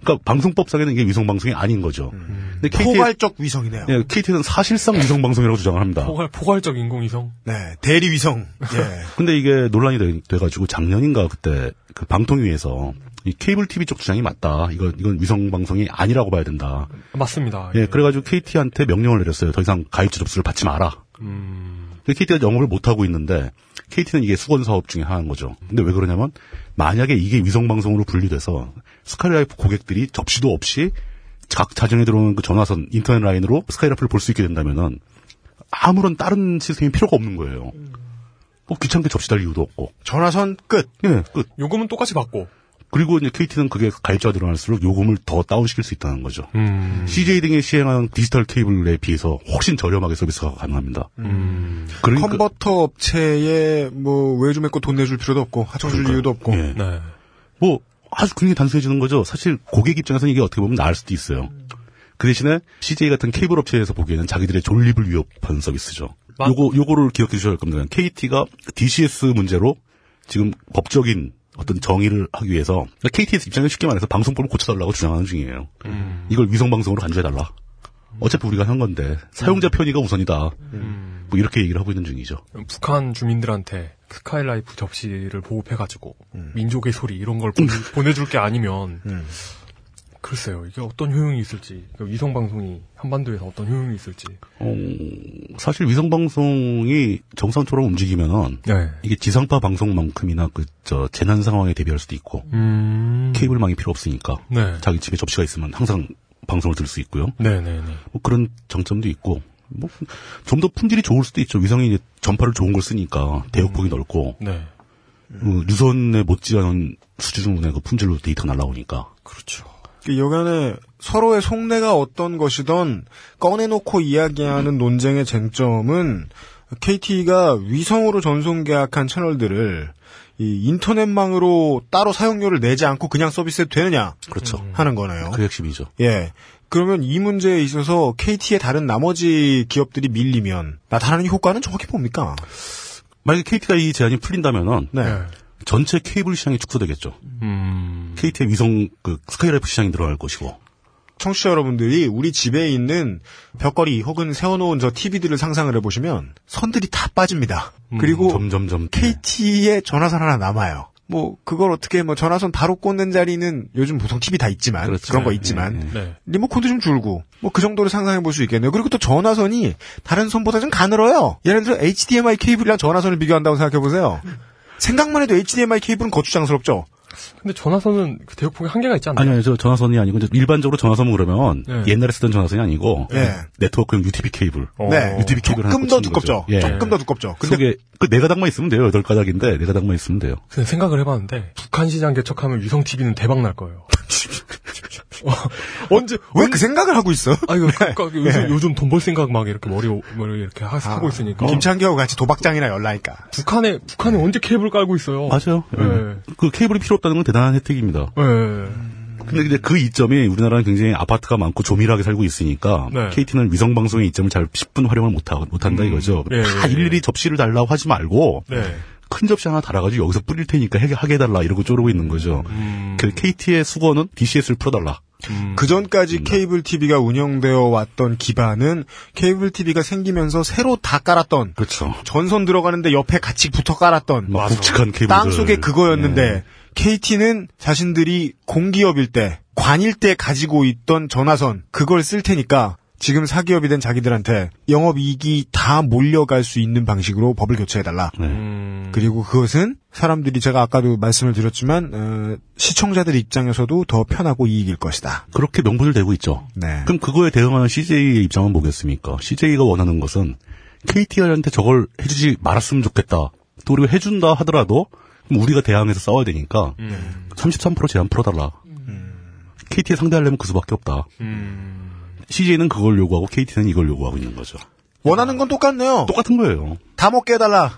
그러니까 방송법상에는 이게 위성 방송이 아닌 거죠. 근데 KT 포괄적 위성이네요. 예, KT는 사실상 위성 방송이라고 주장을 합니다. 포괄, 포괄적 인공위성. 네, 대리 위성. 예. [laughs] 근데 이게 논란이 돼, 가지고 작년인가 그때 그 방통위에서 이 케이블 TV 쪽 주장이 맞다. 이건 이건 위성 방송이 아니라고 봐야 된다. 맞습니다. 예, 그래가지고 KT한테 명령을 내렸어요. 더 이상 가입자 접수를 받지 마라. 음, KT가 영업을 못 하고 있는데 KT는 이게 수건 사업 중에 하나인 거죠. 근데 왜 그러냐면 만약에 이게 위성 방송으로 분류돼서 스카이라이프 고객들이 접시도 없이 각 가정에 들어오는 그 전화선 인터넷 라인으로 스카이라이프를 볼 수 있게 된다면은 아무런 다른 시스템이 필요가 없는 거예요. 뭐 귀찮게 접시 달 이유도 없고. 전화선 끝. 예, 끝. 요금은 똑같이 받고. 그리고 이제 KT는 그게 가입자가 늘어날수록 요금을 더 down시킬 수 있다는 거죠. 음, CJ 등이 시행하는 디지털 케이블에 비해서 훨씬 저렴하게 서비스가 가능합니다. 음, 그러니까 컨버터 업체에 뭐 외주 맺고 돈 내줄 필요도 없고 하청 줄 그러니까요. 이유도 없고. 예. 네. 뭐 아주 굉장히 단순해지는 거죠. 사실 고객 입장에서는 이게 어떻게 보면 나을 수도 있어요. 그 대신에 CJ 같은 케이블 업체에서 보기에는 자기들의 존립을 위협하는 서비스죠. 맞- 요거 요거를 기억해 주셔야 할 겁니다. KT가 DCS 문제로 지금 법적인 어떤 정의를 하기 위해서 KTS 입장에 쉽게 말해서 방송법을 고쳐달라고 주장하는 중이에요. 음. 이걸 위성 방송으로 간주해달라. 어차피 우리가 한 건데 사용자 편의가 우선이다. 음. 뭐 이렇게 얘기를 하고 있는 중이죠. 북한 주민들한테 스카이라이프 접시를 보급해가지고 음. 민족의 소리 이런 걸 [laughs] 보 내, 줄게 아니면 글쎄요 이게 어떤 효용이 있을지 그 위성 방송이 한반도에서 어떤 효용이 있을지 어, 사실 위성 방송이 정상처럼 움직이면은 네. 이게 지상파 방송만큼이나 그 저 재난 상황에 대비할 수도 있고 음. 케이블망이 필요 없으니까 네. 자기 집에 접시가 있으면 항상 방송을 들을 수 있고요. 네네네. 뭐 그런 장점도 있고 뭐 좀 더 품질이 좋을 수도 있죠. 위성이 이제 전파를 좋은 걸 쓰니까 대역폭이 넓고 네. 어, 유선에 못지않은 수준의 그 품질로 데이터가 날라오니까 그렇죠. 그 여간에 서로의 속내가 어떤 것이던 꺼내놓고 이야기하는 논쟁의 쟁점은 KT가 위성으로 전송 계약한 채널들을 이 인터넷망으로 따로 사용료를 내지 않고 그냥 서비스 되느냐 그렇죠. 하는 거네요. 그 핵심이죠. 예. 그러면 이 문제에 있어서 KT의 다른 나머지 기업들이 밀리면 나타나는 효과는 정확히 뭡니까? 만약에 KT가 이 제한이 풀린다면은 네. 네. 전체 케이블 시장이 축소되겠죠. 음. KT의 위성 그 스카이라이프 시장이 늘어날 것이고 청취자 여러분들이 우리 집에 있는 벽걸이 혹은 세워놓은 저 TV들을 상상을 해보시면 선들이 다 빠집니다. 그리고 점점점 KT의 전화선 하나 남아요. 뭐 그걸 어떻게 뭐 전화선 바로 꽂는 자리는 요즘 보통 TV 다 있지만 그렇죠. 그런거 네, 있지만 네, 네. 리모컨도 좀 줄고 뭐 그 정도를 상상해 볼 수 있겠네요. 그리고 또 전화선이 다른 선보다 좀 가늘어요. 예를 들어 HDMI 케이블이랑 전화선을 비교한다고 생각해 보세요. 생각만 해도 HDMI 케이블은 거추장스럽죠. 근데 전화선은 그 대역폭에 한계가 있지 않나요? 아니요, 아니, 저 전화선이 아니고 이제 일반적으로 전화선은 그러면 네. 옛날에 쓰던 전화선이 아니고 네. 네트워크용 UTP 케이블. 어. 네. UTP 케이블 하나 조금 더 두껍죠. 예. 조금 더 두껍죠. 근데 속에 그네 가닥만 있으면 돼요. 여덟 가닥인데 네 가닥만 있으면 돼요. 생각을 해봤는데 북한 시장 개척하면 위성 TV는 대박 날 거예요. [laughs] 어, 언제 왜 그 생각을 하고 있어? 아 이거 [laughs] 그러니까 요즘, 요즘 돈 벌 생각 막 이렇게 머리 머리 이렇게 하, 하고 있으니까 김창기하고 같이 도박장이나 열라니까. 북한에 북한에 언제 케이블 깔고 있어요? 맞아요. 네. 예. 그 케이블이 필요 없다는 건 대단한 혜택입니다. 네. 근데 이제 그 이점이 우리나라는 굉장히 아파트가 많고 조밀하게 살고 있으니까 네. KT는 위성 방송의 이점을 잘 10분 활용을 못, 하, 못 한다 이거죠. 예, 다 예, 일일이 접시를 달라고 하지 말고 네. 큰 접시 하나 달아가지고 여기서 뿌릴 테니까 하게, 하게 해달라 이러고 쪼르고 있는 거죠. 음. 그 KT의 수건은 DCS를 풀어달라. 그 전까지 케이블 TV가 운영되어 왔던 기반은 케이블 TV가 생기면서 새로 다 깔았던 그렇죠. 전선 들어가는데 옆에 같이 붙어 깔았던 막 묵직한 케이블. 땅 속에 그거였는데 KT는 자신들이 공기업일 때 관일 때 가지고 있던 전화선 그걸 쓸 테니까 지금 사기업이 된 자기들한테 영업이익이 다 몰려갈 수 있는 방식으로 법을 교체해달라. 네. 음. 그리고 그것은 사람들이 제가 아까도 말씀을 드렸지만 어, 시청자들 입장에서도 더 편하고 이익일 것이다. 그렇게 명분을 대고 있죠. 네. 그럼 그거에 대응하는 CJ의 입장은 뭐겠습니까? CJ가 원하는 것은 KTR한테 저걸 해주지 말았으면 좋겠다. 또 우리가 해준다 하더라도 그럼 우리가 대항해서 싸워야 되니까 음. 33% 제한 풀어달라. KT에 상대하려면 그 수밖에 없다. 음. CJ는 그걸 요구하고 KT는 이걸 요구하고 있는 거죠. 원하는 건 똑같네요. 똑같은 거예요. 다 먹게 해달라.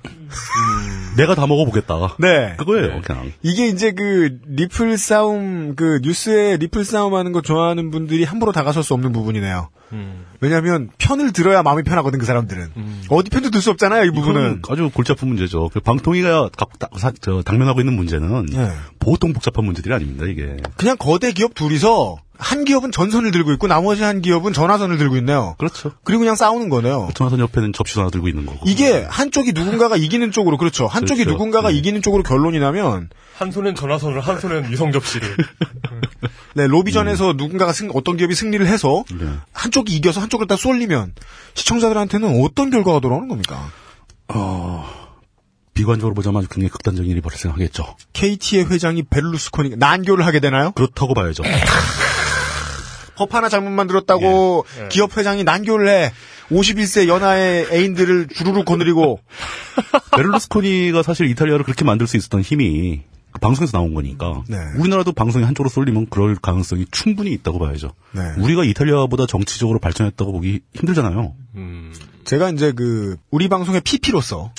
내가 다 먹어보겠다. 네. 그거예요, 그냥. 이게 이제 그 리플 싸움 그 뉴스에 리플 싸움 하는 거 좋아하는 분들이 함부로 다가설 수 없는 부분이네요. 음. 왜냐하면 편을 들어야 마음이 편하거든 그 사람들은. 어디 편도 들 수 없잖아요 이 부분은. 아주 골치 아픈 문제죠. 그 방통위가 각- 다- 사- 저, 당면하고 있는 문제는 네. 보통 복잡한 문제들이 아닙니다, 이게. 그냥 거대 기업 둘이서 한 기업은 전선을 들고 있고 나머지 한 기업은 전화선을 들고 있네요. 그렇죠. 그리고 그냥 싸우는 거네요. 전화선 옆에는 접시도 하나 들고 있는 거고. 이게 한쪽이 누군가가 이기는 쪽으로 그렇죠. 한쪽이 그렇죠. 누군가가 네. 이기는 쪽으로 결론이 나면 한 손엔 전화선을, 한 손엔 위성 접시를. [laughs] 네, 로비전에서 누군가가 승, 어떤 기업이 승리를 해서 네. 한쪽이 이겨서 한쪽을 다 쏠리면 시청자들한테는 어떤 결과가 돌아오는 겁니까? 어, 비관적으로 보자면 굉장히 극단적인 일이 발생하겠죠. KT의 회장이 베를루스코니 난교를 하게 되나요? 그렇다고 봐야죠. [laughs] 법 하나 잘못 만들었다고 예. 기업 회장이 난교를 해. 51세 연하의 애인들을 주르륵 거느리고 [laughs] 베를루스코니가 사실 이탈리아를 그렇게 만들 수 있었던 힘이 그 방송에서 나온 거니까 네. 우리나라도 방송이 한쪽으로 쏠리면 그럴 가능성이 충분히 있다고 봐야죠. 네. 우리가 이탈리아보다 정치적으로 발전했다고 보기 힘들잖아요. 음. 제가 이제 그 우리 방송의 PP로서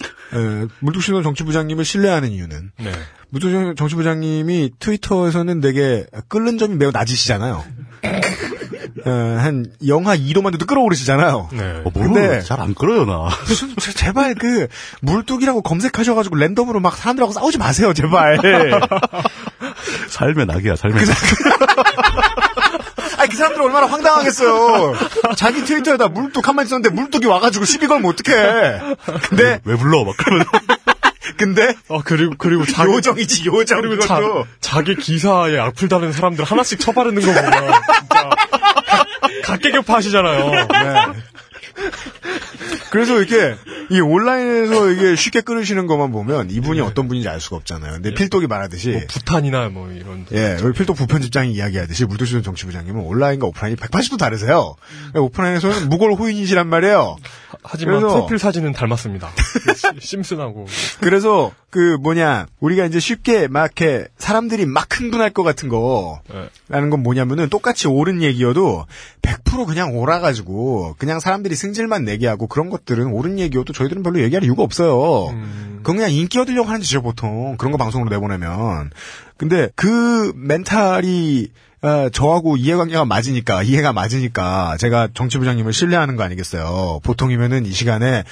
물뚝신호 정치부장님을 신뢰하는 이유는 네. 물뚝신호 정치부장님이 트위터에서는 되게 끓는 점이 매우 낮으시잖아요. [laughs] 어, 한 영하 2도만 돼도 끌어오르시잖아요. 네. 어, 근데- 잘안 끌어요 나. 무슨 제- 제발 그 물뚝이라고 검색하셔가지고 랜덤으로 막 사람들하고 싸우지 마세요 제발. [laughs] 삶의 낙이야 삶의 낙. [laughs] 아니 그 사람들 얼마나 황당하겠어요. 자기 트위터에다 물뚝 한마디 썼는데 물뚝이 와가지고 시비 걸면 어떡해. 근데 왜 불러 막 그러면 근데 어, 그리고, 그리고 자기, 요정이지 요정 그리고. 자, 자기 기사에 악플 다는 사람들 하나씩 쳐바르는 거 보면, 진짜, 각- 각계격파 하시잖아요. 네. [laughs] 그래서 이렇게 이 온라인에서 이게 쉽게 끊으시는 것만 보면 이분이 어떤 분인지 알 수가 없잖아요. 근데 필독이 말하듯이 뭐, 부탄이나 뭐, 이런. 예, 우리 필독 부편집장이 이야기하듯이 물도시전 정치부장님은 온라인과 오프라인이 180도 다르세요. 오프라인에서는 무골 호인이시란 말이에요. 하지만 그래서- 프로필 사진은 닮았습니다. 시- [laughs] 심슨하고. 그래서 그 뭐냐 우리가 이제 쉽게 막 이렇게 사람들이 막 흥분할 것 같은 거 네. 라는 건 뭐냐면은 똑같이 옳은 얘기여도 100% 그냥 옳아가지고 그냥 사람들이 승질만 내게 하고 그런 것들은 옳은 얘기여도 저희들은 별로 얘기할 이유가 없어요. 음. 그건 그냥 인기 얻으려고 하는 짓이죠 보통 그런 거 방송으로 내보내면. 근데 그 멘탈이 어, 저하고 이해관계가 맞으니까 이해가 맞으니까 제가 정치부장님을 신뢰하는 거 아니겠어요. 보통이면은 이 시간에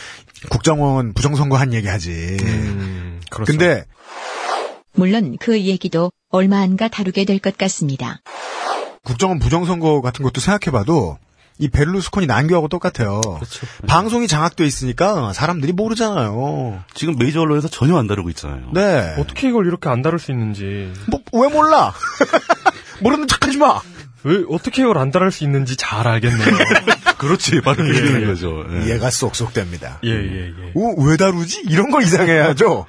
국정원 부정선거 한 얘기하지. 음, 그렇죠. 근데 물론 그 얘기도 얼마 안가 다루게 될 것 같습니다. 국정원 부정선거 같은 것도 생각해봐도 이 베를루스콘이 난교하고 똑같아요. 방송이 장악돼 있으니까 사람들이 모르잖아요. 지금 메이저 언론에서 전혀 안 다루고 있잖아요. 네. 어떻게 이걸 이렇게 안 다룰 수 있는지. 뭐, 왜 몰라? [laughs] 모르는 척하지 마. 왜, 어떻게 이걸 안 다룰 수 있는지 잘 알겠네요. [laughs] 그렇지 바로 그게 되는 거죠. 예. 이해가 쏙쏙 됩니다. 예, 예, 예. 오, 왜 다루지? 이런 걸 이상해야죠.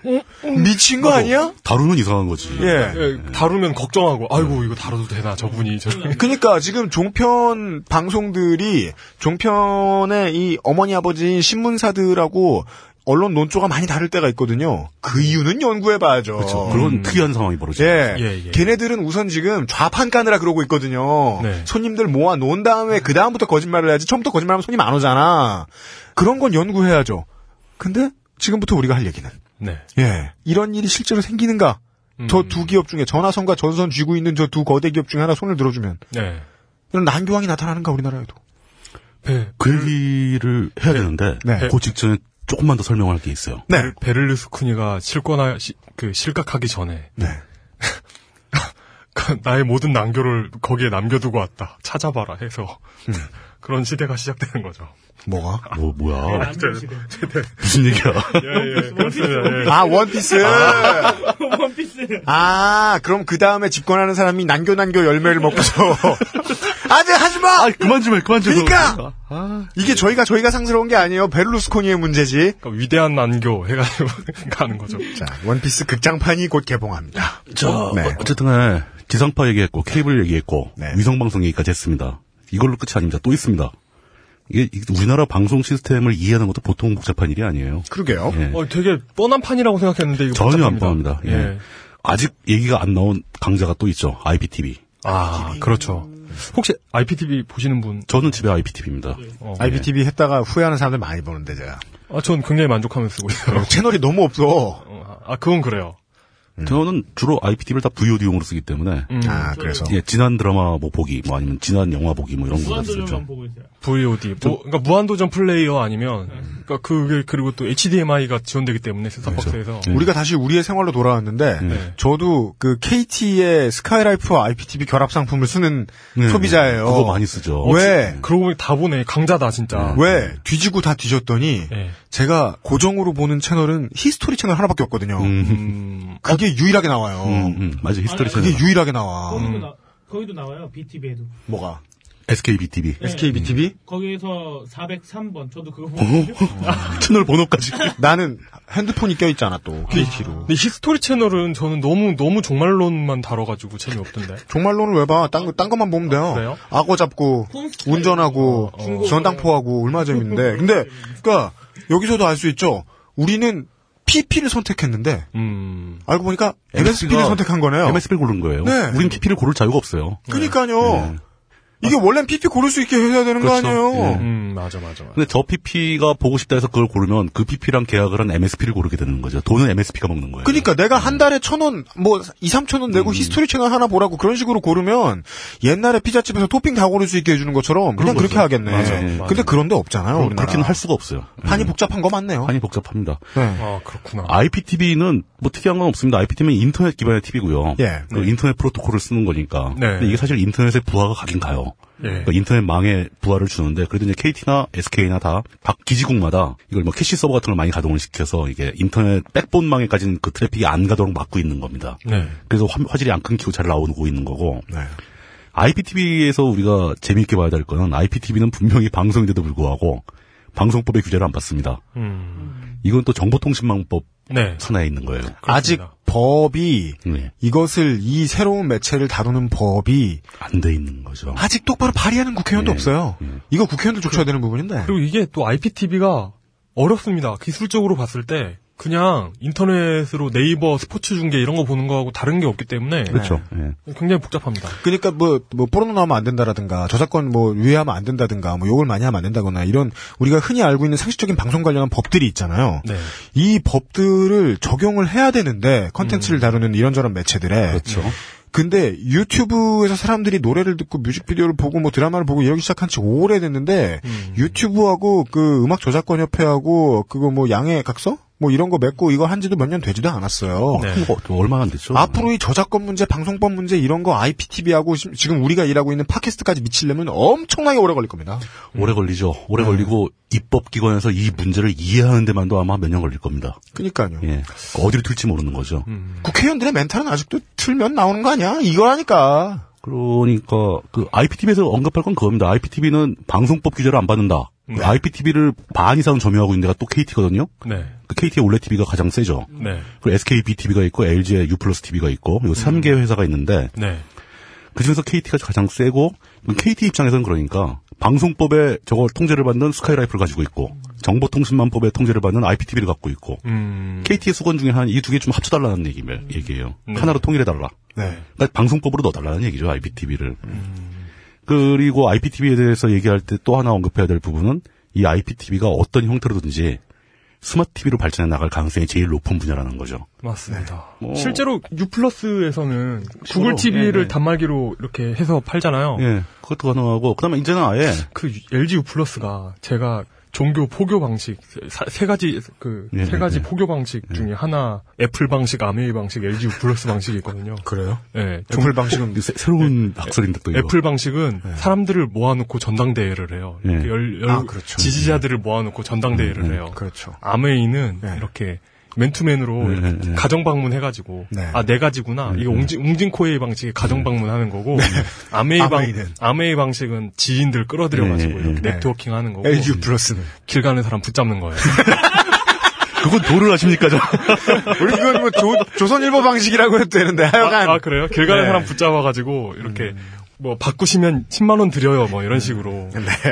미친 거 아니야? 다루면 이상한 거지. 예. 예, 다루면 걱정하고, 아이고, 이거 다뤄도 되나, 저분이. 저 [laughs] 그러니까 지금 종편 방송들이 종편의 이 어머니 아버지인 신문사들하고 언론 논조가 많이 다를 때가 있거든요. 그 이유는 연구해봐야죠. 그렇죠. 그런 특이한 상황이 벌어져요. 예. 예, 예. 걔네들은 우선 지금 좌판 까느라 그러고 있거든요. 네. 손님들 모아 놓은 다음에 그 다음부터 거짓말을 해야지 처음부터 거짓말하면 손님 안 오잖아. 그런 건 연구해야죠. 근데 지금부터 우리가 할 얘기는 네. 예 이런 일이 실제로 생기는가? 음. 저두 기업 중에 전화선과 전선 쥐고 있는 저 두 거대 기업 중에 하나 손을 들어주면 네. 이런 난교황이 나타나는가 우리나라에도. 배, 그 얘기를 해야 되는데 네. 그 직전에 조금만 더 설명할 게 있어요. 네. 베를루스쿠니가 실권하, 시- 그, 실각하기 전에, 네. [laughs] 그 나의 모든 난교를 거기에 남겨두고 왔다. 찾아봐라 해서, [laughs] 그런 시대가 시작되는 거죠. 뭐가? 뭐 뭐야? 남자 시대. 무슨 얘기야? 예, 예, [laughs] 그렇습니다. 예. 아 원피스. 원피스. 아, 그럼 그 다음에 집권하는 사람이 난교 난교 열매를 먹고서 아직 하지 마. 아, 그만 좀 해, 그만 좀. 해. 그러니까! 아, 이게 저희가 저희가 상스러운 게 아니에요. 베를루스코니의 문제지. 그러니까 위대한 난교 해가지고 [laughs] 가는 거죠. 자, 원피스 극장판이 곧 개봉합니다. 저, 네. 어, 어쨌든 간에 지상파 얘기했고, 케이블 얘기했고, 네. 위성 방송 얘기까지 했습니다. 이걸로 끝이 아닙니다. 또 있습니다. 이게 이- 우리나라 방송 시스템을 이해하는 것도 보통 복잡한 일이 아니에요. 그러게요. 예. 어, 되게 뻔한 판이라고 생각했는데 이거 전혀 안 복잡합니다. 뻔합니다. 예. 아직 얘기가 안 나온 강자가 또 있죠. IPTV. 아, 그렇죠. 혹시 IPTV 보시는 분? 저는 집에 IPTV입니다. 어, IPTV 했다가 후회하는 사람들 많이 보는데 제가 아, 전 굉장히 만족하면서 쓰고 있어요. 채널이 너무 없어. 어, 아, 그건 그래요. 저는 주로 IPTV를 다 VOD용으로 쓰기 때문에 음, 아 그래서 예, 지난 드라마 뭐 보기, 뭐 아니면 지난 영화 보기 뭐 이런 거다 무한도전만 쓰죠. 보고 있어요. VOD. 뭐, 그러니까 무한도전 플레이어 아니면, 그러니까 그게, 그리고 또 HDMI가 지원되기 때문에 셋탑박스에서. 네. 우리가 다시 우리의 생활로 돌아왔는데 네. 저도 그 KT의 스카이라이프와 IPTV 결합 상품을 쓰는 네. 소비자예요. 그거 많이 쓰죠. 왜? 그러고 보니 다 보네. 강자다, 진짜. 왜 뒤지고 다 뒤졌더니 네. 제가 고정으로 보는 채널은 히스토리 채널 하나밖에 없거든요. 음, 음, 그게 유일하게 나와요. 음, 음, 맞아. History 아니, 채널. 그게 유일하게 나와. 거기도, 나, 거기도 나와요. BTV에도. 뭐가? SKBTV. 네. SKBTV? 거기에서 403번. 저도 그거 보거든요. [laughs] 채널 번호까지. [laughs] 나는 핸드폰이 껴있잖아 또 KT로. 근데 History 채널은 저는 너무, 너무 종말론만 다뤄가지고 재미없던데. [laughs] 종말론을 왜 봐? 딴, 거- 딴 것만 보면 돼요. 그래요? 악어 잡고. 운전하고, 중국어. 전당포하고, 얼마나 재밌는데. 근데, 그니까, 여기서도 알 수 있죠. 우리는 PP를 선택했는데, 음. 알고 보니까 MSO를 선택한 거네요. MSO를 고른 거예요. 네. 우린 PP를 고를 자유가 없어요. 그니까요. 네. 이게 원래는 PP 고를 수 있게 해야 되는 거 그렇죠. 아니에요? 예. 음, 맞아, 맞아. 맞아. 근데 저 PP가 보고 싶다 해서 그걸 고르면 그 PP랑 계약을 한 MSO를 고르게 되는 거죠. 돈은 MSO가 먹는 거예요. 그니까 내가 한 달에 천 원, 뭐, 이, 삼천 원 내고 History 채널 하나 보라고 그런 식으로 고르면 옛날에 피자집에서 토핑 다 고를 수 있게 해주는 것처럼 그냥 그렇게 하겠네. 맞아, 예. 근데 그런 데 없잖아요. 그럼 우리나라. 그렇게는 할 수가 없어요. 판이 예. 복잡한 거 맞네요. 판이 복잡합니다. 네. 아, 그렇구나. IPTV는 뭐 특이한 건 없습니다. IPTV는 인터넷 기반의 TV고요. 예. 그 인터넷 프로토콜을 쓰는 거니까. 네. 근데 이게 사실 인터넷의 부하가 가긴 가요. 예. 그러니까 인터넷 망에 부하를 주는데 그래도 이제 KT나 SK나 다 각 기지국마다 이걸 뭐 캐시 서버 같은 걸 많이 가동을 시켜서 이게 인터넷 backbone망에까지는 그 트래픽이 안 가도록 막고 있는 겁니다. 네. 그래서 화, 화질이 안 끊기고 잘 나오고 있는 거고 네. IPTV에서 우리가 재미있게 봐야 될 거는 IPTV는 분명히 방송인데도 불구하고 방송법의 규제를 안 받습니다. 음. 이건 또 정보통신망법 네. 산하에 있는 거예요. 아직 법이 네. 이것을 이 새로운 매체를 다루는 법이 안 돼 있는 거죠. 아직 똑바로 발의하는 국회의원도 예, 없어요. 예. 이거 국회의원들 쫓아야 되는 부분인데. 그리고 이게 또 IPTV가 어렵습니다. 기술적으로 봤을 때 그냥 인터넷으로 네이버 스포츠 중계 이런 거 보는 거하고 다른 게 없기 때문에 그렇죠. 예. 굉장히 복잡합니다. 그러니까 뭐, 뭐, 포르노 나오면 안 된다라든가, 저작권 뭐, 유예하면 안 된다든가, 뭐, 욕을 많이 하면 안 된다거나, 이런, 우리가 흔히 알고 있는 상식적인 방송 관련한 법들이 있잖아요. 네. 이 법들을 적용을 해야 되는데, 컨텐츠를 다루는 이런저런 매체들에. 그렇죠. 근데 유튜브에서 사람들이 노래를 듣고 뮤직비디오를 보고 뭐 드라마를 보고 이러기 시작한 지 오래됐는데 음. 유튜브하고 그 음악 저작권 협회하고 그거 뭐 양해 각서 뭐 이런 거 맺고 이거 한 지도 몇 년 되지도 않았어요. 네. 또 얼마나 안 됐죠? 앞으로 이 저작권 문제, 방송법 문제 이런 거 IPTV하고 시- 지금 우리가 일하고 있는 팟캐스트까지 미치려면 엄청나게 오래 걸릴 겁니다. 오래 걸리죠. 오래 걸리고 입법기관에서 이 문제를 이해하는 데만도 아마 몇 년 걸릴 겁니다. 그러니까요. 예. 어디로 튈지 모르는 거죠. 국회의원들의 멘탈은 아직도 틀면 나오는 거 아니야? 이거라니까. 그러니까 그 IPTV에서 언급할 건 그겁니다. IPTV는 방송법 규제를 안 받는다. 그 IPTV를 반 이상 점유하고 있는 데가 또 KT거든요. 네. 그 KT의 올레 TV가 가장 세죠. 네. 그리고 SKB TV가 있고 LG의 U 플러스 TV가 있고 요 3개 회사가 있는데 네. 그중에서 KT가 가장 세고 KT 입장에서는 그러니까 방송법에 저걸 통제를 받는 스카이라이프를 가지고 있고 정보통신망법에 통제를 받는 IPTV를 갖고 있고 음. KT의 숙원 중에 한 이 두 개 좀 합쳐달라는 얘기, 얘기예요. 하나로 통일해달라. 네. 그러니까 방송법으로 넣어달라는 얘기죠, IPTV를. 그리고 IPTV에 대해서 얘기할 때 또 하나 언급해야 될 부분은 이 IPTV가 어떤 형태로든지 스마트 TV로 발전해 나갈 가능성이 제일 높은 분야라는 거죠. 맞습니다. 뭐- 실제로 U+에서는 구글 TV를 예, 예. 단말기로 이렇게 해서 팔잖아요. 예, 그것도 가능하고, 그 다음에 이제는 아예, 그 LG U+가 제가 종교 포교 방식 사- 세 가지 그세 예, 가지 예. 포교 방식 중에 하나 애플 방식, 암웨이 방식, LG 플러스 방식이 있거든요. 그래요? 예. 애플 방식은 새- 새로운 학설인데 또 이거. 애플 방식은 사람들을 모아놓고 전당대회를 해요. 예. 열, 열- 아, 그렇죠. 지지자들을 모아놓고 전당대회를 음, 해요. 그렇죠. 암웨이는 네. 이렇게 맨투맨으로 네, 이렇게 네. 가정 방문해가지고 네. 아네 가지구나 이게 웅진 웅진코웨이 방식의 가정 방문하는 거고 아메이 방. 아메이 방식은 지인들 끌어들여가지고 네, 이렇게 네. 네트워킹하는 거고 LG 플러스는 길 가는 사람 붙잡는 거예요. [laughs] 그건 도를 하십니까, 저? [laughs] 우리 이건 뭐 조, 조선일보 방식이라고 해도 되는데 하여간 아, 아, 그래요? 길 가는 네. 사람 붙잡아가지고 이렇게 뭐 바꾸시면 10만 원 드려요 뭐 이런 식으로.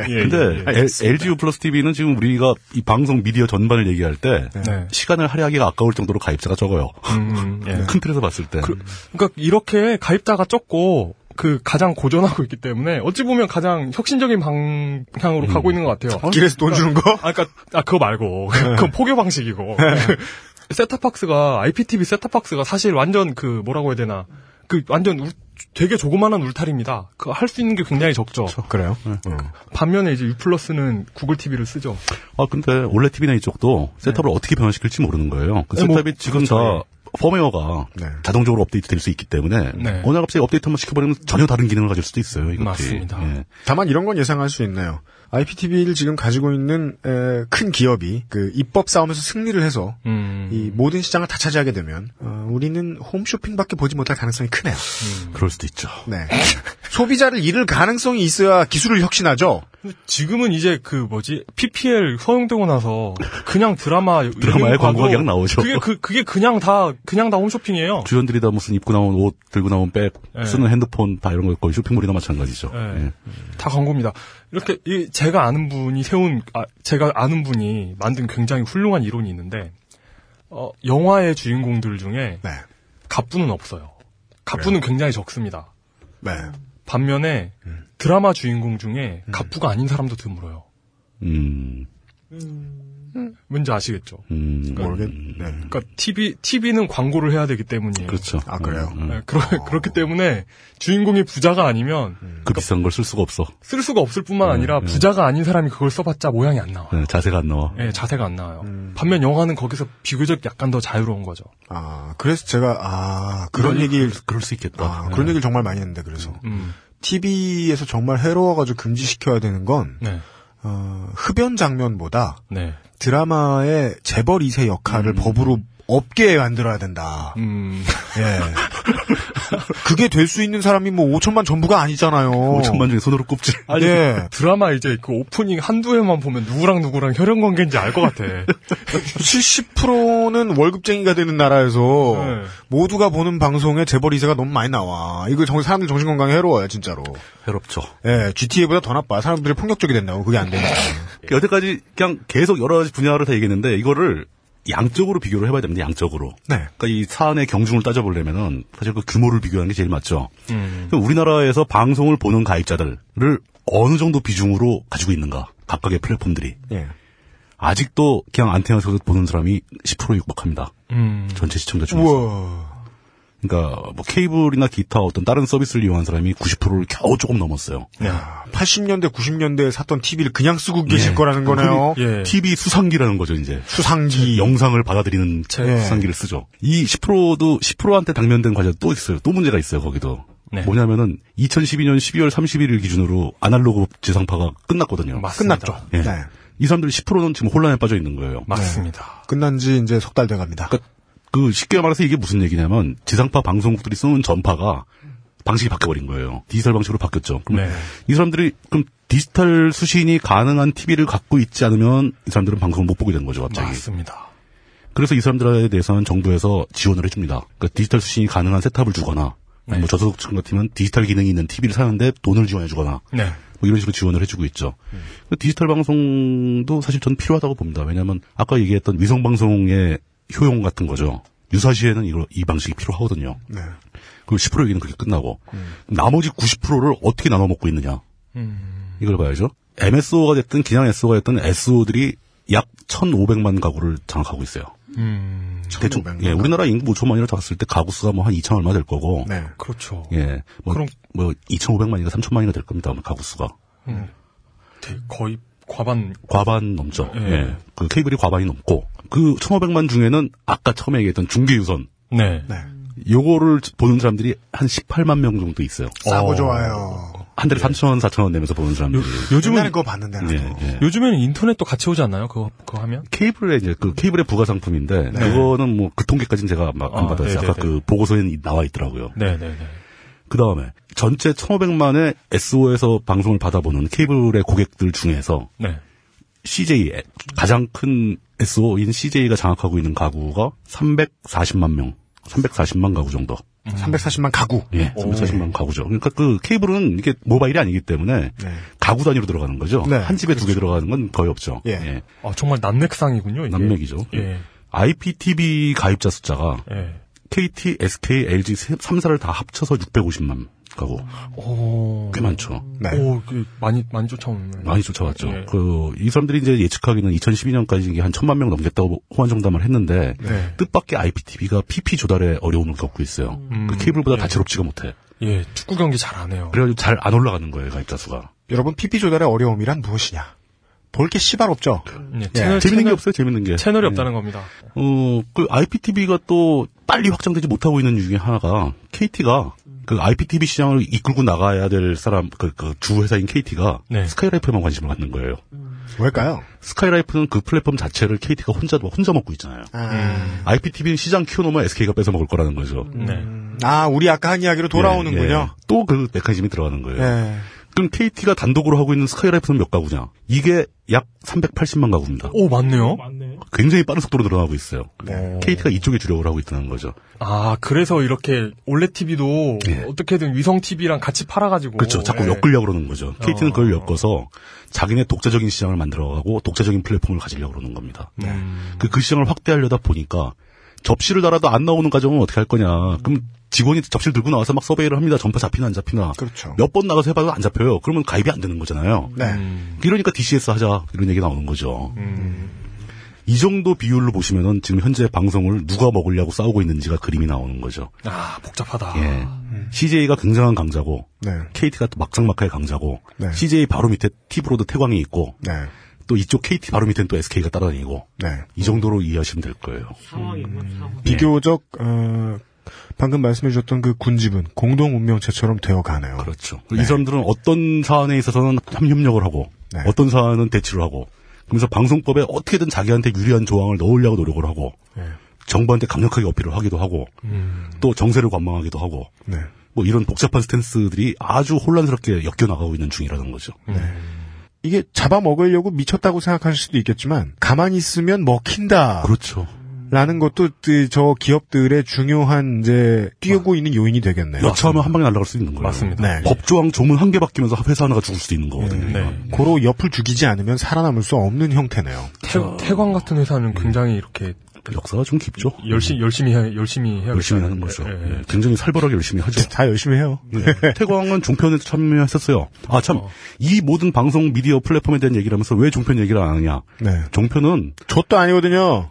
예, 근데 예, 예. LG 플러스 TV는 지금 우리가 이 방송 미디어 전반을 얘기할 때 네. 시간을 할애하기가 아까울 정도로 가입자가 적어요. 음, 예. 큰 틀에서 봤을 때. 그, 그러니까 이렇게 가입자가 적고 그 가장 고전하고 있기 때문에 어찌 보면 가장 혁신적인 방향으로 가고 있는 것 같아요. 길에서 돈 주는 거? 아, 그러니까 아 그거 말고 [laughs] 그건 포교 방식이고 세타박스가 IPTV 세타박스가 사실 완전 그 뭐라고 해야 되나 그 완전 울- 되게 조그마한 울타리입니다. 그 할 수 있는 게 굉장히 적죠. 그래요? 반면에 이제 U 플러스는 구글 TV를 쓰죠. 아 근데 올레 TV나 이쪽도 셋탑을 어떻게 변화시킬지 모르는 거예요. 그 네, 뭐, 셋탑이 지금 그렇죠, 다 펌웨어가 네. 자동적으로 업데이트 될 수 있기 때문에 네. 어느 날 갑자기 업데이트 한번 시켜버리면 전혀 다른 기능을 가질 수도 있어요. 이것들이. 맞습니다. 예. 다만 이런 건 예상할 수 있네요. IPTV를 지금 가지고 있는 에, 큰 기업이 그 입법 싸움에서 승리를 해서 음. 이 모든 시장을 다 차지하게 되면 어, 우리는 홈쇼핑밖에 보지 못할 가능성이 크네요. 그럴 수도 있죠. 네. 소비자를 잃을 가능성이 있어야 기술을 혁신하죠. 지금은 이제 그 뭐지 PPL 허용되고 나서 그냥 드라마 [laughs] 드라마에 광고가 그냥 나오죠. 그게 그 그게 그냥 다 그냥 다 홈쇼핑이에요. 주연들이 다 무슨 입고 나온 옷, 들고 나온 백, 예. 쓰는 핸드폰 다 이런 거 거의 쇼핑몰이나 마찬가지죠. 예. 예. 다 광고입니다. 이렇게 이 제가 아는 분이 세운 아, 제가 아는 분이 만든 굉장히 훌륭한 이론이 있는데 어, 영화의 주인공들 중에 네. 갑부는 없어요. 갑부는 굉장히 적습니다. 네. 반면에 드라마 주인공 중에 갑부가 아닌 사람도 드물어요. 음, 왠지 아시겠죠? 음, 모르겠, 음, 네. 그러니까 TV TV는 광고를 해야 되기 때문이에요. 그렇죠. 아, 그래요? 음, 음. 네, 그러, [laughs] 그렇기 때문에 주인공이 부자가 아니면 그 비싼 걸 쓸 수가 없어. 쓸 수가 없을 뿐만 아니라 네. 부자가 아닌 사람이 그걸 써봤자 모양이 안 나와. 예, 자세가 안 나와. 예, 자세가 안 나와요. 반면 영화는 거기서 비교적 약간 더 자유로운 거죠. 아, 그래서 제가, 아, 그런 얘기를, 그럴 수 있겠다. 아, 예. 그런 얘기를 정말 많이 했는데, 그래서. 음, TV에서 정말 해로워가지고 금지시켜야 되는 건, 네, 어, 흡연 장면보다 네. 드라마의 재벌 2세 역할을 법으로 없게 만들어야 된다. 음, 예. 그게 될 수 있는 사람이 뭐 5천만 전부가 아니잖아요. 5천만 중에 손으로 꼽지. 아니, 예. 드라마 이제 그 오프닝 한두 회만 보면 누구랑 누구랑 혈연 관계인지 알 것 같아. [laughs] 70%는 월급쟁이가 되는 나라에서 네. 모두가 보는 방송에 재벌 2세가 너무 많이 나와. 이거 정, 사람들 정신건강에 해로워요, 진짜로. 해롭죠. 예, GTA보다 더 나빠. 사람들이 폭력적이 된다고. 그게 안 되니까. 여태까지 그냥 계속 여러 가지 분야를 다 얘기했는데 이거를 양적으로 비교를 해봐야 됩니다. 양적으로. 네. 그러니까 이 사안의 경중을 따져보려면은 사실 그 규모를 비교하는 게 제일 맞죠. 음, 우리나라에서 방송을 보는 가입자들을 어느 정도 비중으로 가지고 있는가? 각각의 플랫폼들이. 예. 아직도 그냥 안테나에서 보는 사람이 10%에 육박합니다. 음, 전체 시청자 중에서. 우와. 그러니까 뭐 케이블이나 기타 어떤 다른 서비스를 이용한 사람이 90%를 겨우 조금 넘었어요. 야, 80년대, 90년대에 샀던 TV를 그냥 쓰고 계실 거라는 거네요. 예. TV 수상기라는 거죠, 이제. 수상기. 영상을 받아들이는 예. 수상기를 쓰죠. 이 10%도 10%한테 당면된 과제도 또 있어요. 또 문제가 있어요, 거기도. 네. 뭐냐면은 2012년 12월 31일 기준으로 아날로그 지상파가 끝났거든요. 맞습니다. 끝났죠. 예. 네. 이 사람들이 10%는 지금 혼란에 빠져 있는 거예요. 맞습니다. 끝난 지 이제 석 달 돼 갑니다. 그러니까 그 쉽게 말해서 이게 무슨 얘기냐면 지상파 방송국들이 쓰는 전파가 방식이 바뀌어버린 거예요. 디지털 방식으로 바뀌었죠. 그럼 네. 이 사람들이 그럼 디지털 수신이 가능한 TV를 갖고 있지 않으면 이 사람들은 방송을 못 보게 된 거죠, 갑자기. 맞습니다. 그래서 이 사람들에 대해서는 정부에서 지원을 해줍니다. 그러니까 디지털 수신이 가능한 세탑을 주거나, 네. 뭐 저소득층 같으면 디지털 기능이 있는 TV를 사는데 돈을 지원해주거나, 네. 뭐 이런 식으로 지원을 해주고 있죠. 그 디지털 방송도 사실 저는 필요하다고 봅니다. 왜냐하면 아까 얘기했던 위성 방송의 효용 같은 거죠. 유사시에는 이거 이 방식이 필요하거든요. 네. 그10% 얘기는 그렇게 끝나고 나머지 90%를 어떻게 나눠 먹고 있느냐 음, 이걸 봐야죠. MSO가 됐든 그냥 SO가 됐든 SO들이 약 1,500만 가구를 장악하고 있어요. 음, 대충 1,500만 예, 우리나라 인구 5천만이라 봤을 때 가구 수가 뭐 한 2천 얼마 될 거고 네. 그렇죠. 예, 뭐, 그럼- 뭐 2,500만인가 3천만인가 될 겁니다. 가구 수가 음, 되- 거의 과반 과반 넘죠. 예. 예. 그 케이블이 과반이 넘고 그 1,500만 중에는 아까 처음에 얘기했던 중계 유선 네. 네. 요거를 보는 사람들이 한 18만 명 정도 있어요. 싸고 어. 좋아요. 한 달에 3천 원, 4천 원 내면서 보는 사람들이. 요즘은 그거 봤는데 나도. 예, 예. 요즘에는 인터넷도 같이 오지 않나요? 그거 그거 하면? 케이블에 이제 그 케이블의 부가 상품인데 그거는 뭐 그 통계까지는 제가 막안 아, 받았어요. 네네네. 아까 그 보고서에 나와 있더라고요. 네, 네, 네. 그 다음에 전체 1,500만의 SO에서 방송을 받아보는 케이블의 고객들 중에서 네. CJ 가장 큰 SO인 CJ가 장악하고 있는 가구가 340만 명, 340만 가구 정도. 340만 가구. 예, 340만 가구죠. 그러니까 그 케이블은 이게 모바일이 아니기 때문에 네. 가구 단위로 들어가는 거죠. 네, 한 집에 두개 들어가는 건 거의 없죠. 예. 아, 정말 난맥상이군요, 이게. 남맥이죠. 예. IPTV 가입자 숫자가 예. KT, SK, LG 3사를 다 합쳐서 650만 가구. 오. 꽤 많죠. 네. 오, 그 많이 많이 쫓아오는. 많이 쫓아왔죠. 예. 그, 이 사람들이 이제 예측하기는 2012년까지 이게 한 천만 명 넘겠다고 호환 정담을 했는데, 네. 뜻밖의 IPTV가 PP 조달에 어려움을 겪고 있어요. 음. 그 케이블보다 예. 다채롭지가 못해. 예, 축구 경기 잘 안 해요. 그래가지고 잘 안 올라가는 거예요, 가입자 수가. 여러분 PP 조달의 어려움이란 무엇이냐? 볼게 씨발 없죠. 예, 채널, 재밌는 게 채널- 없어요, 재밌는 게. 채널이 예. 없다는 겁니다. 어, 그 IPTV가 또 빨리 확장되지 못하고 있는 이유 중에 하나가 KT가 그 IPTV 시장을 이끌고 나가야 될 사람, 그, 그 주회사인 KT가 네. 스카이라이프에만 관심을 갖는 거예요. 왜일까요? 스카이라이프는 그 플랫폼 자체를 KT가 혼자, 혼자 먹고 있잖아요. 아, IPTV는 시장 키워놓으면 SK가 뺏어 먹을 거라는 거죠. 네. 아, 우리 아까 한 이야기로 돌아오는군요. 또그 메커니즘이 들어가는 거예요. 예. 그럼 KT가 단독으로 하고 있는 스카이라이프는 몇 가구냐? 이게 약 380만 가구입니다. 오, 맞네요. 맞네. 굉장히 빠른 속도로 늘어나고 있어요. 네. KT가 이쪽에 주력을 하고 있다는 거죠. 아, 그래서 이렇게 올레 TV도 예. 어떻게든 위성 TV랑 같이 팔아가지고. 그렇죠. 자꾸 예. 엮으려고 그러는 거죠. KT는 그걸 어. 엮어서 자기네 독자적인 시장을 만들어가고 독자적인 플랫폼을 가지려고 그러는 겁니다. 음. 그, 그 시장을 확대하려다 보니까 접시를 달아도 안 나오는 가정은 어떻게 할 거냐. 그럼 직원이 접시를 들고 나와서 막 서베이를 합니다. 전파 잡히나 안 잡히나. 그렇죠. 몇 번 나가서 해봐도 안 잡혀요. 그러면 가입이 안 되는 거잖아요. 네. 음. 이러니까 DCS 하자. 이런 얘기 나오는 거죠. 음. 이 정도 비율로 보시면은 지금 현재 방송을 누가 먹으려고 싸우고 있는지가 그림이 나오는 거죠. 아, 복잡하다. 예. CJ가 굉장한 강자고, 네. KT가 또 막상막하의 강자고, 네. CJ 바로 밑에 티브로드 태광이 있고, 네. 또 이쪽 KT 바로 밑에는 또 SK가 따라다니고, 네. 이 정도로 이해하시면 될 거예요. 상황이구나, 상황. 비교적, 어, 방금 말씀해 주셨던 그 군집은 공동 운명체처럼 되어 가네요. 그렇죠. 이 사람들은 어떤 사안에 있어서는 협력을 하고, 네. 어떤 사안은 대치를 하고, 그러면서 방송법에 어떻게든 자기한테 유리한 조항을 넣으려고 노력을 하고, 네. 정부한테 강력하게 어필을 하기도 하고, 음. 또 정세를 관망하기도 하고, 네. 뭐 이런 복잡한 스탠스들이 아주 혼란스럽게 엮여 나가고 있는 중이라는 거죠. 이게 잡아먹으려고 미쳤다고 생각하실 수도 있겠지만, 가만히 있으면 먹힌다. 그렇죠. 라는 것도 그, 저 기업들의 중요한 이제 뛰고 있는 요인이 되겠네요. 여차하면 한 방에 날아갈 수 있는 거예요. 맞습니다. 네. 법조항 조문 한 개 바뀌면서 회사 하나가 죽을 수도 있는 거거든요. 네. 고로 옆을 죽이지 않으면 살아남을 수 없는 형태네요. 태, 태광 같은 회사는 굉장히 이렇게 역사가 좀 깊죠. 열심히 열심히 해, 열심히 해야 열심히 하는 거죠. 예, 굉장히 살벌하게 열심히 하죠. 다 열심히 해요. 예. 태광은 종편에 참여했었어요. 아, 참. 이 모든 방송 미디어 플랫폼에 대한 얘기를 하면서 왜 종편 얘기를 안 하냐. 네. 종편은 좆도 아니거든요.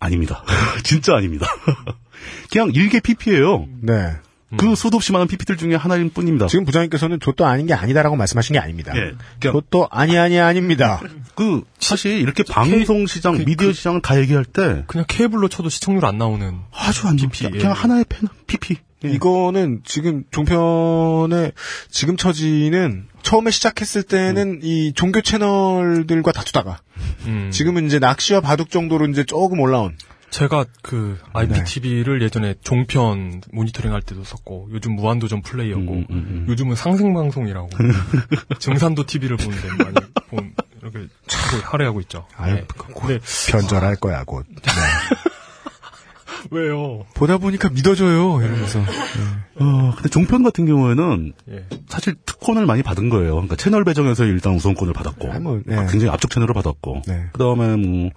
아닙니다. [laughs] 진짜 아닙니다. [laughs] 그냥 일개 PP예요. 네. 그 수도 없이 많은 PP들 중에 하나일 뿐입니다. 지금 부장님께서는 좆도 아닌 게 아니다라고 말씀하신 게 아닙니다. 예. 그냥 좆도 아니 아니 아닙니다. 그 사실 이렇게 방송 시장, 그- 미디어 그- 시장을 다 얘기할 때 그냥 케이블로 쳐도 시청률 안 나오는 아주 안 PP, 좋습니다. 예. 그냥 하나의 펜, PP. 예. 이거는 지금 종편의 지금 처지는 처음에 시작했을 때는 이 종교 채널들과 다투다가 음. 지금은 이제 낚시와 바둑 정도로 이제 조금 올라온 제가 그 IPTV를 예전에 종편 모니터링 할 때도 썼고 요즘 무한도전 플레이였고 음, 음, 음. 요즘은 상생방송이라고 [laughs] 증산도 TV를 보는데 많이 본, 이렇게 하고 할애하고 있죠. 아유, 네. 근데 변절할 거야 곧. 네. [laughs] [laughs] 왜요? 보다 보니까 믿어져요 이러면서 어, 근데 종편 같은 경우에는 예. 사실 특권을 많이 받은 거예요. 그러니까 채널 배정에서 일단 우선권을 받았고, 아, 뭐, 네. 굉장히 앞쪽 채널을 받았고, 네. 그 다음에 뭐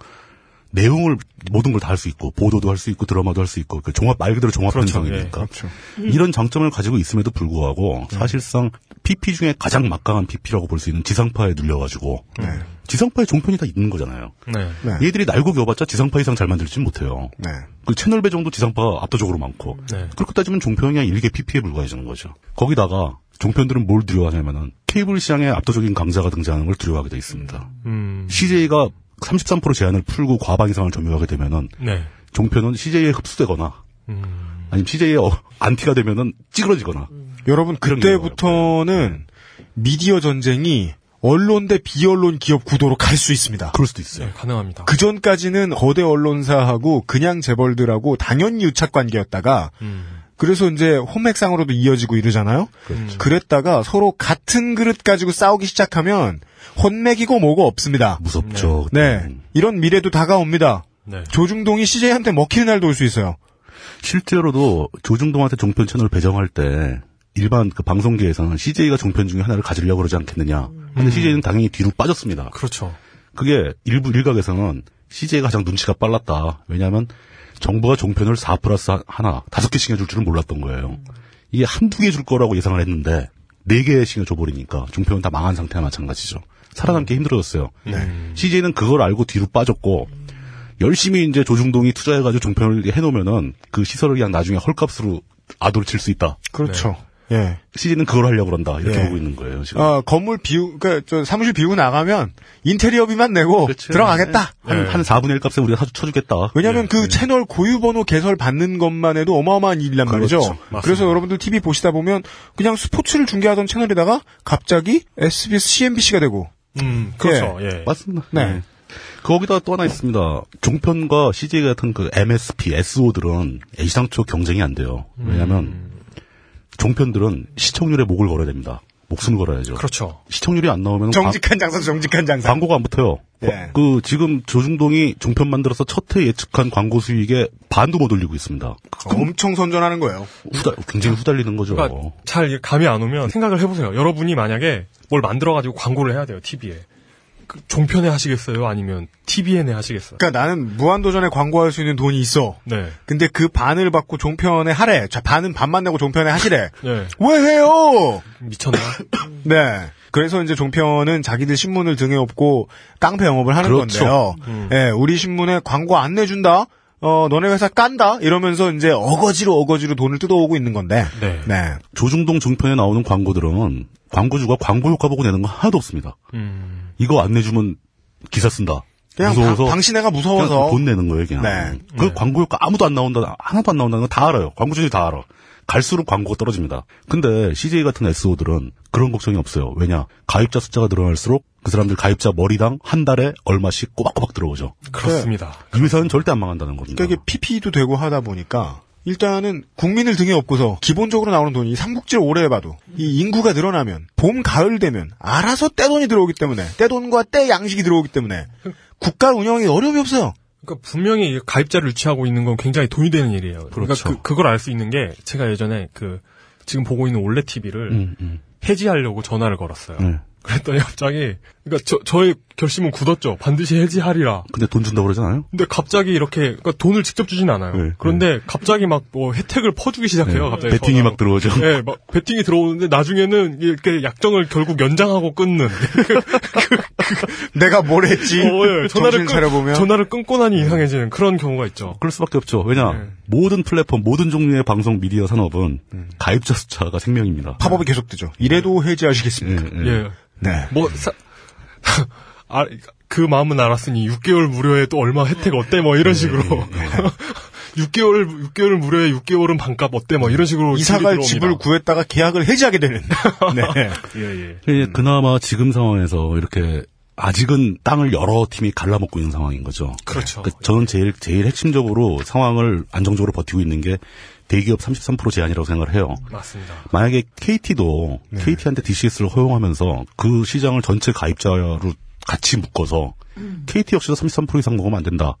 내용을 모든 걸 다 할 수 있고, 보도도 할 수 있고, 드라마도 할 수 있고, 그 종합 말 그대로 종합 그렇죠, 편성이니까 그렇죠. 이런 장점을 가지고 있음에도 불구하고 사실상 PP 중에 가장 막강한 PP라고 볼 수 있는 지상파에 눌려가지고 네. 지상파에 종편이 다 있는 거잖아요. 네. 네. 얘들이 날고 겨봤자 지상파 이상 잘 만들지 못해요. 네. 그 채널 배정도 지상파 압도적으로 많고 네. 그렇게 따지면 종편이 그냥 일개 PP에 불과해지는 거죠. 거기다가 종편들은 뭘 두려워하냐면은 케이블 시장에 압도적인 강자가 등장하는 걸 두려워하게 돼 있습니다. 음. CJ가 33% 제한을 풀고 과반 이상을 점유하게 되면은 네. 종편은 CJ에 흡수되거나 음. 아니면 CJ의 어, 안티가 되면은 찌그러지거나 여러분 그런 그때부터는 미디어 전쟁이 언론 대 비언론 기업 구도로 갈 수 있습니다. 그럴 수도 있어요. 네, 가능합니다. 그 전까지는 거대 언론사하고 그냥 재벌들하고 당연히 유착 관계였다가 음. 그래서 이제 홈맥상으로도 이어지고 이러잖아요. 그렇죠. 그랬다가 서로 같은 그릇 가지고 싸우기 시작하면 혼맥이고 뭐고 없습니다. 무섭죠. 네. 이런 미래도 다가옵니다. 네. 조중동이 CJ한테 먹히는 날도 올 수 있어요. 실제로도 조중동한테 종편 채널 배정할 때 일반 그 방송계에서는 CJ가 종편 중에 하나를 가지려고 그러지 않겠느냐. 근데 CJ는 당연히 뒤로 빠졌습니다. 그렇죠. 그게 일부 일각에서는 CJ가 가장 눈치가 빨랐다. 왜냐하면 정부가 종편을 4 플러스 하나, 다섯 개씩 해줄 줄은 몰랐던 거예요. 이게 한두 개 줄 거라고 예상을 했는데, 네 개씩 줘버리니까 종편은 다 망한 상태와 마찬가지죠. 살아남기 힘들어졌어요. CJ는 그걸 알고 뒤로 빠졌고, 열심히 이제 조중동이 투자해가지고 종편을 해놓으면은 그 시설을 그냥 나중에 헐값으로 아도를 칠 수 있다. 그렇죠. 예. CJ는 그걸 하려고 그런다. 이렇게 예. 보고 있는 거예요, 지금. 어, 건물 비우, 그, 저, 사무실 비우고 나가면, 인테리어 비만 내고, 그렇죠. 들어가겠다. 한, 한 4분의 1 값에 우리가 사, 쳐주겠다. 왜냐면 그 채널 고유번호 개설 받는 것만 해도 어마어마한 일이란 말이죠. 맞습니다. 그래서 여러분들 TV 보시다 보면, 그냥 스포츠를 중계하던 채널에다가, 갑자기 SBS, CNBC가 되고, 음, 그렇죠. 예. 맞습니다. 네. 거기다 또 하나 있습니다. 종편과 CJ 같은 그 MSP, SO들은 애시당초 경쟁이 안 돼요. 왜냐하면 종편들은 시청률에 목을 걸어야 됩니다. 목숨을 걸어야죠. 그렇죠. 시청률이 안 나오면 정직한 장사, 정직한 장사. 광고가 안 붙어요. 예. 그 지금 조중동이 종편 만들어서 첫해 예측한 광고 수익의 반도 못 올리고 있습니다. 엄청 선전하는 거예요. 후달, 굉장히 후달리는 거죠. 그러니까 잘 감이 안 오면 생각을 해보세요. 여러분이 만약에 뭘 만들어가지고 광고를 해야 돼요, TV에. 그 종편에 하시겠어요? 아니면 TVN에 하시겠어요? 그러니까 나는 무한도전에 광고할 수 있는 돈이 있어. 네. 근데 그 반을 받고 종편에 하래. 자, 반은 반만 내고 종편에 하시래. [laughs] 네. 왜 해요? 미쳤나? [laughs] 네. 그래서 이제 종편은 자기들 신문을 등에 업고 깡패 영업을 하는 그렇죠. 건데요. 예, 우리 신문에 광고 안 내준다? 어, 너네 회사 깐다? 이러면서 이제 어거지로 어거지로 돈을 뜯어오고 있는 건데. 네. 네. 조중동 종편에 나오는 광고들은 광고주가 광고 효과 보고 내는 거 하나도 없습니다. 음. 이거 안 내주면 기사 쓴다. 그냥 무서워서 방, 당신애가 무서워서. 그냥 돈 내는 거예요, 그냥. 네. 그 광고 효과 아무도 안 나온다, 하나도 안 나온다는 건 다 알아요. 광고주들이 다 알아. 갈수록 광고가 떨어집니다. 근데 CJ 같은 SO들은 그런 걱정이 없어요. 왜냐? 가입자 숫자가 늘어날수록 그 사람들 가입자 머리당 한 달에 얼마씩 꼬박꼬박 들어오죠. 그렇습니다. 이 회사는 절대 안 망한다는 겁니다. 그러니까 이게 PP도 되고 하다 보니까 일단은 국민을 등에 업고서 기본적으로 나오는 돈이 삼국지를 오래 해봐도 이 인구가 늘어나면 봄 가을 되면 알아서 떼돈이 들어오기 때문에 떼돈과 떼 양식이 들어오기 때문에 국가 운영에 어려움이 없어요. 그러니까 분명히 이 가입자를 유치하고 있는 건 굉장히 돈이 되는 일이에요. 그러니까 그렇죠. 그, 그걸 알 수 있는 게 제가 예전에 그 지금 보고 있는 올레 TV를 음, 음. 해지하려고 전화를 걸었어요. 네. 그랬더니 갑자기 그러니까 저 저의 결심은 굳었죠. 반드시 해지하리라. 근데 돈 준다고 그러잖아요? 근데 갑자기 이렇게 그러니까 돈을 직접 주진 않아요. 네, 그런데 갑자기 막 뭐 혜택을 퍼주기 시작해요. 갑자기 배팅이. 막 들어오죠. 네, 막 배팅이 들어오는데 나중에는 이렇게 약정을 결국 연장하고 끊는. [laughs] 내가 뭘 했지? 어, 예. 전화를 차려보면 전화를 끊고 나니 이상해지는 그런 경우가 있죠. 그럴 수밖에 없죠. 왜냐? 네. 모든 플랫폼, 모든 종류의 방송 미디어 산업은 가입자 숫자가 생명입니다. 팝업이 계속되죠. 이래도 해지하시겠습니까? 예, 예. 예. 네. 뭐, 사, [laughs] 아, 그 마음은 알았으니 6개월 무료에 또 얼마 혜택 어때? 뭐 이런 식으로. [laughs] 6개월, 6개월 무료에 6개월은 반값 어때? 뭐 이런 식으로. 이사갈 집을. 구했다가 계약을 해지하게 되는. [laughs] 네. 예, 예. 예, 그나마 지금 상황에서 이렇게 아직은 땅을 여러 팀이 갈라먹고 있는 상황인 거죠. 그렇죠. 그러니까 저는 제일 제일 핵심적으로 상황을 안정적으로 버티고 있는 게 대기업 33% 제한이라고 생각을 해요. 맞습니다. 만약에 KT도 KT한테 DCS를 허용하면서 그 시장을 전체 가입자로 같이 묶어서 KT 역시도 33% 이상 먹으면 안 된다.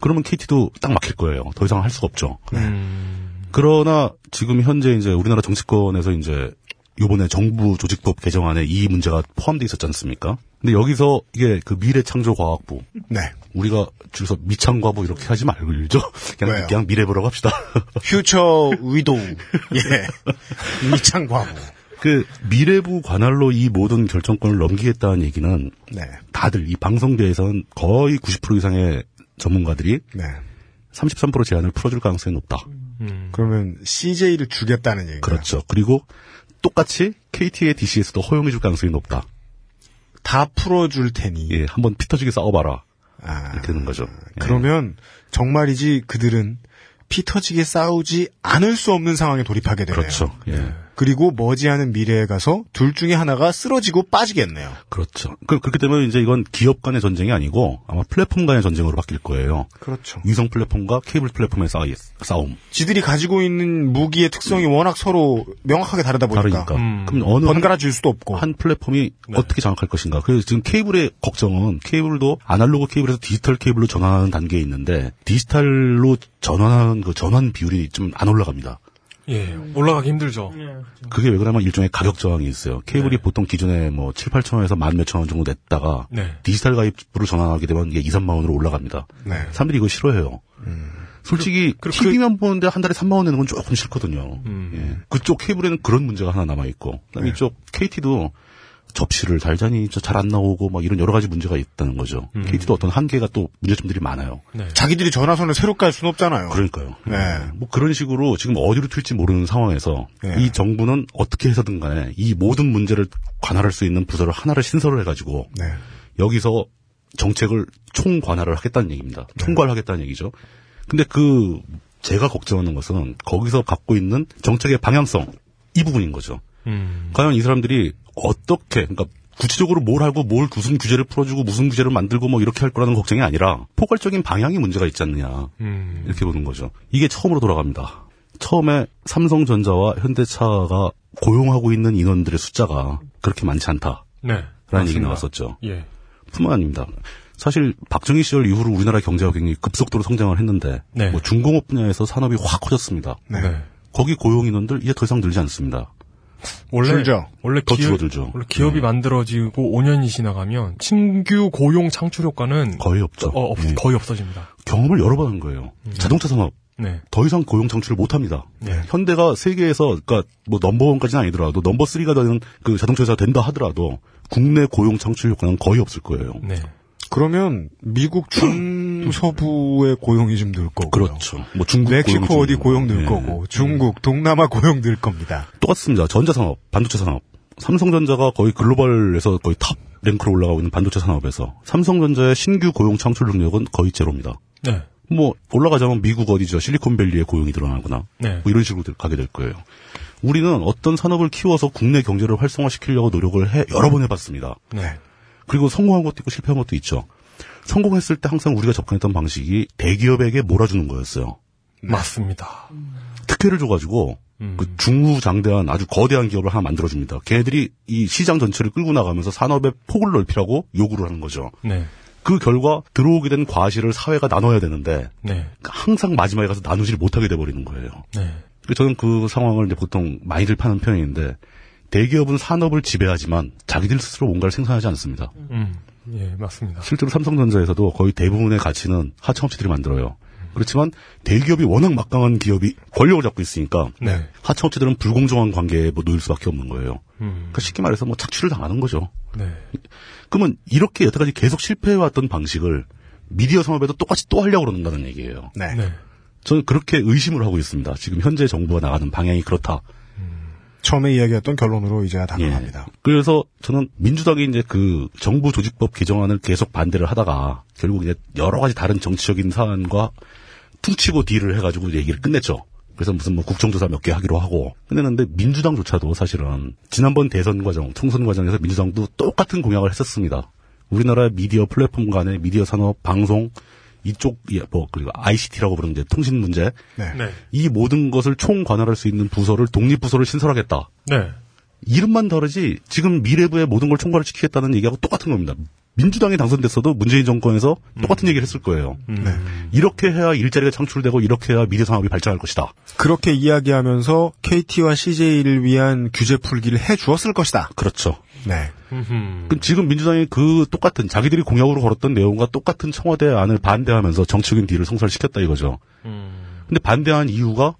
그러면 KT도 딱 막힐 거예요. 더 이상 할 수가 없죠. 음, 그러나 지금 현재 이제 우리나라 정치권에서 이제 요번에 정부 조직법 개정안에 이 문제가 포함되어 있었지 않습니까? 근데 여기서 이게 그 미래창조과학부 네. 우리가 줄여서 미창과부 이렇게 하지 말죠. [laughs] 그냥 왜요? 그냥 미래부라고 합시다. [laughs] 퓨처 위도우. 예. 미창과부. 그 미래부 관할로 이 모든 결정권을 넘기겠다는 얘기는 네. 다들 이 방송계에서는 거의 90% 이상의 전문가들이 네. 33% 제한을 풀어줄 가능성이 높다. 음. 그러면 CJ를 주겠다는 얘기가 그렇죠. 그리고 똑같이 KT의 DCS도 허용해줄 가능성이 높다. 다 풀어줄 테니. 예, 한번 피 터지게 싸워봐라. 아, 이렇게 되는 거죠. 예. 그러면 정말이지 그들은 피 터지게 싸우지 않을 수 없는 상황에 돌입하게 되네요. 그렇죠. 예. 그리고 머지않은 미래에 가서 둘 중에 하나가 쓰러지고 빠지겠네요. 그렇죠. 그, 그렇기 때문에 이제 이건 기업 간의 전쟁이 아니고 아마 플랫폼 간의 전쟁으로 바뀔 거예요. 그렇죠. 위성 플랫폼과 케이블 플랫폼의 싸, 싸움. 지들이 가지고 있는 무기의 특성이 워낙 서로 명확하게 다르다 보니까 다르니까. 음. 그럼 어느 한, 번갈아 줄 수도 없고. 한 플랫폼이 어떻게 장악할 것인가. 그래서 지금 케이블의 걱정은 케이블도 아날로그 케이블에서 디지털 케이블로 전환하는 단계에 있는데 디지털로 전환하는 그 전환 비율이 좀 안 올라갑니다. 예, 올라가기 힘들죠. 네, 그렇죠. 그게 왜 그러냐면 일종의 가격 저항이 있어요. 케이블이 네. 보통 기존에 뭐 7, 8천 원에서 만 몇천 원 정도 냈다가 네. 디지털 가입으로 전환하게 되면 이게 2, 3만 원으로 올라갑니다. 네. 사람들이 이거 싫어해요. 솔직히 그- 그- TV만 보는데 한 달에 3만 원 내는 건 조금 싫거든요. 음. 예. 그쪽 케이블에는 그런 문제가 하나 남아 있고, 그다음에 네. 이쪽 KT도 접시를 달자니 잘안 나오고 막 이런 여러 가지 문제가 있다는 거죠. 음. KT도 어떤 한계가 또 문제점들이 많아요. 네. 자기들이 전화선을 새로 깔 수는 없잖아요. 그러니까요. 네. 뭐 그런 식으로 지금 어디로 튈지 모르는 상황에서 네. 이 정부는 어떻게 해서든 간에 이 모든 문제를 관할할 수 있는 부서를 하나를 신설을 해가지고 네. 여기서 정책을 총 관할을 하겠다는 얘기입니다. 총괄 하겠다는 얘기죠. 근데 그 제가 걱정하는 것은 거기서 갖고 있는 정책의 방향성 이 부분인 거죠. 음. 과연 이 사람들이 어떻게 그러니까 구체적으로 뭘 하고 뭘 무슨 규제를 풀어주고 무슨 규제를 만들고 뭐 이렇게 할 거라는 걱정이 아니라 포괄적인 방향이 문제가 있지 않느냐 음. 이렇게 보는 거죠. 이게 처음으로 돌아갑니다. 처음에 삼성전자와 현대차가 고용하고 있는 인원들의 숫자가 그렇게 많지 않다라는 네. 얘기. 나왔었죠. 예. 뿐만 아닙니다. 사실 박정희 시절 이후로 우리나라 경제가 굉장히 급속도로 성장을 했는데 네. 뭐 중공업 분야에서 산업이 확 커졌습니다. 네. 네. 거기 고용 인원들 이제 더 이상 늘지 않습니다. 원래 줄죠. 원래 더 기업, 줄어들죠. 원래 기업이 네. 만들어지고 5년이 지나가면 신규 고용 창출 효과는 거의 없죠. 어, 없- 예. 거의 없어집니다. 경험을 여러 번 한 거예요. 자동차 산업 네. 더 이상 고용 창출을 못 합니다. 네. 현대가 세계에서 그러니까 뭐 넘버원까지는 아니더라도 넘버 3가 되는 그 자동차 회사가 된다 하더라도 국내 고용 창출 효과는 거의 없을 거예요. 네. 그러면 미국 중 서부의 고용이 좀 늘 거고. 그렇죠. 뭐 중국 멕시코 어디 좀- 고용 늘 예. 거고. 중국, 동남아 고용 늘 겁니다. 똑같습니다. 전자산업, 반도체 산업. 삼성전자가 거의 글로벌에서 거의 top rank로 올라가고 있는 반도체 산업에서 삼성전자의 신규 고용 창출 능력은 거의 제로입니다. 네. 뭐 올라가자면 미국 어디죠? 실리콘밸리에 고용이 늘어나거나 네. 뭐 이런 식으로 가게 될 거예요. 우리는 어떤 산업을 키워서 국내 경제를 활성화시키려고 노력을 해 여러 번 해봤습니다. 네. 그리고 성공한 것도 있고 실패한 것도 있죠. 성공했을 때 항상 우리가 접근했던 방식이 대기업에게 몰아주는 거였어요. 맞습니다. 특혜를 줘가지고 음. 그 중후장대한 아주 거대한 기업을 하나 만들어줍니다. 걔네들이 이 시장 전체를 끌고 나가면서 산업의 폭을 넓히라고 요구를 하는 거죠. 네. 그 결과 들어오게 된 과실을 사회가 나눠야 되는데 네. 항상 마지막에 가서 나누지를 못하게 돼버리는 거예요. 네. 그래서 저는 그 상황을 이제 보통 많이들 파는 편인데 대기업은 산업을 지배하지만 자기들 스스로 뭔가를 생산하지 않습니다. 음. 예, 맞습니다. 실제로 삼성전자에서도 거의 대부분의 가치는 하청업체들이 만들어요. 그렇지만 대기업이 워낙 막강한 기업이 권력을 잡고 있으니까 네. 하청업체들은 불공정한 관계에 뭐 놓일 수밖에 없는 거예요. 음. 그러니까 쉽게 말해서 뭐 착취를 당하는 거죠. 네. 그러면 이렇게 여태까지 계속 실패해왔던 방식을 미디어 산업에도 똑같이 또 하려고 그러는다는 얘기예요. 네. 네. 저는 그렇게 의심을 하고 있습니다. 지금 현재 정부가 나가는 방향이 그렇다. 처음에 이야기했던 결론으로 이제야 예. 다가갑니다. 그래서 저는 민주당이 이제 그 정부 조직법 개정안을 계속 반대를 하다가 결국 이제 여러 가지 다른 정치적인 사안과 퉁치고 딜을 해가지고 이제 얘기를 끝냈죠. 그래서 무슨 뭐 국정조사 몇 개 하기로 하고 끝냈는데 민주당조차도 사실은 지난번 대선 과정, 총선 과정에서 민주당도 똑같은 공약을 했었습니다. 우리나라 미디어 플랫폼 간의 미디어 산업, 방송 이쪽 예, 뭐 그리고 ICT라고 부르는 이제 통신 문제 네. 네. 이 모든 것을 총 관할할 수 있는 부서를 독립 부서를 신설하겠다. 네. 이름만 다르지 지금 미래부의 모든 걸 총괄을 지키겠다는 얘기하고 똑같은 겁니다. 민주당이 당선됐어도 문재인 정권에서 똑같은 얘기를 했을 거예요. 네. 이렇게 해야 일자리가 창출되고 이렇게 해야 미래 산업이 발전할 것이다. 그렇게 이야기하면서 KT와 CJ를 위한 규제 풀기를 해 주었을 것이다. 그렇죠. 네. 그럼 지금 민주당이 그 똑같은 자기들이 공약으로 걸었던 내용과 똑같은 청와대 안을 반대하면서 정치적인 딜을 성사시켰다 이거죠. 음. 근데 반대한 이유가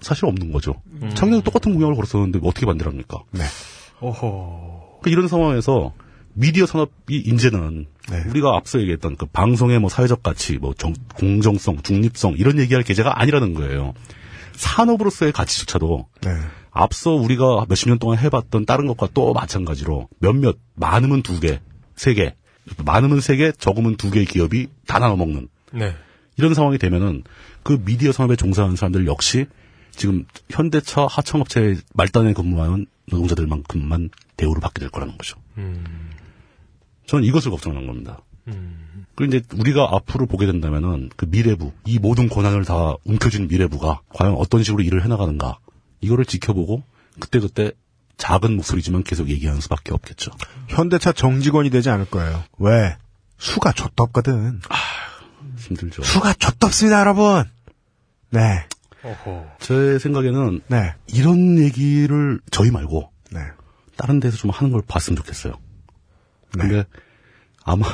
사실 없는 거죠. 작년에 똑같은 공약을 걸었었는데 어떻게 반대를 합니까? 네. 어허. 그 이런 상황에서 미디어 산업이 이제는 네. 우리가 앞서 얘기했던 그 방송의 뭐 사회적 가치, 뭐 정- 공정성, 중립성 이런 얘기할 계제가 아니라는 거예요. 산업으로서의 가치조차도 네. 앞서 우리가 몇십 년 동안 해봤던 다른 것과 또 마찬가지로 몇몇 많으면 두 개, 세 개, 많으면 세 개, 적으면 두 개의 기업이 다 나눠 먹는 네. 이런 상황이 되면은 그 미디어 산업에 종사하는 사람들 역시 지금 현대차 하청업체 말단에 근무하는 노동자들만큼만 대우를 받게 될 거라는 거죠. 음, 저는 이것을 걱정하는 겁니다. 음, 그리고 이제 우리가 앞으로 보게 된다면은 그 미래부, 이 모든 권한을 다 움켜쥔 미래부가 과연 어떤 식으로 일을 해나가는가, 이거를 지켜보고 그때그때 작은 목소리지만 계속 얘기하는 수밖에 없겠죠. 현대차 정직원이 되지 않을 거예요. 왜? 수가 좆도 없거든. 힘들죠. 수가 좆도 없습니다, 여러분. 네, 어허. 제 생각에는 네, 이런 얘기를 저희 말고 네. 다른 데서 좀 하는 걸 봤으면 좋겠어요. 네. 근데 아마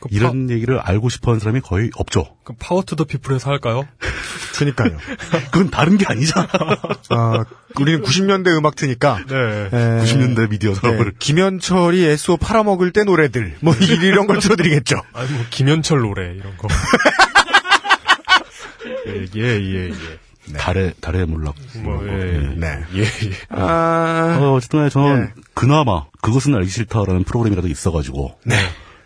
그 이런 얘기를 알고 싶어 하는 사람이 거의 없죠. 그럼 Power to the People에서 할까요? [laughs] 그니까요. 그건 다른 게 아니잖아. 아, 우리는 90년대 음악 트니까. 네. 에, 90년대 미디어 네, 산업을. 김현철이 SO 팔아먹을 때 노래들. 뭐, 이런 걸 틀어드리겠죠. [laughs] 아니 뭐 김현철 노래 이런 거. [laughs] 예, 예, 예, 예. 달의, 달의 몰락. 뭐, 예, 예. 네. 예, 예. 아, 어, 어쨌든 저는 네. 그나마 그것은 알기 싫다라는 프로그램이라도 있어가지고.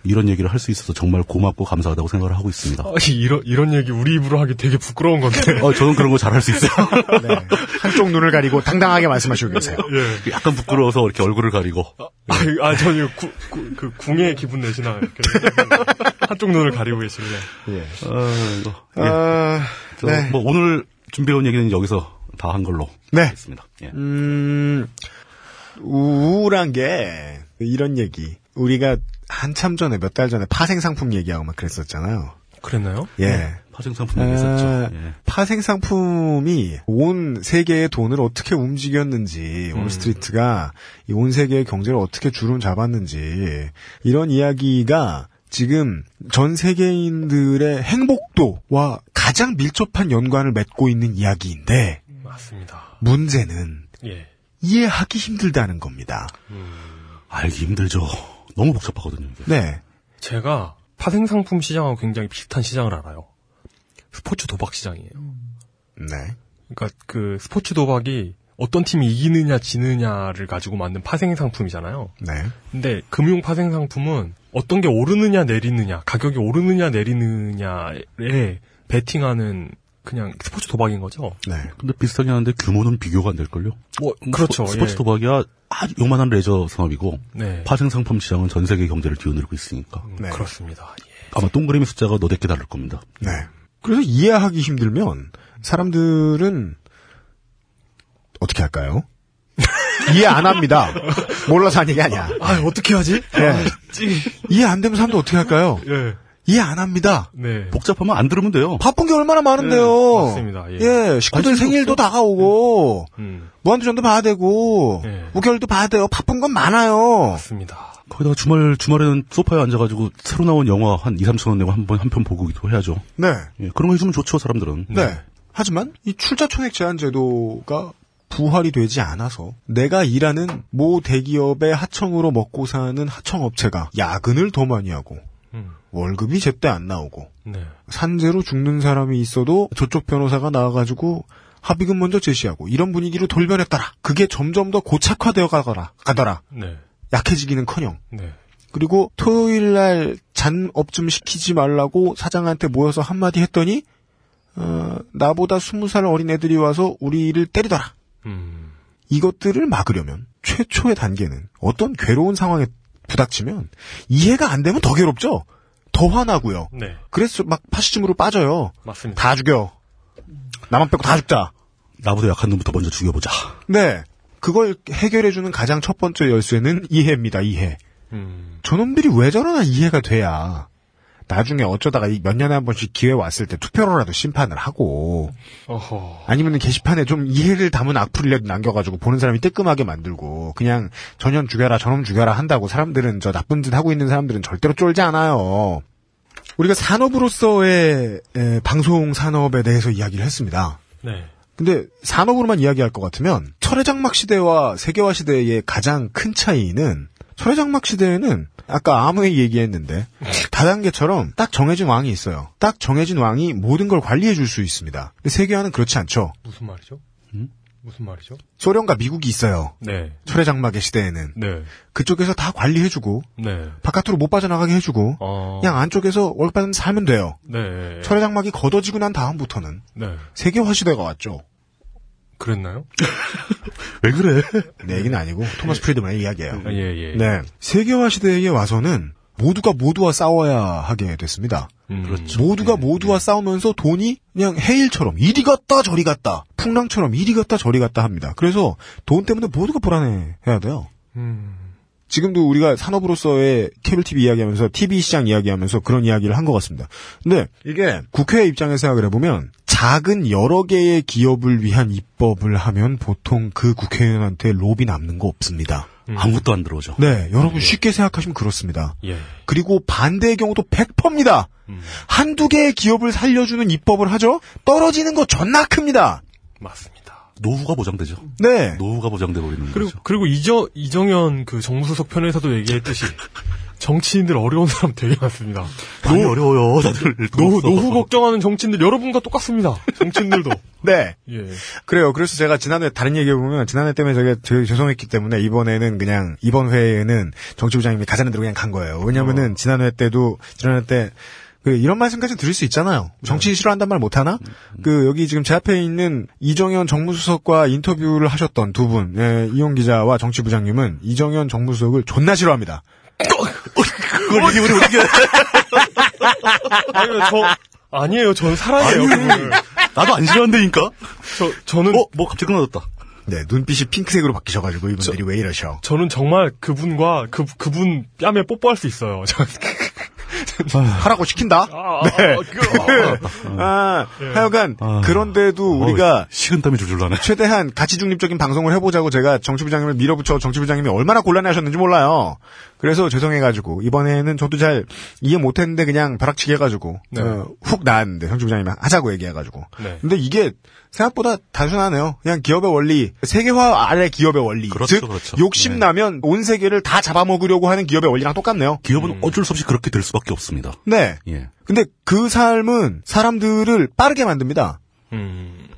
이런 얘기를 할 수 있어서 정말 고맙고 감사하다고 생각을 하고 있습니다. 아니, 이런, 이런 얘기 우리 입으로 하기 되게 부끄러운 건데. [laughs] 어, 저는 그런 거 잘할 수 있어요. [laughs] 네. 한쪽 눈을 가리고 당당하게 말씀하시고 계세요. 예. 약간 부끄러워서 이렇게 얼굴을 가리고. 아, 아 저는 구, 구, 그 궁의 기분 내시나 이렇게 [laughs] 한쪽 눈을 가리고 계시길래. 예. 어, 이거. 예. 아, 저 네. 뭐 오늘 준비해온 얘기는 여기서 다 한 걸로. 네. 하겠습니다. 예. 음, 우울한 게, 이런 얘기. 우리가 한참 전에, 몇 달 전에 파생 상품 얘기하고 막 그랬었잖아요. 그랬나요? 예. 파생 상품 얘기했었죠. 아, 예. 파생 상품이 온 세계의 돈을 어떻게 움직였는지, 음. 올스트리트가 이온 세계의 경제를 어떻게 주름 잡았는지, 이런 이야기가 지금 전 세계인들의 행복도와 가장 밀접한 연관을 맺고 있는 이야기인데, 맞습니다. 문제는 예. 이해하기 힘들다는 겁니다. 알기 힘들죠. 너무 복잡하거든요. 이게. 네. 제가 파생 상품 시장하고 굉장히 비슷한 시장을 알아요. 스포츠 도박 시장이에요. 네. 그러니까 그 스포츠 도박이 어떤 팀이 이기느냐 지느냐를 가지고 만든 파생 상품이잖아요. 네. 근데 금융 파생 상품은 어떤 게 오르느냐 내리느냐, 가격이 오르느냐 내리느냐에 베팅하는 그냥 스포츠 도박인 거죠. 네. 근데 비슷하게 하는데 규모는 비교가 안 될걸요? 뭐 그렇죠. 스포, 츠 예. 도박이야 아주 요만한 레저 산업이고 네. 파생 상품 시장은 전 세계 경제를 뒤흔들고 있으니까 음, 네. 그렇습니다. 예. 아마 동그라미 숫자가 너댓 개 다를 겁니다. 네. 그래서 이해하기 힘들면 사람들은 어떻게 할까요? [laughs] 이해 안 합니다. 몰라서 한 얘기 아니야. 아 어떻게 하지? 예. 이해 안 되면 사람들 어떻게 할까요? 예. 이해 안 합니다. 네. 복잡하면 안 들으면 돼요. 바쁜 게 얼마나 많은데요. 네, 맞습니다. 예. 식구들 관심도 생일도 없어. 다가오고 음. 무한도전도 봐야 되고 네. 우결도 봐야 돼요. 바쁜 건 많아요. 맞습니다. 거기다가 주말 주말에는 소파에 앉아가지고 새로 나온 영화 한 2, 3천 원 내고 한 번 한 편 보기도 해야죠. 네. 예, 그런 거 해주면 좋죠 사람들은. 네. 하지만 이 출자총액 제한 제도가 부활이 되지 않아서 내가 일하는 모 대기업의 하청으로 먹고 사는 하청업체가 야근을 더 많이 하고 음. 월급이 제때 안 나오고 네. 산재로 죽는 사람이 있어도 저쪽 변호사가 나와가지고 합의금 먼저 제시하고 이런 분위기로 돌변했더라. 그게 점점 더 고착화되어 가더라. 가더라. 네. 약해지기는커녕 네. 그리고 토요일 날 잔업 좀 시키지 말라고 사장한테 모여서 한마디 했더니 어, 나보다 스무 살 어린 애들이 와서 우리 일을 때리더라. 음. 이것들을 막으려면 최초의 단계는 어떤 괴로운 상황에 부닥치면 이해가 안 되면 더 괴롭죠. 더 화나고요. 네. 그래서 막 파시즘으로 빠져요. 맞습니다. 다 죽여. 나만 빼고 다 죽자. 나보다 약한 놈부터 먼저 죽여보자. 네. 그걸 해결해주는 가장 첫 번째 열쇠는 이해입니다. 이해. 음. 저놈들이 왜 저러나 이해가 돼야 나중에 어쩌다가 이몇 년에 한 번씩 기회 왔을 때 투표로라도 심판을 하고 어허. 아니면 게시판에 좀 이해를 담은 악플이라도 남겨가지고 보는 사람이 뜨끔하게 만들고 그냥 전현 죽여라 저놈 죽여라 한다고 사람들은 저 나쁜 짓 하고 있는 사람들은 절대로 쫄지 않아요. 우리가 산업으로서의 에, 방송 산업에 대해서 이야기를 했습니다. 네. 근데 산업으로만 이야기할 것 같으면 철의 장막 시대와 세계화 시대의 가장 큰 차이는 철의장막 시대에는 아까 아무의 얘기했는데 다단계처럼 딱 정해진 왕이 있어요. 딱 정해진 왕이 모든 걸 관리해 줄 수 있습니다. 근데 세계화는 그렇지 않죠. 무슨 말이죠? 음? 무슨 말이죠? 소련과 미국이 있어요. 네. 철의장막의 시대에는 네. 그쪽에서 다 관리해주고 네. 바깥으로 못 빠져나가게 해주고 어. 그냥 안쪽에서 월급 받으면 살면 돼요. 네. 철의장막이 걷어지고 난 다음부터는 네. 세계화 시대가 왔죠. 그랬나요? [laughs] 왜 그래? 내 얘기는 아니고 토마스 프리드만의 이야기예요. 아, 예, 예. 네. 세계화 시대에 와서는 모두가 모두와 싸워야 하게 됐습니다. 음, 그렇죠. 모두가 모두와 싸우면서 돈이 그냥 해일처럼 이리 갔다 저리 갔다 풍랑처럼 이리 갔다 저리 갔다 합니다. 그래서 돈 때문에 모두가 불안해해야 돼요. 음, 지금도 우리가 산업으로서의 케이블 TV 이야기하면서 TV 시장 이야기하면서 그런 이야기를 한 것 같습니다. 근데 이게 국회 입장에서 생각을 해보면 작은 여러 개의 기업을 위한 입법을 하면 보통 그 국회의원한테 로비 남는 거 없습니다. 음. 아무것도 안 들어오죠. 네, 여러분 쉽게 생각하시면 그렇습니다. 예. 그리고 반대의 경우도 100%입니다. 음, 한두 개의 기업을 살려주는 입법을 하죠? 떨어지는 거 존나 큽니다. 맞습니다. 노후가 보장되죠. 네. 노후가 보장돼 버리는 그리고, 거죠. 그리고 이정, 이정현 그 정무수석 편에서도 얘기했듯이 [laughs] 정치인들 어려운 사람 되게 많습니다. 많이 어려워요, 다들. 노후, 노후 걱정하는 정치인들 여러분과 똑같습니다. 정치인들도. [laughs] 네. 예. 그래요. 그래서 제가 지난해 다른 얘기해보면 지난해 때문에 제가 되게 죄송했기 때문에 이번에는 그냥 이번 회에는 정치부장님이 가자는 대로 그냥 간 거예요. 왜냐면은 지난해 때도 지난해 때 그 이런 말씀까지 드릴 수 있잖아요. 정치인 싫어한단 말 못하나? 그 여기 지금 제 앞에 있는 이정현 정무수석과 인터뷰를 하셨던 두 분, 예, 이용 기자와 정치부장님은 이정현 정무수석을 존나 싫어합니다. 그걸 버리면 어떻게 아니요, 저, 아니에요. 전 사랑해요. 그분을. 나도 안 싫어한다니까? 저, 저는, 어, 뭐 갑자기 끊어졌다. 네, 눈빛이 핑크색으로 바뀌셔가지고 이분들이 왜 이러셔? 저는 정말 그분과 그, 그분 뺨에 뽀뽀할 수 있어요. 저- 하라고 시킨다. 아, 네. 아, 그- 아, 예. 하여간 아. 그런데도 우리가 어, 식은땀이 줄줄 나네. 최대한 가치 중립적인 방송을 해보자고 제가 정치부장님을 밀어붙여 정치부장님이 얼마나 곤란해하셨는지 몰라요. 그래서 죄송해가지고 이번에는 저도 잘 이해 못했는데 그냥 벼락치기 해가지고 네. 어, 훅 나왔는데 정치부장님이 하자고 얘기해가지고. 네. 근데 이게 생각보다 단순하네요. 그냥 기업의 원리, 세계화 아래 기업의 원리. 그렇죠, 즉 그렇죠. 욕심 네. 나면 온 세계를 다 잡아먹으려고 하는 기업의 원리랑 똑같네요. 기업은 어쩔 수 없이 그렇게 될 수밖에 없습니다. 네. 예. 근데 그 삶은 사람들을 빠르게 만듭니다. 음,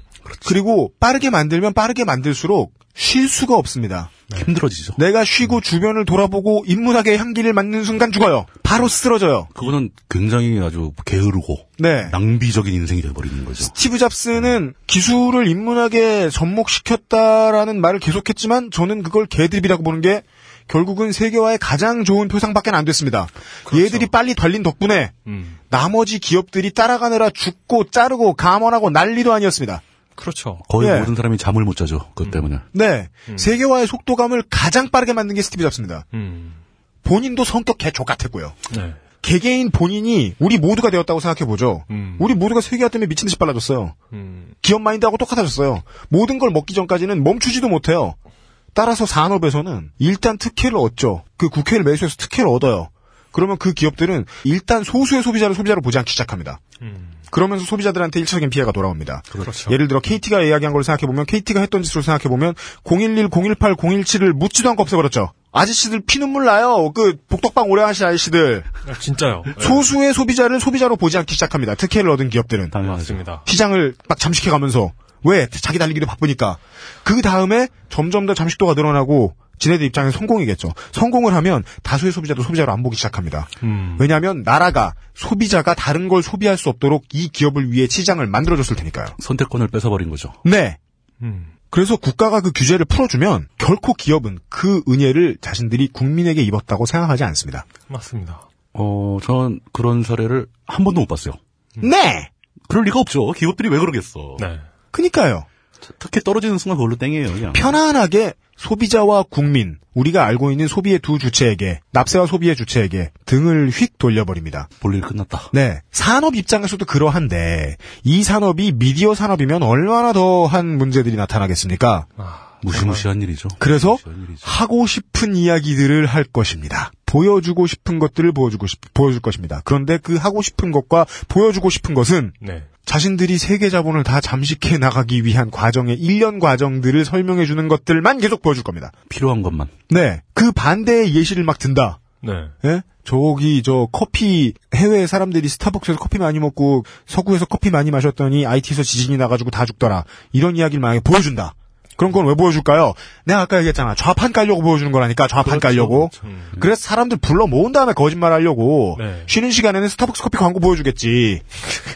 그리고 빠르게 만들면 빠르게 만들수록 쉴 수가 없습니다. 힘들어지죠. 내가 쉬고 주변을 돌아보고 인문학의 향기를 맡는 순간 죽어요. 바로 쓰러져요. 그거는 굉장히 아주 게으르고 네. 낭비적인 인생이 돼버리는 거죠. 스티브 잡스는 기술을 인문학에 접목시켰다라는 말을 계속했지만 저는 그걸 개드립이라고 보는 게 결국은 세계화의 가장 좋은 표상밖에 안 됐습니다. 얘들이 빨리 달린 덕분에 음, 나머지 기업들이 따라가느라 죽고 자르고 감원하고 난리도 아니었습니다. 그렇죠. 거의 예. 모든 사람이 잠을 못 자죠. 그것 때문에. 네. 세계화의 속도감을 가장 빠르게 만든 게 스티브 잡스입니다. 음, 본인도 성격 개족 같았고요. 네. 개개인 본인이 우리 모두가 되었다고 생각해보죠. 음. 우리 모두가 세계화 때문에 미친 듯이 빨라졌어요. 음, 기업 마인드하고 똑같아졌어요. 모든 걸 먹기 전까지는 멈추지도 못해요. 따라서 산업에서는 일단 특혜를 얻죠. 그 국회를 매수해서 특혜를 얻어요. 그러면 그 기업들은 일단 소수의 소비자를 소비자로 보지 않기 시작합니다. 음, 그러면서 소비자들한테 일차적인 피해가 돌아옵니다. 그렇죠. 예를 들어 KT가 이야기한 걸 생각해보면 KT가 했던 짓으로 생각해보면 011, 018, 017을 묻지도 않고 없애버렸죠. 아저씨들 피눈물 나요. 그 복덕방 오래 하신 아저씨들. 아, 진짜요. 네. 소수의 소비자를 소비자로 보지 않기 시작합니다. 특혜를 얻은 기업들은. 맞습니다. 시장을 막 잠식해가면서 왜 자기 달리기도 바쁘니까 그 다음에 점점 더 잠식도가 늘어나고 지네들 입장에서 성공이겠죠. 성공을 하면 다수의 소비자도 소비자로 안 보기 시작합니다. 음, 왜냐하면 나라가 소비자가 다른 걸 소비할 수 없도록 이 기업을 위해 시장을 만들어줬을 테니까요. 선택권을 뺏어버린 거죠. 네. 음, 그래서 국가가 그 규제를 풀어주면 결코 기업은 그 은혜를 자신들이 국민에게 입었다고 생각하지 않습니다. 맞습니다. 어, 전 그런 사례를 한 번도 못 봤어요. 네. 그럴 리가 없죠. 기업들이 왜 그러겠어. 네. 그니까요. 특히 떨어지는 순간 그걸로 땡이에요, 그냥. 편안하게 소비자와 국민, 우리가 알고 있는 소비의 두 주체에게, 납세와 소비의 주체에게 등을 휙 돌려버립니다. 볼일 끝났다. 네. 산업 입장에서도 그러한데, 이 산업이 미디어 산업이면 얼마나 더한 문제들이 나타나겠습니까? 아, 무시무시한 일이죠. 그래서 무시무시한 일이죠. 하고 싶은 이야기들을 할 것입니다. 보여주고 싶은 것들을 보여주고 싶, 보여줄 것입니다. 그런데 그 하고 싶은 것과 보여주고 싶은 것은 네. 자신들이 세계 자본을 다 잠식해 나가기 위한 과정의 일련 과정들을 설명해 주는 것들만 계속 보여줄 겁니다. 필요한 것만. 네. 그 반대의 예시를 막 든다. 네. 예? 저기 저 커피 해외 사람들이 스타벅스에서 커피 많이 먹고 서구에서 커피 많이 마셨더니 IT에서 지진이 나가지고 다 죽더라. 이런 이야기를 만약에 보여준다. 그럼 그건 왜 보여줄까요? 내가 아까 얘기했잖아. 좌판 깔려고 보여주는 거라니까. 좌판 깔려고. 음, 그래서 사람들 불러 모은 다음에 거짓말 하려고 네. 쉬는 시간에는 스타벅스 커피 광고 보여주겠지.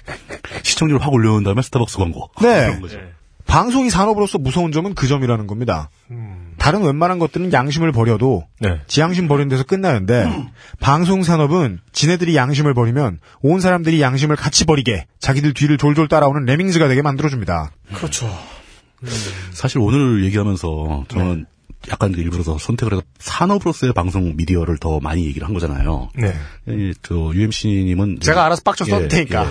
[laughs] 시청률 확 올려놓은 다음에 스타벅스 광고. 네. 그런 거죠. 네. 방송이 산업으로서 무서운 점은 그 점이라는 겁니다. 음. 다른 웬만한 것들은 양심을 버려도 네. 지양심 버리는 데서 끝나는데 방송 산업은 지네들이 양심을 버리면 온 사람들이 양심을 같이 버리게 자기들 뒤를 졸졸 따라오는 레밍즈가 되게 만들어줍니다. 그렇죠. 사실 오늘 얘기하면서 저는 약간 그 일부러 선택을 해서 산업으로서의 방송 미디어를 더 많이 얘기를 한 거잖아요. 네. 이, 저, UMC님은. 제가 알아서 빡쳐 써도 테니까.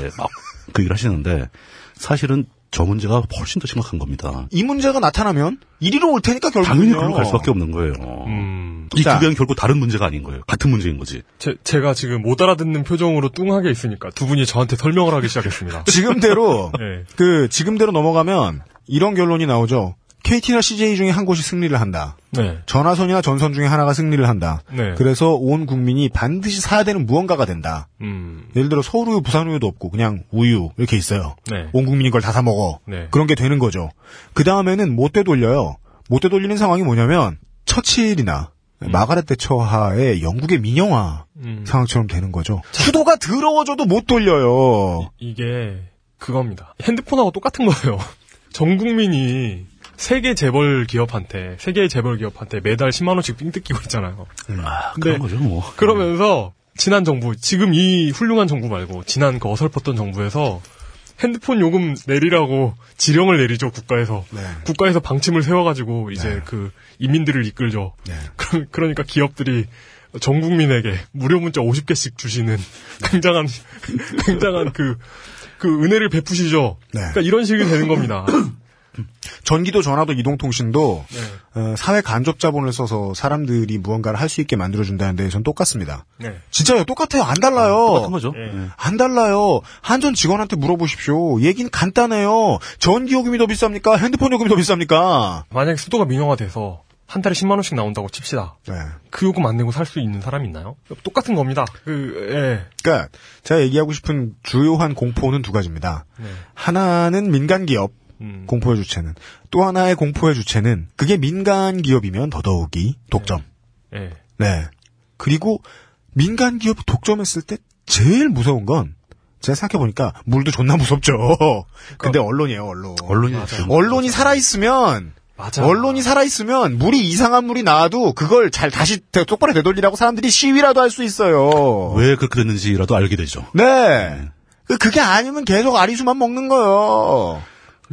그 얘기를 하시는데, 사실은 저 문제가 훨씬 더 심각한 겁니다. 이 문제가 나타나면 이리로 올 테니까 결국은 당연히 그로 갈 수밖에 없는 거예요. 음. 이 자. 두 개는 결국 다른 문제가 아닌 거예요. 같은 문제인 거지. 제, 제가 지금 못 알아듣는 표정으로 뚱하게 있으니까 두 분이 저한테 설명을 하기 시작했습니다. [laughs] 지금대로 네. 그 지금대로 넘어가면 이런 결론이 나오죠. KT나 CJ 중에 한 곳이 승리를 한다. 네. 전화선이나 전선 중에 하나가 승리를 한다. 네. 그래서 온 국민이 반드시 사야 되는 무언가가 된다. 음. 예를 들어 서울우유, 부산우유도 없고 그냥 우유 이렇게 있어요. 네. 온 국민이 그걸 다 사 먹어. 네. 그런 게 되는 거죠. 그 다음에는 못 되돌려요. 못 되돌리는 상황이 뭐냐면 처칠이나 마가렛 대처하의 영국의 민영화 음. 상황처럼 되는 거죠. 수도가 더러워져도 못 돌려요. 이게 그겁니다. 핸드폰하고 똑같은 거예요. 전 국민이 세계 재벌 기업한테 세계 재벌 기업한테 매달 10만 원씩 삥 뜯기고 있잖아요. 아, 근데 그런 거죠, 뭐. 그러면서 지난 정부 지금 이 훌륭한 정부 말고 지난 그 어설펐던 정부에서 핸드폰 요금 내리라고 지령을 내리죠 국가에서 네. 국가에서 방침을 세워가지고 이제 그 인민들을 이끌죠. 네. 그- 그러니까 기업들이 전 국민에게 무료 문자 50개씩 주시는 굉장한 [laughs] 굉장한 그 그 은혜를 베푸시죠. 네. 그러니까 이런 식이 되는 겁니다. [clears throat] 전기도, 전화도, 이동통신도 네. 어, 사회 간접 자본을 써서 사람들이 무언가를 할 수 있게 만들어준다는 데에선 똑같습니다. 네. 진짜요, 똑같아요. 안 달라요. 똑같은 거죠. 예. 예. 안 달라요. 한전 직원한테 물어보십시오. 얘기는 간단해요. 전기 요금이 더 비쌉니까? 핸드폰 요금이 더 비쌉니까? 만약에 수도가 민영화돼서 한 달에 10만 원씩 나온다고 칩시다. 네. 그 요금 안 내고 살 수 있는 사람이 있나요? 똑같은 겁니다. 그 예. 그러니까 제가 얘기하고 싶은 주요한 공포는 두 가지입니다. 네. 하나는 민간 기업 음. 공포의 주체는 또 하나의 공포의 주체는 그게 민간 기업이면 더더욱이 독점. 예. 네. 그리고 민간 기업 독점했을 때 제일 무서운 건 제가 생각해 보니까 물도 존나 무섭죠. [laughs] 근데 언론이에요, 언론. 언론이 맞아요. 언론이 살아 있으면 맞아. 언론이 살아 있으면 물이 이상한 물이 나와도 그걸 잘 다시 되- 똑바로 되돌리라고 사람들이 시위라도 할 수 있어요. 왜 그렇게 됐는지라도 알게 되죠. 네. 그- 그게 아니면 계속 아리수만 먹는 거예요.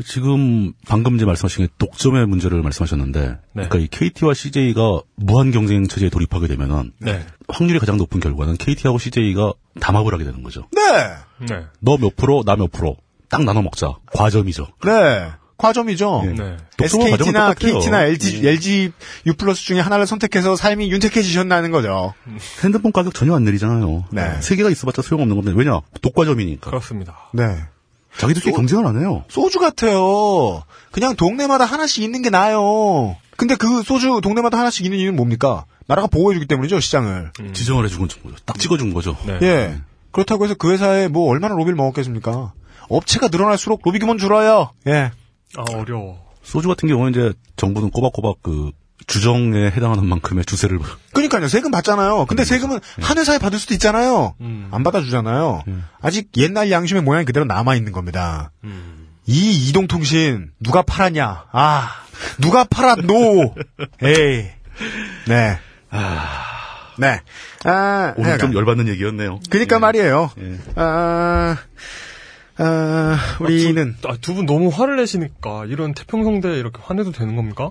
지금 방금 이제 말씀하신 게 독점의 문제를 말씀하셨는데, 그러니까 이 KT와 CJ가 무한 경쟁 체제에 돌입하게 되면은 네. 확률이 가장 높은 결과는 KT하고 CJ가 담합을 하게 되는 거죠. 네. 네. 너 몇 프로, 나 몇 프로, 딱 나눠 먹자. 과점이죠. 네. 과점이죠. 네. 독점과 과점은 SKT나. KT나 LG, LG U 플러스 중에 하나를 선택해서 삶이 윤택해지셨다는 거죠. 핸드폰 가격 전혀 안 내리잖아요. 네. 세 개가 있어봤자 소용없는 건데 왜냐? 독과점이니까. 그렇습니다. 네. 자기들끼리 경쟁을 안 해요. 소주 같아요. 그냥 동네마다 하나씩 있는 게 나아요. 근데 그 소주 동네마다 하나씩 있는 이유는 뭡니까? 나라가 보호해주기 때문이죠, 시장을. 지정을 해준 거죠. 딱 찍어준 거죠. 네. 예. 그렇다고 해서 그 회사에 뭐 얼마나 로비를 먹었겠습니까? 업체가 늘어날수록 로비 규모는 줄어요. 예. 아 어려워. 소주 같은 경우는 이제 정부는 꼬박꼬박 그 주정에 해당하는 만큼의 주세를 [laughs] 그러니까요. 세금 받잖아요. 근데 세금은 한 회사에 받을 수도 있잖아요. 음. 안 받아주잖아요. 아직 옛날 양심의 모양이 그대로 남아있는 겁니다. 음. 이 이동통신 누가 팔았냐? 아, 누가 팔았노? [laughs] 에이. 네. 네. 아, 오늘 좀. 열받는 얘기였네요. 그니까 말이에요. 예. 아, 아, 우리는 아, 두분 너무 화를 내시니까 이런 태평성대 이렇게 화내도 되는 겁니까?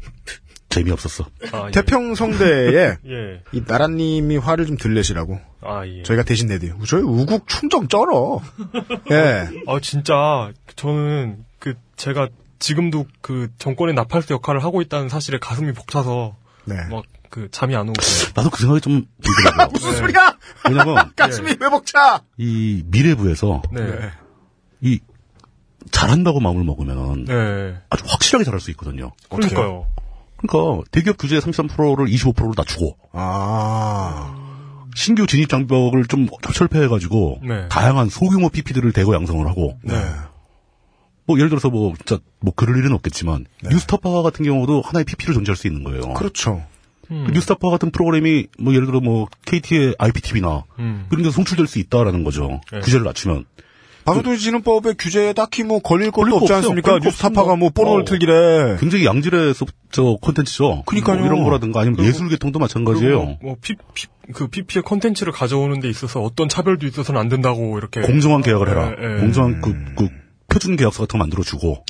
[laughs] 재미없었어. 아, 예. 태평성대에 [laughs] 예. 이 나라님이 화를 좀 들내시라고 아 예. 저희가 대신 내드요. 저희 우국 충정 쩔어. [laughs] 예. 아 진짜 저는 그 제가 지금도 그 정권의 나팔수 역할을 하고 있다는 사실에 가슴이 벅차서 네. 막 그 잠이 안 오고 나도 그 생각이 좀 들더라고요. [laughs] 무슨 소리야? 왜냐면 [laughs] 가슴이 왜 벅차? 이 미래부에서 네. 이 잘한다고 마음을 먹으면 네. 아주 확실하게 잘할 수 있거든요. 그러니까요. 그러니까 대기업 규제 33%를 25%로 낮추고 아. 신규 진입 장벽을 좀 철폐해가지고 네. 다양한 소규모 PP들을 대거 양성을 하고 네. 뭐 예를 들어서 뭐 진짜 뭐 그럴 일은 없겠지만 뉴스타파 같은 경우도 하나의 PP를 존재할 수 있는 거예요. 그렇죠. 음. 그 뉴스타파 같은 프로그램이 뭐 예를 들어 뭐 KT의 IPTV나 음. 그런 데서 송출될 수 있다라는 거죠. 네. 규제를 낮추면 방송통신진흥법의 규제에 딱히 뭐 걸릴 것도 걸릴 거 없지. 않습니까? 뉴스타파가 뭐. 포르노를 어. 틀길 해. 굉장히 양질의 소, 저 콘텐츠죠. 그러니까요. 뭐 이런 거라든가 아니면 그리고- 예술 계통도 그리고 마찬가지예요. 뭐, 뭐 피, 피, 그 PP의 컨텐츠를 가져오는 데 있어서 어떤 차별도 있어서는 안 된다고 이렇게 공정한 계약을 해라. 예, 예. 공정한 그, 그 표준 계약서 같은 거 만들어주고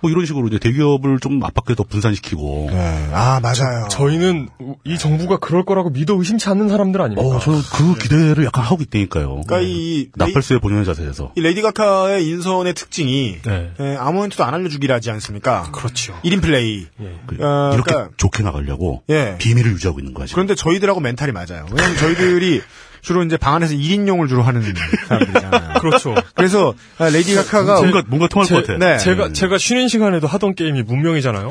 뭐 이런 식으로 이제 대기업을 좀 압박해 더 분산시키고. 네. 아 맞아요. 저희는 이 정부가 그럴 거라고 믿어 의심치 않는 사람들 아닙니까? 어, 저는 그 기대를 약간 하고 있다니까요. 그러니까 이, 나팔수의 본연의 자세에서. 이 레이디 가카의 인선의 특징이 네. 예, 아무 멘트도 안 알려주기라 하지 않습니까? 그렇죠. 1인 플레이. 예. 그, 어, 이렇게 그러니까- 좋게 나가려고 예. 비밀을 유지하고 있는 지금. 그런데 저희들하고 멘탈이 맞아요. 왜냐면 저희들이 [laughs] 주로 이제 방 안에서 1인용을 주로 하는 사람들이잖아요. [laughs] 그렇죠. 그래서 아, 레이디 가카가 뭔가 뭔가 통할 것 같아. 네. 제가 제가 쉬는 시간에도 하던 게임이 문명이잖아요.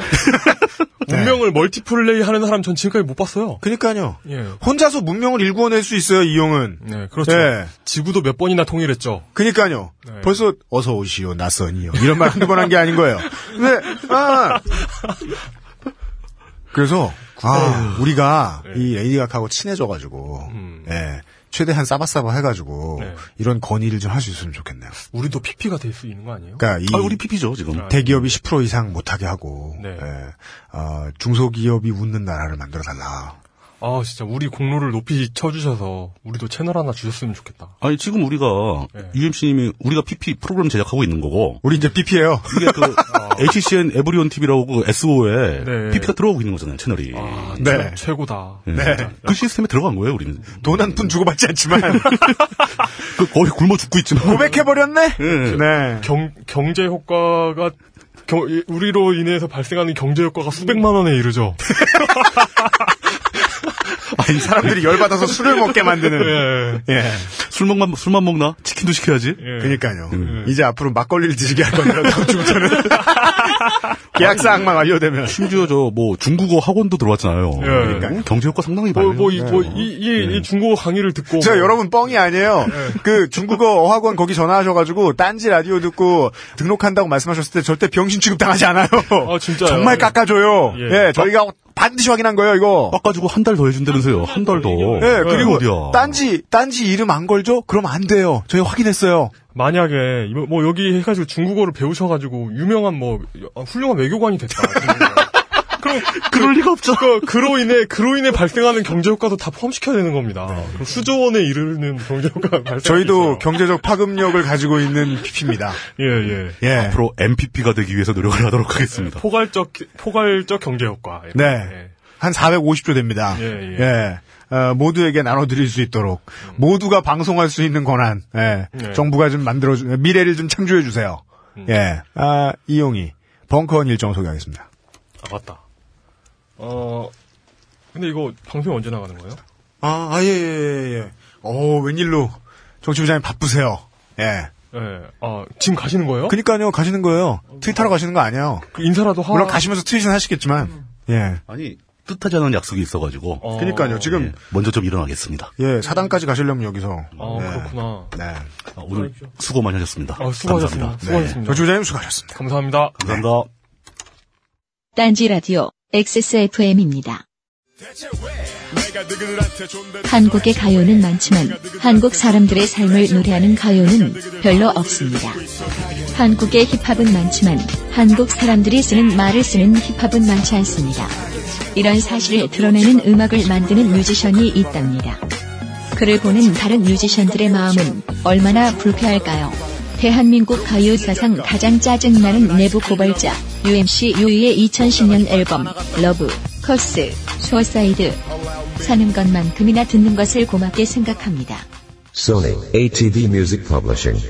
[laughs] 문명을 multiplay 하는 사람 전 지금까지 못 봤어요. 그러니까요. 예. 혼자서 문명을 일구어낼 수 있어요, 이 형은. 네, 그렇죠. 예. 지구도 몇 번이나 통일했죠. 그니까요. 네. 벌써 어서 오시오 낯선 이여. 이런 말 한두 번 한 게 아닌 거예요. 네. 아. 그래서 아 우리가 이 레이디 가카하고 친해져 가지고 음. 예 최대한 싸바싸바 해가지고 네. 이런 건의를 좀 할 수 있으면 좋겠네요. 우리도 PP가 될 수 있는 거 아니에요? 그러니까 이 아, 우리 PP죠 지금. 아, 대기업이 10% 이상 못하게 하고 네. 예, 어, 중소기업이 웃는 나라를 만들어 달라. 아, 진짜 우리 공로를 높이 쳐주셔서 우리도 채널 하나 주셨으면 좋겠다. 아니 지금 우리가 네. UMC님이 우리가 PP 프로그램 제작하고 있는 거고 우리 이제 BP예요. 이게 그 [laughs] HCN 에브리온 TV라고 그 SO에 네. PP가 들어가고 있는 거잖아요 채널이. 아, 네. 최, 최고다. 네. 그 시스템에 들어간 거예요 우리는. 돈 한 푼 주고받지 않지만 [laughs] 그 거의 굶어 죽고 있지만. 고백해버렸네. 네. 네. 경, 경제 효과가 경- 이- 우리로 인해서 발생하는 경제 효과가 수백만 원에 이르죠. [laughs] [laughs] 아니 사람들이 열받아서 술을 먹게 만드는. 예. 예. 술 먹만 술만 먹나? 치킨도 시켜야지. 예. 그러니까요. 이제 앞으로 막걸리를 드시게 할 겁니다. 다음 주부터는. [laughs] 계약 사항만 완료되면. 심지어 저 뭐 중국어 학원도 들어왔잖아요. 예. 그러니까 경제 효과 상당히 뭐, 많아요. 뭐, 이, 뭐, 이, 이, 이 중국어 강의를 듣고. 제가 뭐- 여러분 뻥이 아니에요. 그 중국어 어학원 거기 전화하셔가지고 딴지 라디오 듣고 등록한다고 말씀하셨을 때 절대 병신 취급 당하지 않아요. 아, 진짜요? 정말 깎아줘요. 예. 예, 저희가 반드시 확인한 거예요, 이거. 깎아주고 한 달 더 해준다 면서요. 한달 더. 예, 그리고 어디야. 딴지, 딴지 이름 안 걸죠? 그럼 안 돼요. 저희 확인했어요. 만약에, 뭐, 여기 해가지고 중국어를 배우셔가지고, 유명한 뭐, 어, 훌륭한 외교관이 됐다. [laughs] 그럼, 그럴 리가 없죠. 그, 그로 인해, 그로 인해 발생하는 경제 효과도 다 포함시켜야 되는 겁니다. 그럼 수조 원에 이르는 경제 효과가 발생. 저희도 경제적 파급력을 가지고 있는 PP입니다. [laughs] 예, 예. 예. 앞으로 MPP가 되기 위해서 노력을 하도록 하겠습니다. 포괄적, 포괄적 경제 효과. 네. 예. 한 450조 됩니다. 예, 예. 어, 모두에게 나눠드릴 수 있도록 모두가 방송할 수 있는 권한 예. 네. 정부가 좀 만들어 주 미래를 좀 창조해 주세요. 예. 아, 이용이 벙커원 일정 소개하겠습니다. 아, 맞다. 어, 근데 이거 방송이 언제 나가는 거예요? 아, 아, 예, 예, 예, 예. 오, 웬일로 정치부장님 바쁘세요. 예. 예. 아, 지금 가시는 거예요? 그니까요, 가시는 거예요. 트윗하러 가시는 거 아니에요. 그 인사라도 하. 물론 가시면서 트윗은 하시겠지만, 예. 아니 뜻하지 않은 약속이 있어가지고 어, 그니까요, 지금, 예, 먼저 좀 일어나겠습니다. 예, 사당까지 가시려면 여기서. 아, 예. 그렇구나. 네. 아, 오늘 수고 많이 하셨습니다. 아, 수고하셨습니다. 감사합니다. 수고하셨습니다. 정치부장님 수고하셨습니다. 감사합니다. 감사합니다. 딴지 라디오 XSFM입니다. 한국의 가요는 많지만 한국 사람들의 삶을 노래하는 가요는 별로 없습니다. 한국의 힙합은 많지만 한국 사람들이 쓰는 말을 쓰는 힙합은 많지 않습니다. 이런 사실을 드러내는 음악을 만드는 뮤지션이 있답니다. 그를 보는 다른 뮤지션들의 마음은 얼마나 불쾌할까요? 대한민국 가요 사상 가장 짜증나는 내부 고발자 UMC 유이의 2010년 앨범 Love, Curse, Suicide 사는 것만큼이나 듣는 것을 고맙게 생각합니다. Sony ATV Music Publishing.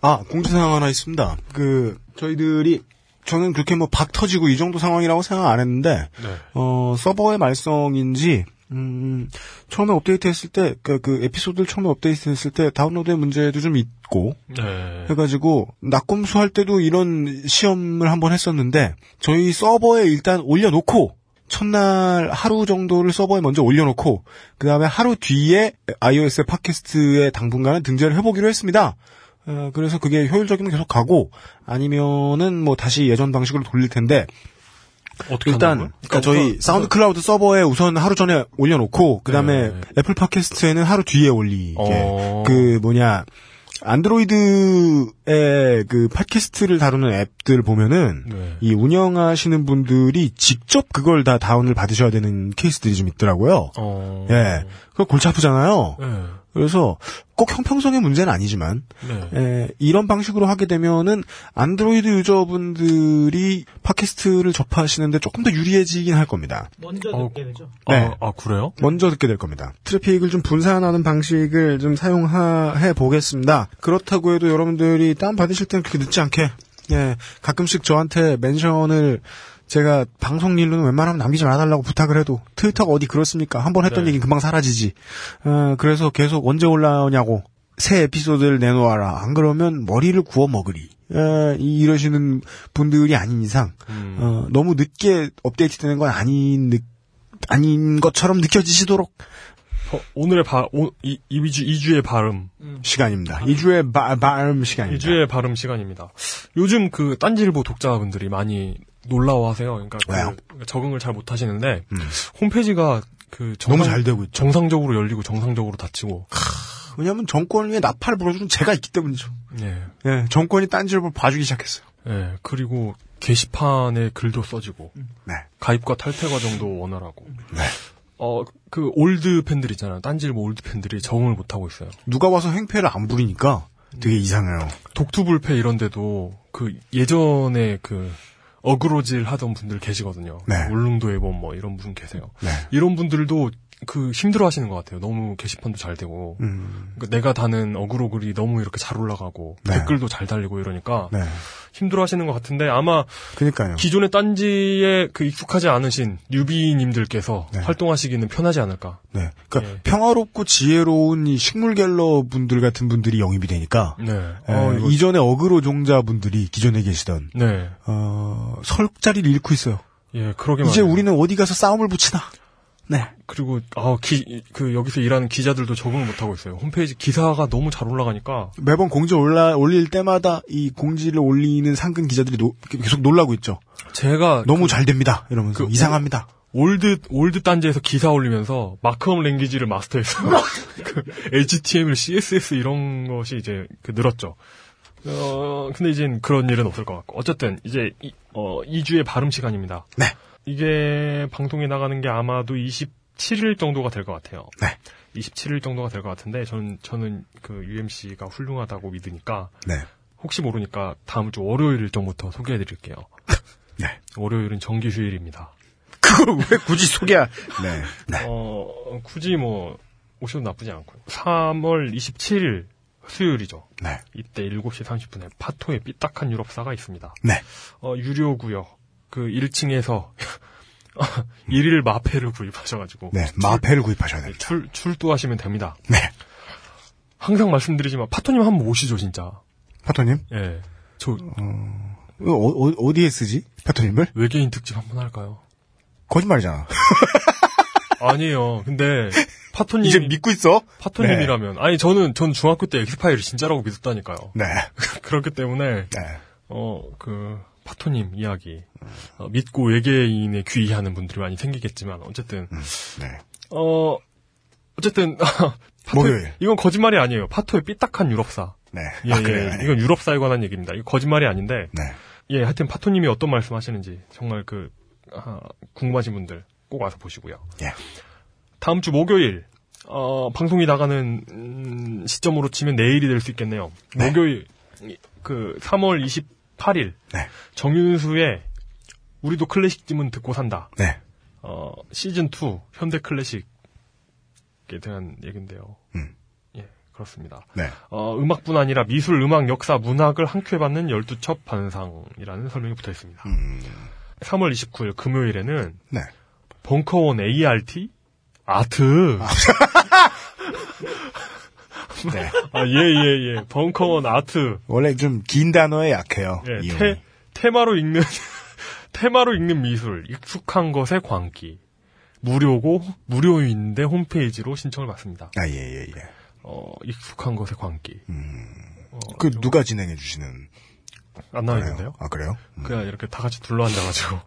아, 공지사항 하나 있습니다. 그, 저희들이, 저는 그렇게 뭐 박 터지고 이 정도 상황이라고 생각 안 했는데, 네. 어, 서버의 말썽인지, 음, 처음에 업데이트 했을 때, 그, 그 에피소드를 처음에 업데이트 했을 때 다운로드의 문제도 좀 있고, 네. 해가지고, 낙검수 할 때도 이런 시험을 한번 했었는데, 저희 서버에 일단 올려놓고, 첫날 하루 정도를 서버에 먼저 올려놓고, 그 다음에 하루 뒤에 iOS 팟캐스트에 당분간은 등재를 해보기로 했습니다. 어, 그래서 그게 효율적이면 계속 가고, 아니면은 뭐 다시 예전 방식으로 돌릴 텐데, 어떻게 일단 한다고요? 그러니까 저희 우선- SoundCloud 서버에 우선 하루 전에 올려놓고 그 다음에 네. 애플 팟캐스트에는 하루 뒤에 올리게 어. 그 뭐냐 안드로이드의 그 팟캐스트를 다루는 앱들 보면은 네. 이 운영하시는 분들이 직접 그걸 다 다운을 받으셔야 되는 케이스들이 좀 있더라고요. 어. 예. 그거 골치 아프잖아요. 네. 그래서 꼭 형평성의 문제는 아니지만 네. 에, 이런 방식으로 하게 되면은 안드로이드 유저분들이 팟캐스트를 접하시는데 조금 더 유리해지긴 할 겁니다. 먼저 어, 듣게 되죠. 네. 아, 아, 그래요? 먼저 듣게 될 겁니다. 트래픽을 좀 분산하는 방식을 좀 사용해 보겠습니다. 그렇다고 해도 여러분들이 다운 받으실 때는 그렇게 늦지 않게 예, 가끔씩 저한테 멘션을 제가 방송 일로는 웬만하면 남기지 말아달라고 부탁을 해도 트위터가 어디 그렇습니까? 한번 했던 네. 얘기는 금방 사라지지. 어, 그래서 계속 언제 올라오냐고 새 에피소드를 내놓아라. 안 그러면 머리를 구워 먹으리. 에, 이- 이러시는 분들이 아닌 이상 음. 어, 너무 늦게 업데이트되는 건 아닌 느- 아닌 것처럼 느껴지시도록 어, 오늘의 바, 오, 이, 이 주, 이주의 발음. 시간입니다. 2주의 바, 발음 시간입니다. 이주의 발음 시간입니다. 요즘 그 딴지일보 독자분들이 많이 놀라워하세요. 그러니까 그 왜요? 적응을 잘 못하시는데 음. 홈페이지가 그 너무 정상, 잘 되고 있죠. 정상적으로 열리고 정상적으로 닫히고. 왜냐하면 정권 위에 나팔을 불어주는 제가 있기 때문이죠. 예. 예, 정권이 딴지를 봐주기 시작했어요. 예. 그리고 게시판에 글도 써지고 네. 가입과 탈퇴 과정도 원활하고. 네. 어, 그 올드 팬들 있잖아요. 딴지일보 올드 팬들이 적응을 못하고 있어요. 누가 와서 행패를 안 부리니까 되게 이상해요. 독투불패 이런 데도 그 예전에 그 어그로질 하던 분들 계시거든요. 네. 울릉도 앨범 뭐 이런 분 계세요. 네. 이런 분들도 그 힘들어 하시는 것 같아요. 너무 게시판도 잘 되고. 음, 그러니까 내가 다는 어그로 글이 너무 이렇게 잘 올라가고 네. 댓글도 잘 달리고 이러니까 네. 힘들어 하시는 것 같은데 아마 그니까요. 기존의 딴지에 그 익숙하지 않으신 newbie님들께서 네. 활동하시기는 편하지 않을까. 네. 그러니까 예. 평화롭고 지혜로운 이 식물 갤러 분들 같은 분들이 영입이 되니까 네. 에, 어, 이거- 이전에 어그로 종자 분들이 기존에 계시던 네. 어, 설 자리를 잃고 있어요. 예, 그러게 이제 말이에요. 우리는 어디 가서 싸움을 붙이나. 네. 그리고 아, 기, 그 여기서 일하는 기자들도 적응을 못 하고 있어요. 홈페이지 기사가 너무 잘 올라가니까 매번 공지 올라 올릴 때마다 이 공지를 올리는 상근 기자들이 노- 계속 놀라고 있죠. 제가 너무 잘 됩니다. 이러면서 그 이상합니다. old old 딴지에서 기사 올리면서 markup language를 마스터했어요. [laughs] 그 HTML, CSS 이런 것이 이제 그 늘었죠. 어 근데 이젠 그런 일은 없을 것 같고 어쨌든 이제 이, 어 2주의 발음 시간입니다. 네. 이게 방송에 나가는 게 아마도 27일 정도가 될 것 같아요. 네. 27일 정도가 될 것 같은데 저는 저는 그 UMC가 훌륭하다고 믿으니까 네. 혹시 모르니까 다음 주 월요일 일정부터 소개해 드릴게요. [laughs] 네. 월요일은 정기 휴일입니다. 그걸 왜 굳이 소개야? [laughs] 네. 네. 어, 굳이 뭐, 오셔도 나쁘지 않고요. 3월 27일 수요일이죠. 네. 이때 7시 30분에 파토의 삐딱한 유럽사가 있습니다. 네. 어, 유료구역. 그 1층에서 일일 [laughs] 마패를 구입하셔가지고. 네. 마패를 구입하셔야 됩니다. 출, 출두하시면 됩니다. 네. 항상 말씀드리지만, 파토님 한번 오시죠, 진짜. 파토님? 예. 저, 어, 어, 디에 쓰지? 파토님을? 외계인 특집 한번 할까요? 거짓말이잖아. [laughs] 아니에요. 근데, 파토님. 이제 믿고 있어? 파토님이라면. 아니, 저는, 전 중학교 때 엑스파일을 진짜라고 믿었다니까요. 네. [laughs] 그렇기 때문에, 네. 어, 그, 파토님 이야기. 어, 믿고 외계인에 귀의하는 분들이 많이 생기겠지만, 어쨌든, 네. 어, 어쨌든, [laughs] 파토, 목요일. 이건 거짓말이 아니에요. 파토의 삐딱한 유럽사. 네. 예, 아, 예. 그래요. 네. 이건 유럽사에 관한 얘기입니다. 이거 거짓말이 아닌데, 네. 예, 하여튼 파토님이 어떤 말씀 하시는지, 정말 그, 아, 궁금하신 분들 꼭 와서 보시고요. 예. 다음 주 목요일, 어, 방송이 나가는, 음, 시점으로 치면 내일이 될 수 있겠네요. 네. 목요일, 이- 그, 3월 28일, 네. 정윤수의 우리도 클래식쯤은 듣고 산다. 네. 어, 시즌 2 현대 클래식에 대한 얘긴데요. 음. 예, 그렇습니다. 네. 어, 음악뿐 아니라 미술, 음악, 역사, 문학을 한 큐에 받는 12첩 반상이라는 설명이 붙어 있습니다. 음. 3월 29일 금요일에는 네. 벙커원 ART 아트. [laughs] 네. 아, 예, 예, 예. 벙커원 아트. 원래 좀 긴 단어에 약해요. 예. 테, 테마로 읽는, [laughs] 테마로 읽는 미술, 익숙한 것의 광기. 무료고, 무료인데 홈페이지로 신청을 받습니다. 아, 예, 예, 예. 어, 익숙한 것의 광기. 어, 그좀 누가 진행해 주시는 안 나와? 있는데요? 아, 그래요? 그냥 이렇게 다 같이 둘러 앉아가지고.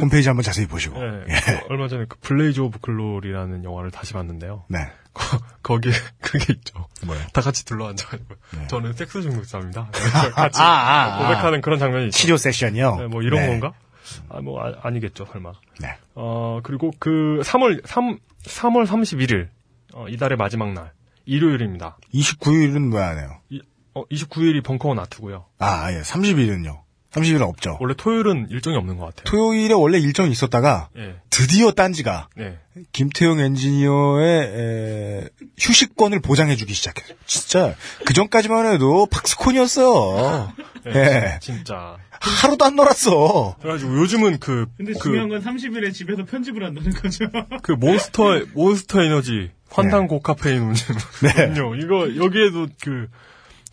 홈페이지 한번 자세히 보시고. 예, 예. 그 얼마 전에 그 Blades of Glory라는 영화를 다시 봤는데요. 네. 거기에 [laughs] 그게 있죠. 뭐요? 다 같이 둘러앉아가지고 네. 저는 섹스 중독자입니다. [laughs] 같이 아, 아, 아. 고백하는 그런 장면이 있죠. 치료 세션이요. 네, 뭐 이런 네. 건가? 아, 뭐 아, 니겠죠 설마. 네. 어 그리고 그 3월 3 3월 31일 어, 이달의 마지막 날 일요일입니다. 29일은 왜 안 해요? 이, 어, 29일이 벙커원 아트고요. 아, 예. 30일은요. 30일은 없죠. 원래 토요일은 일정이 없는 것 같아요. 토요일에 원래 일정이 있었다가 예. 드디어 딴지가 네. 김태형 엔지니어의 에, 휴식권을 보장해주기 시작했어요. 진짜 그 전까지만 해도 박스콘이었어요. 예, 예. 진짜. 하루도 안 놀았어. 그래가지고 요즘은 그, 근데 그, 중요한 건 30일에 집에서 편집을 한다는 거죠. 그 몬스터, 몬스터 에너지, 환당 고카페인 음료. 네. 음료. 이거, 여기에도 그,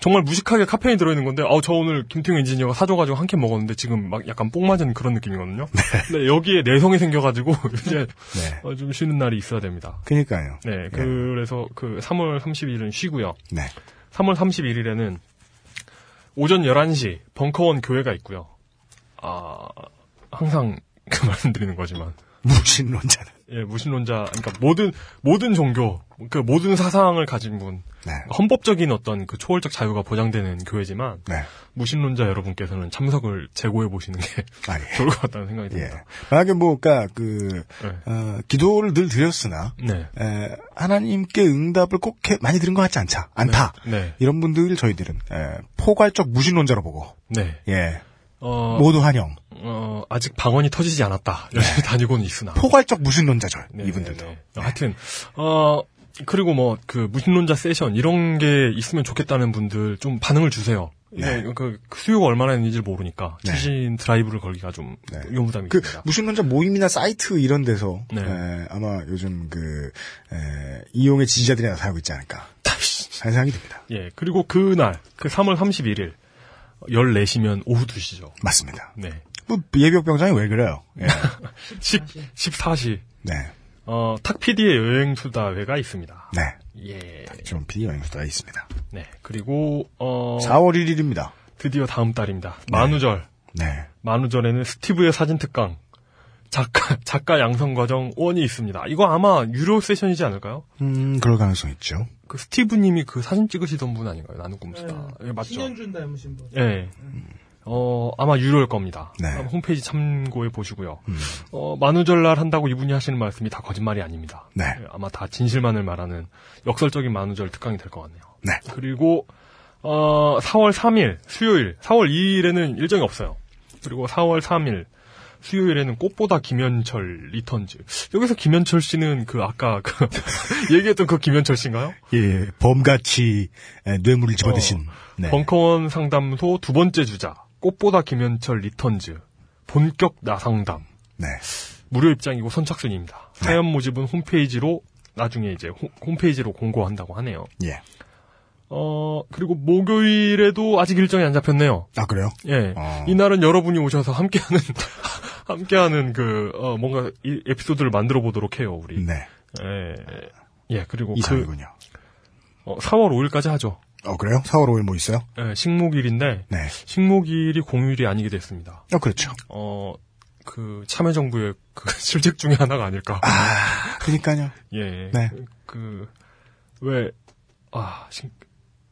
정말 무식하게 카페인이 들어있는 건데, 아, 저 오늘 김태형 엔지니어가 사줘가지고 한 캔 먹었는데 지금 막 약간 뽕 맞은 그런 느낌이거든요. 근데 여기에 내성이 생겨가지고, [laughs] 이제, 네. 어, 좀 쉬는 날이 있어야 됩니다. 그니까요. 네, 그래서 그 3월 30일은 쉬고요. 네. 3월 31일에는 오전 11시 벙커원 교회가 있고요. 아, 항상 [laughs] 그 말씀드리는 거지만. 무신론자는. 예, 무신론자, 그러니까 모든, 모든 종교, 그 모든 사상을 가진 분, 네. 헌법적인 어떤 그 초월적 자유가 보장되는 교회지만, 네. 무신론자 여러분께서는 참석을 재고해 보시는 게 [laughs] 아, 예. 좋을 것 같다는 생각이 예. 듭니다. 만약에 뭐, 그니까, 그, 네. 어, 기도를 늘 드렸으나, 네. 에, 하나님께 응답을 꼭 해- 많이 들은 것 같지 않자. 않다. 네. 이런 분들 저희들은, 에, 포괄적 무신론자로 보고, 네. 예. 어, 모두 환영. 어, 아직 방언이 터지지 않았다. 열심히 다니고는 있으나. 포괄적 무신론자죠. 네, 이분들도. 네, 네. 하여튼 어 그리고 뭐 그 무신론자 세션 이런 게 있으면 좋겠다는 분들 좀 반응을 주세요. 네. 이게 그 수요가 얼마나 있는지 모르니까 네. 추진 드라이브를 걸기가 좀 네. 의무감이 그. 무신론자 모임이나 사이트 이런 데서 네. 에, 아마 요즘 그 에, 이용의 지지자들이 나타나고 있지 않을까 하는 생각이 듭니다. 예 그리고 그날 그 3월 31일 14시면 오후 2시죠. 맞습니다. 네. 뭐 예비역 병장이 왜 그래요? 예. [laughs] 10, 14시 네, 어 탁PD의 여행수다회가 있습니다. 네. 예. 좀 PD 여행수가 있습니다. 네. 그리고 어 4월 1일입니다. 드디어 다음 달입니다. 만우절. 네. 만우절에는 스티브의 사진 특강 작가 [laughs] 작가 양성 과정 1이 있습니다. 이거 아마 유료 세션이지 않을까요? 음, 그럴 가능성 있죠. 그 스티브님이 그 사진 찍으시던 분 아닌가요? 나는 꿈수다. 예, 맞죠? 신현준 닮으신 분. 예. 어 아마 유료일 겁니다. 네. 홈페이지 참고해 보시고요. 음. 어 만우절 날 한다고 이분이 하시는 말씀이 다 거짓말이 아닙니다. 네. 예, 아마 다 진실만을 말하는 역설적인 만우절 특강이 될 것 같네요. 네. 그리고 어 4월 3일 수요일 4월 2일에는 일정이 없어요. 그리고 4월 3일 수요일에는 꽃보다 김현철 Returns. 여기서 김현철 씨는 그 아까 그 [laughs] 얘기했던 그 김현철 씨인가요? 예, 범같이 에, 뇌물을 집어드신. 네. 벙커원 상담소 두 번째 주자 꽃보다 김현철 Returns 본격 나상담 네. 무료 입장이고 선착순입니다. 사연 모집은 홈페이지로 나중에 이제 홈- 홈페이지로 공고한다고 하네요. 예. 어 그리고 목요일에도 아직 일정이 안 잡혔네요. 아, 그래요? 예. 어. 이날은 여러분이 오셔서 함께하는 [laughs] 함께하는 그 어, 뭔가 이 에피소드를 만들어 보도록 해요, 우리. 네. 예. 예, 그리고 그 이상이군요. 어, 4월 5일까지 하죠. 어, 그래요? 4월 5일 뭐 있어요? 예, 식목일인데 네. 식목일이 공휴일이 아니게 됐습니다. 어, 그렇죠. 어, 그 참여정부의 그 [laughs] 실책 중에 하나가 아닐까. 아, 그니까요. 예. 네. 그, 왜, 아, 신-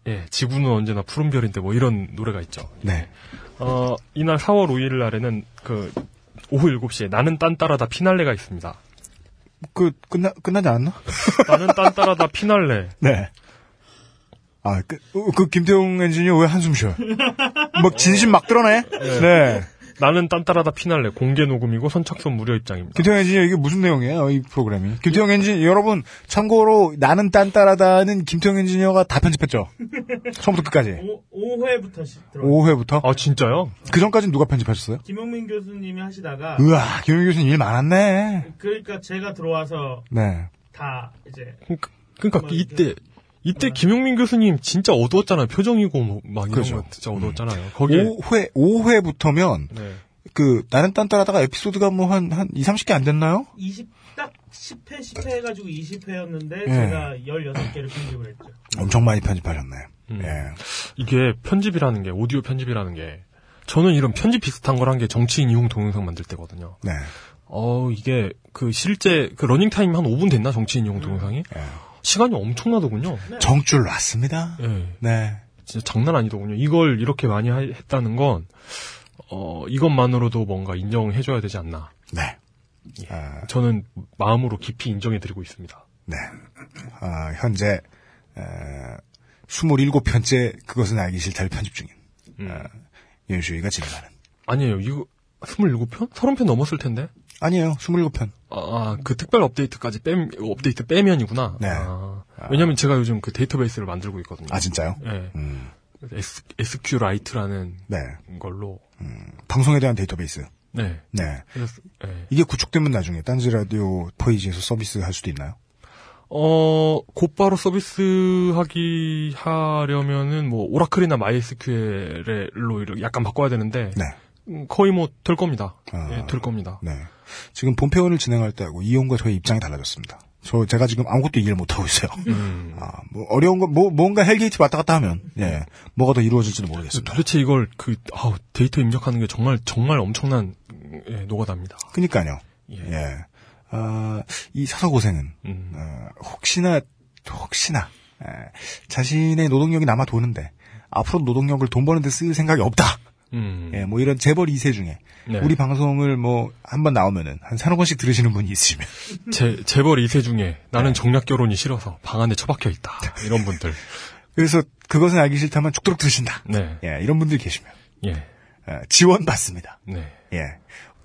예, 지구는 언제나 푸른 별인데 뭐 이런 노래가 있죠. 네. 어, 이날 4월 5일 날에는 그, 오후 7시에 나는 딴 따라다 피날레가 있습니다. 그, 끝나, 끝나지 않았나? [laughs] 나는 딴 따라다 피날레. 네. 아, 그, 어, 그 김태용 엔지니어 왜 한숨 쉬어요? 막 진심 막 드러내? 네. 나는 딴따라다 피날레 공개 녹음이고 선착순 무료 입장입니다. 김태형 엔지니어 이게 무슨 내용이에요, 이 프로그램이? 김태형 엔지니어, 여러분, 참고로 나는 딴따라다는 김태형 엔지니어가 다 편집했죠? [laughs] 처음부터 끝까지. 5, 회부터 들어. 5회부터? 아, 진짜요? 그 전까지는 누가 편집하셨어요? 김용민 교수님이 하시다가 으아, 김용 교수님 일 많았네. 그러니까 제가 들어와서 네. 다 이제 그러니까, 그러니까 뭐 이때, 이때 김용민 교수님 진짜 어두웠잖아요. 표정이고 뭐, 막 이런 그렇죠. 거 진짜 어두웠잖아요. 거기에. 5회, 5회부터면, 네. 그, 나는 딴따라다가 에피소드가 뭐 한, 한 2, 30개 안 됐나요? 20, 딱 10회, 10회 해 가지고 20회였는데 예. 제가 16개를 편집을 했죠. 엄청 많이 편집하셨네. 음. 예. 이게 편집이라는 게, 오디오 편집이라는 게, 저는 이런 편집 비슷한 걸 한 게 정치인 이용 동영상 만들 때거든요. 네. 어, 이게 그 실제 그 러닝 타임이 한 5분 됐나 정치인 이용 동영상이? 예. 시간이 엄청나더군요. 정줄 놨습니다. 예. 네. 진짜 장난 아니더군요. 이걸 이렇게 많이 하- 했다는 건, 어, 이것만으로도 뭔가 인정해줘야 되지 않나. 네. 아, 저는 마음으로 깊이 인정해드리고 있습니다. 네. 아, 현재 에, 27편째 그것은 알기 싫다를 편집 중인 음. 아, 윤슈이가 진행하는. 아니에요. 이거 27편? 30편 넘었을 텐데? 아니에요. 27편. 아, 아, 그 특별 업데이트까지 빼, 업데이트 빼면이구나. 네. 아, 왜냐면 제가 요즘 그 데이터베이스를 만들고 있거든요. 아, 진짜요? 예. 음, S, SQLite라는 네. 걸로. 방송에 대한 데이터베이스. 네. 네. 그래서, 예. 이게 구축되면 나중에 딴지 라디오 페이지에서 서비스 할 수도 있나요? 어, 곧바로 서비스 하기 하려면은 뭐 오라클이나 이렇게 약간 바꿔야 되는데 네. 음, 거의 뭐 될 겁니다. 아. 예, 될 겁니다. 네. 지금 본회원을 진행할 때하고 이용과 저의 입장이 달라졌습니다. 저 제가 지금 아무것도 이해를 못 하고 있어요. 음. 아, 뭐 어려운 거뭐 뭔가 hell gate 왔다 갔다 하면 예 뭐가 더 이루어질지도 모르겠습니다. 도대체 이걸 그 아우, 데이터 입력하는 게 정말 정말 엄청난 예, 노가다입니다. 그니까요. 예. 예. 아, 이 사서 고생은 음. 어, 혹시나 혹시나 에, 자신의 노동력이 남아 도는데 앞으로 노동력을 돈 버는 데 쓸 생각이 없다. 음. 예, 뭐 이런 재벌 2세 중에 네. 우리 방송을 뭐 한 번 나오면은 한 서너 번씩 들으시는 분이 있으시면 [laughs] 제, 재벌 2세 중에 네. 나는 정략 결혼이 싫어서 방 안에 처박혀 있다. 이런 분들. [laughs] 그래서 그것은 알기 싫다면 죽도록 들으신다. 네. 예, 이런 분들 계시면 예. 예, 지원 받습니다. 네. 예.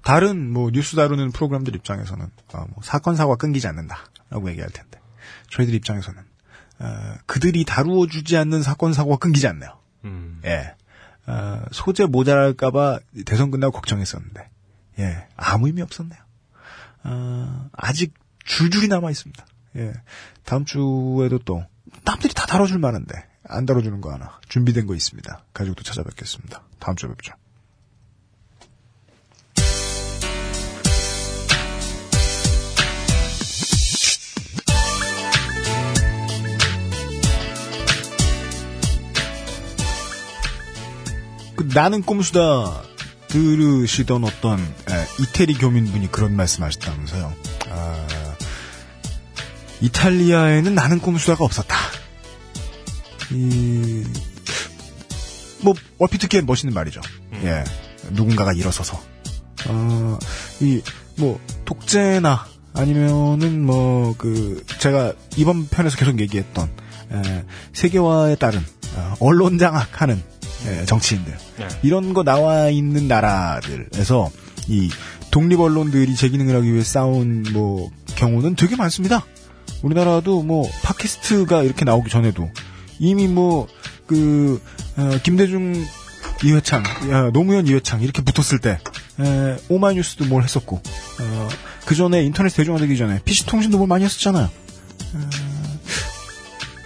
다른 뭐 뉴스 다루는 프로그램들 입장에서는 어, 뭐 사건 사고가 끊기지 않는다라고 얘기할 텐데 저희들 입장에서는 어, 그들이 다루어 주지 않는 사건 사고가 끊기지 않네요. 음. 예. 어, 소재 모자랄까봐 대선 끝나고 걱정했었는데 예 아무 의미 없었네요. 어, 아직 줄줄이 남아 있습니다. 예. 다음 주에도 또 남들이 다 다뤄줄 만한데 안 다뤄주는 거 하나 준비된 거 있습니다. 가지고 또 찾아뵙겠습니다. 다음 주에 뵙죠. 그 나는 꼼수다 들으시던 어떤 에, 이태리 교민분이 그런 말씀하셨다면서요. 아, 이탈리아에는 나는 꼼수다가 없었다. 이, 뭐 얼핏 듣기엔 멋있는 말이죠. 예, 누군가가 일어서서 어, 이뭐 독재나 아니면은 뭐 그 제가 이번 편에서 계속 얘기했던 에, 세계화에 따른 어, 언론 장악하는 에, 정치인들 네. 이런 거 나와 있는 나라들에서 이 독립 언론들이 제 기능을 하기 위해 싸운 뭐 경우는 되게 많습니다. 우리나라도 뭐 팟캐스트가 이렇게 나오기 전에도 이미 뭐그 김대중 이회창, 야, 노무현 이회창 이렇게 붙었을 때 에, 오마이뉴스도 뭘 했었고 어, 그 전에 인터넷 대중화되기 전에 PC 통신도 뭘 많이 했었잖아요. 어,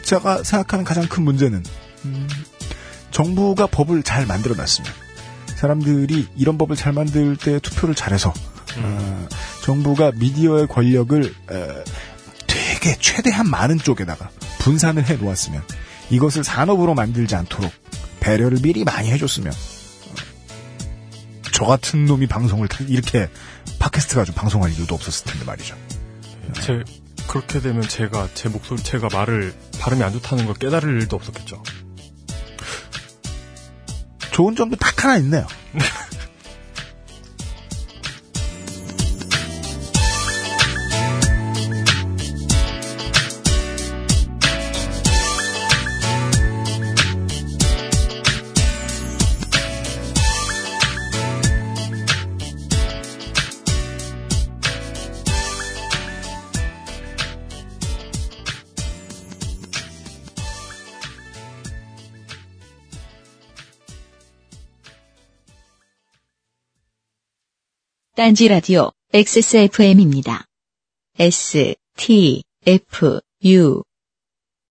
제가 생각하는 가장 큰 문제는 음, 정부가 법을 잘 만들어놨으면 사람들이 이런 법을 잘 만들 때 투표를 잘해서 어, 정부가 미디어의 권력을 에, 되게 최대한 많은 쪽에다가 분산을 해 놓았으면 이것을 산업으로 만들지 않도록 배려를 미리 많이 해줬으면 어, 저 같은 놈이 방송을 타- 이렇게 팟캐스트 가지고 방송할 이유도 없었을 텐데 말이죠. 제, 그렇게 되면 제가 제 목소리, 제가 말을 발음이 안 좋다는 걸 깨달을 일도 없었겠죠. 좋은 점도 딱 하나 있네요. [laughs] 딴지 라디오 XSFM입니다. S, T, F, U,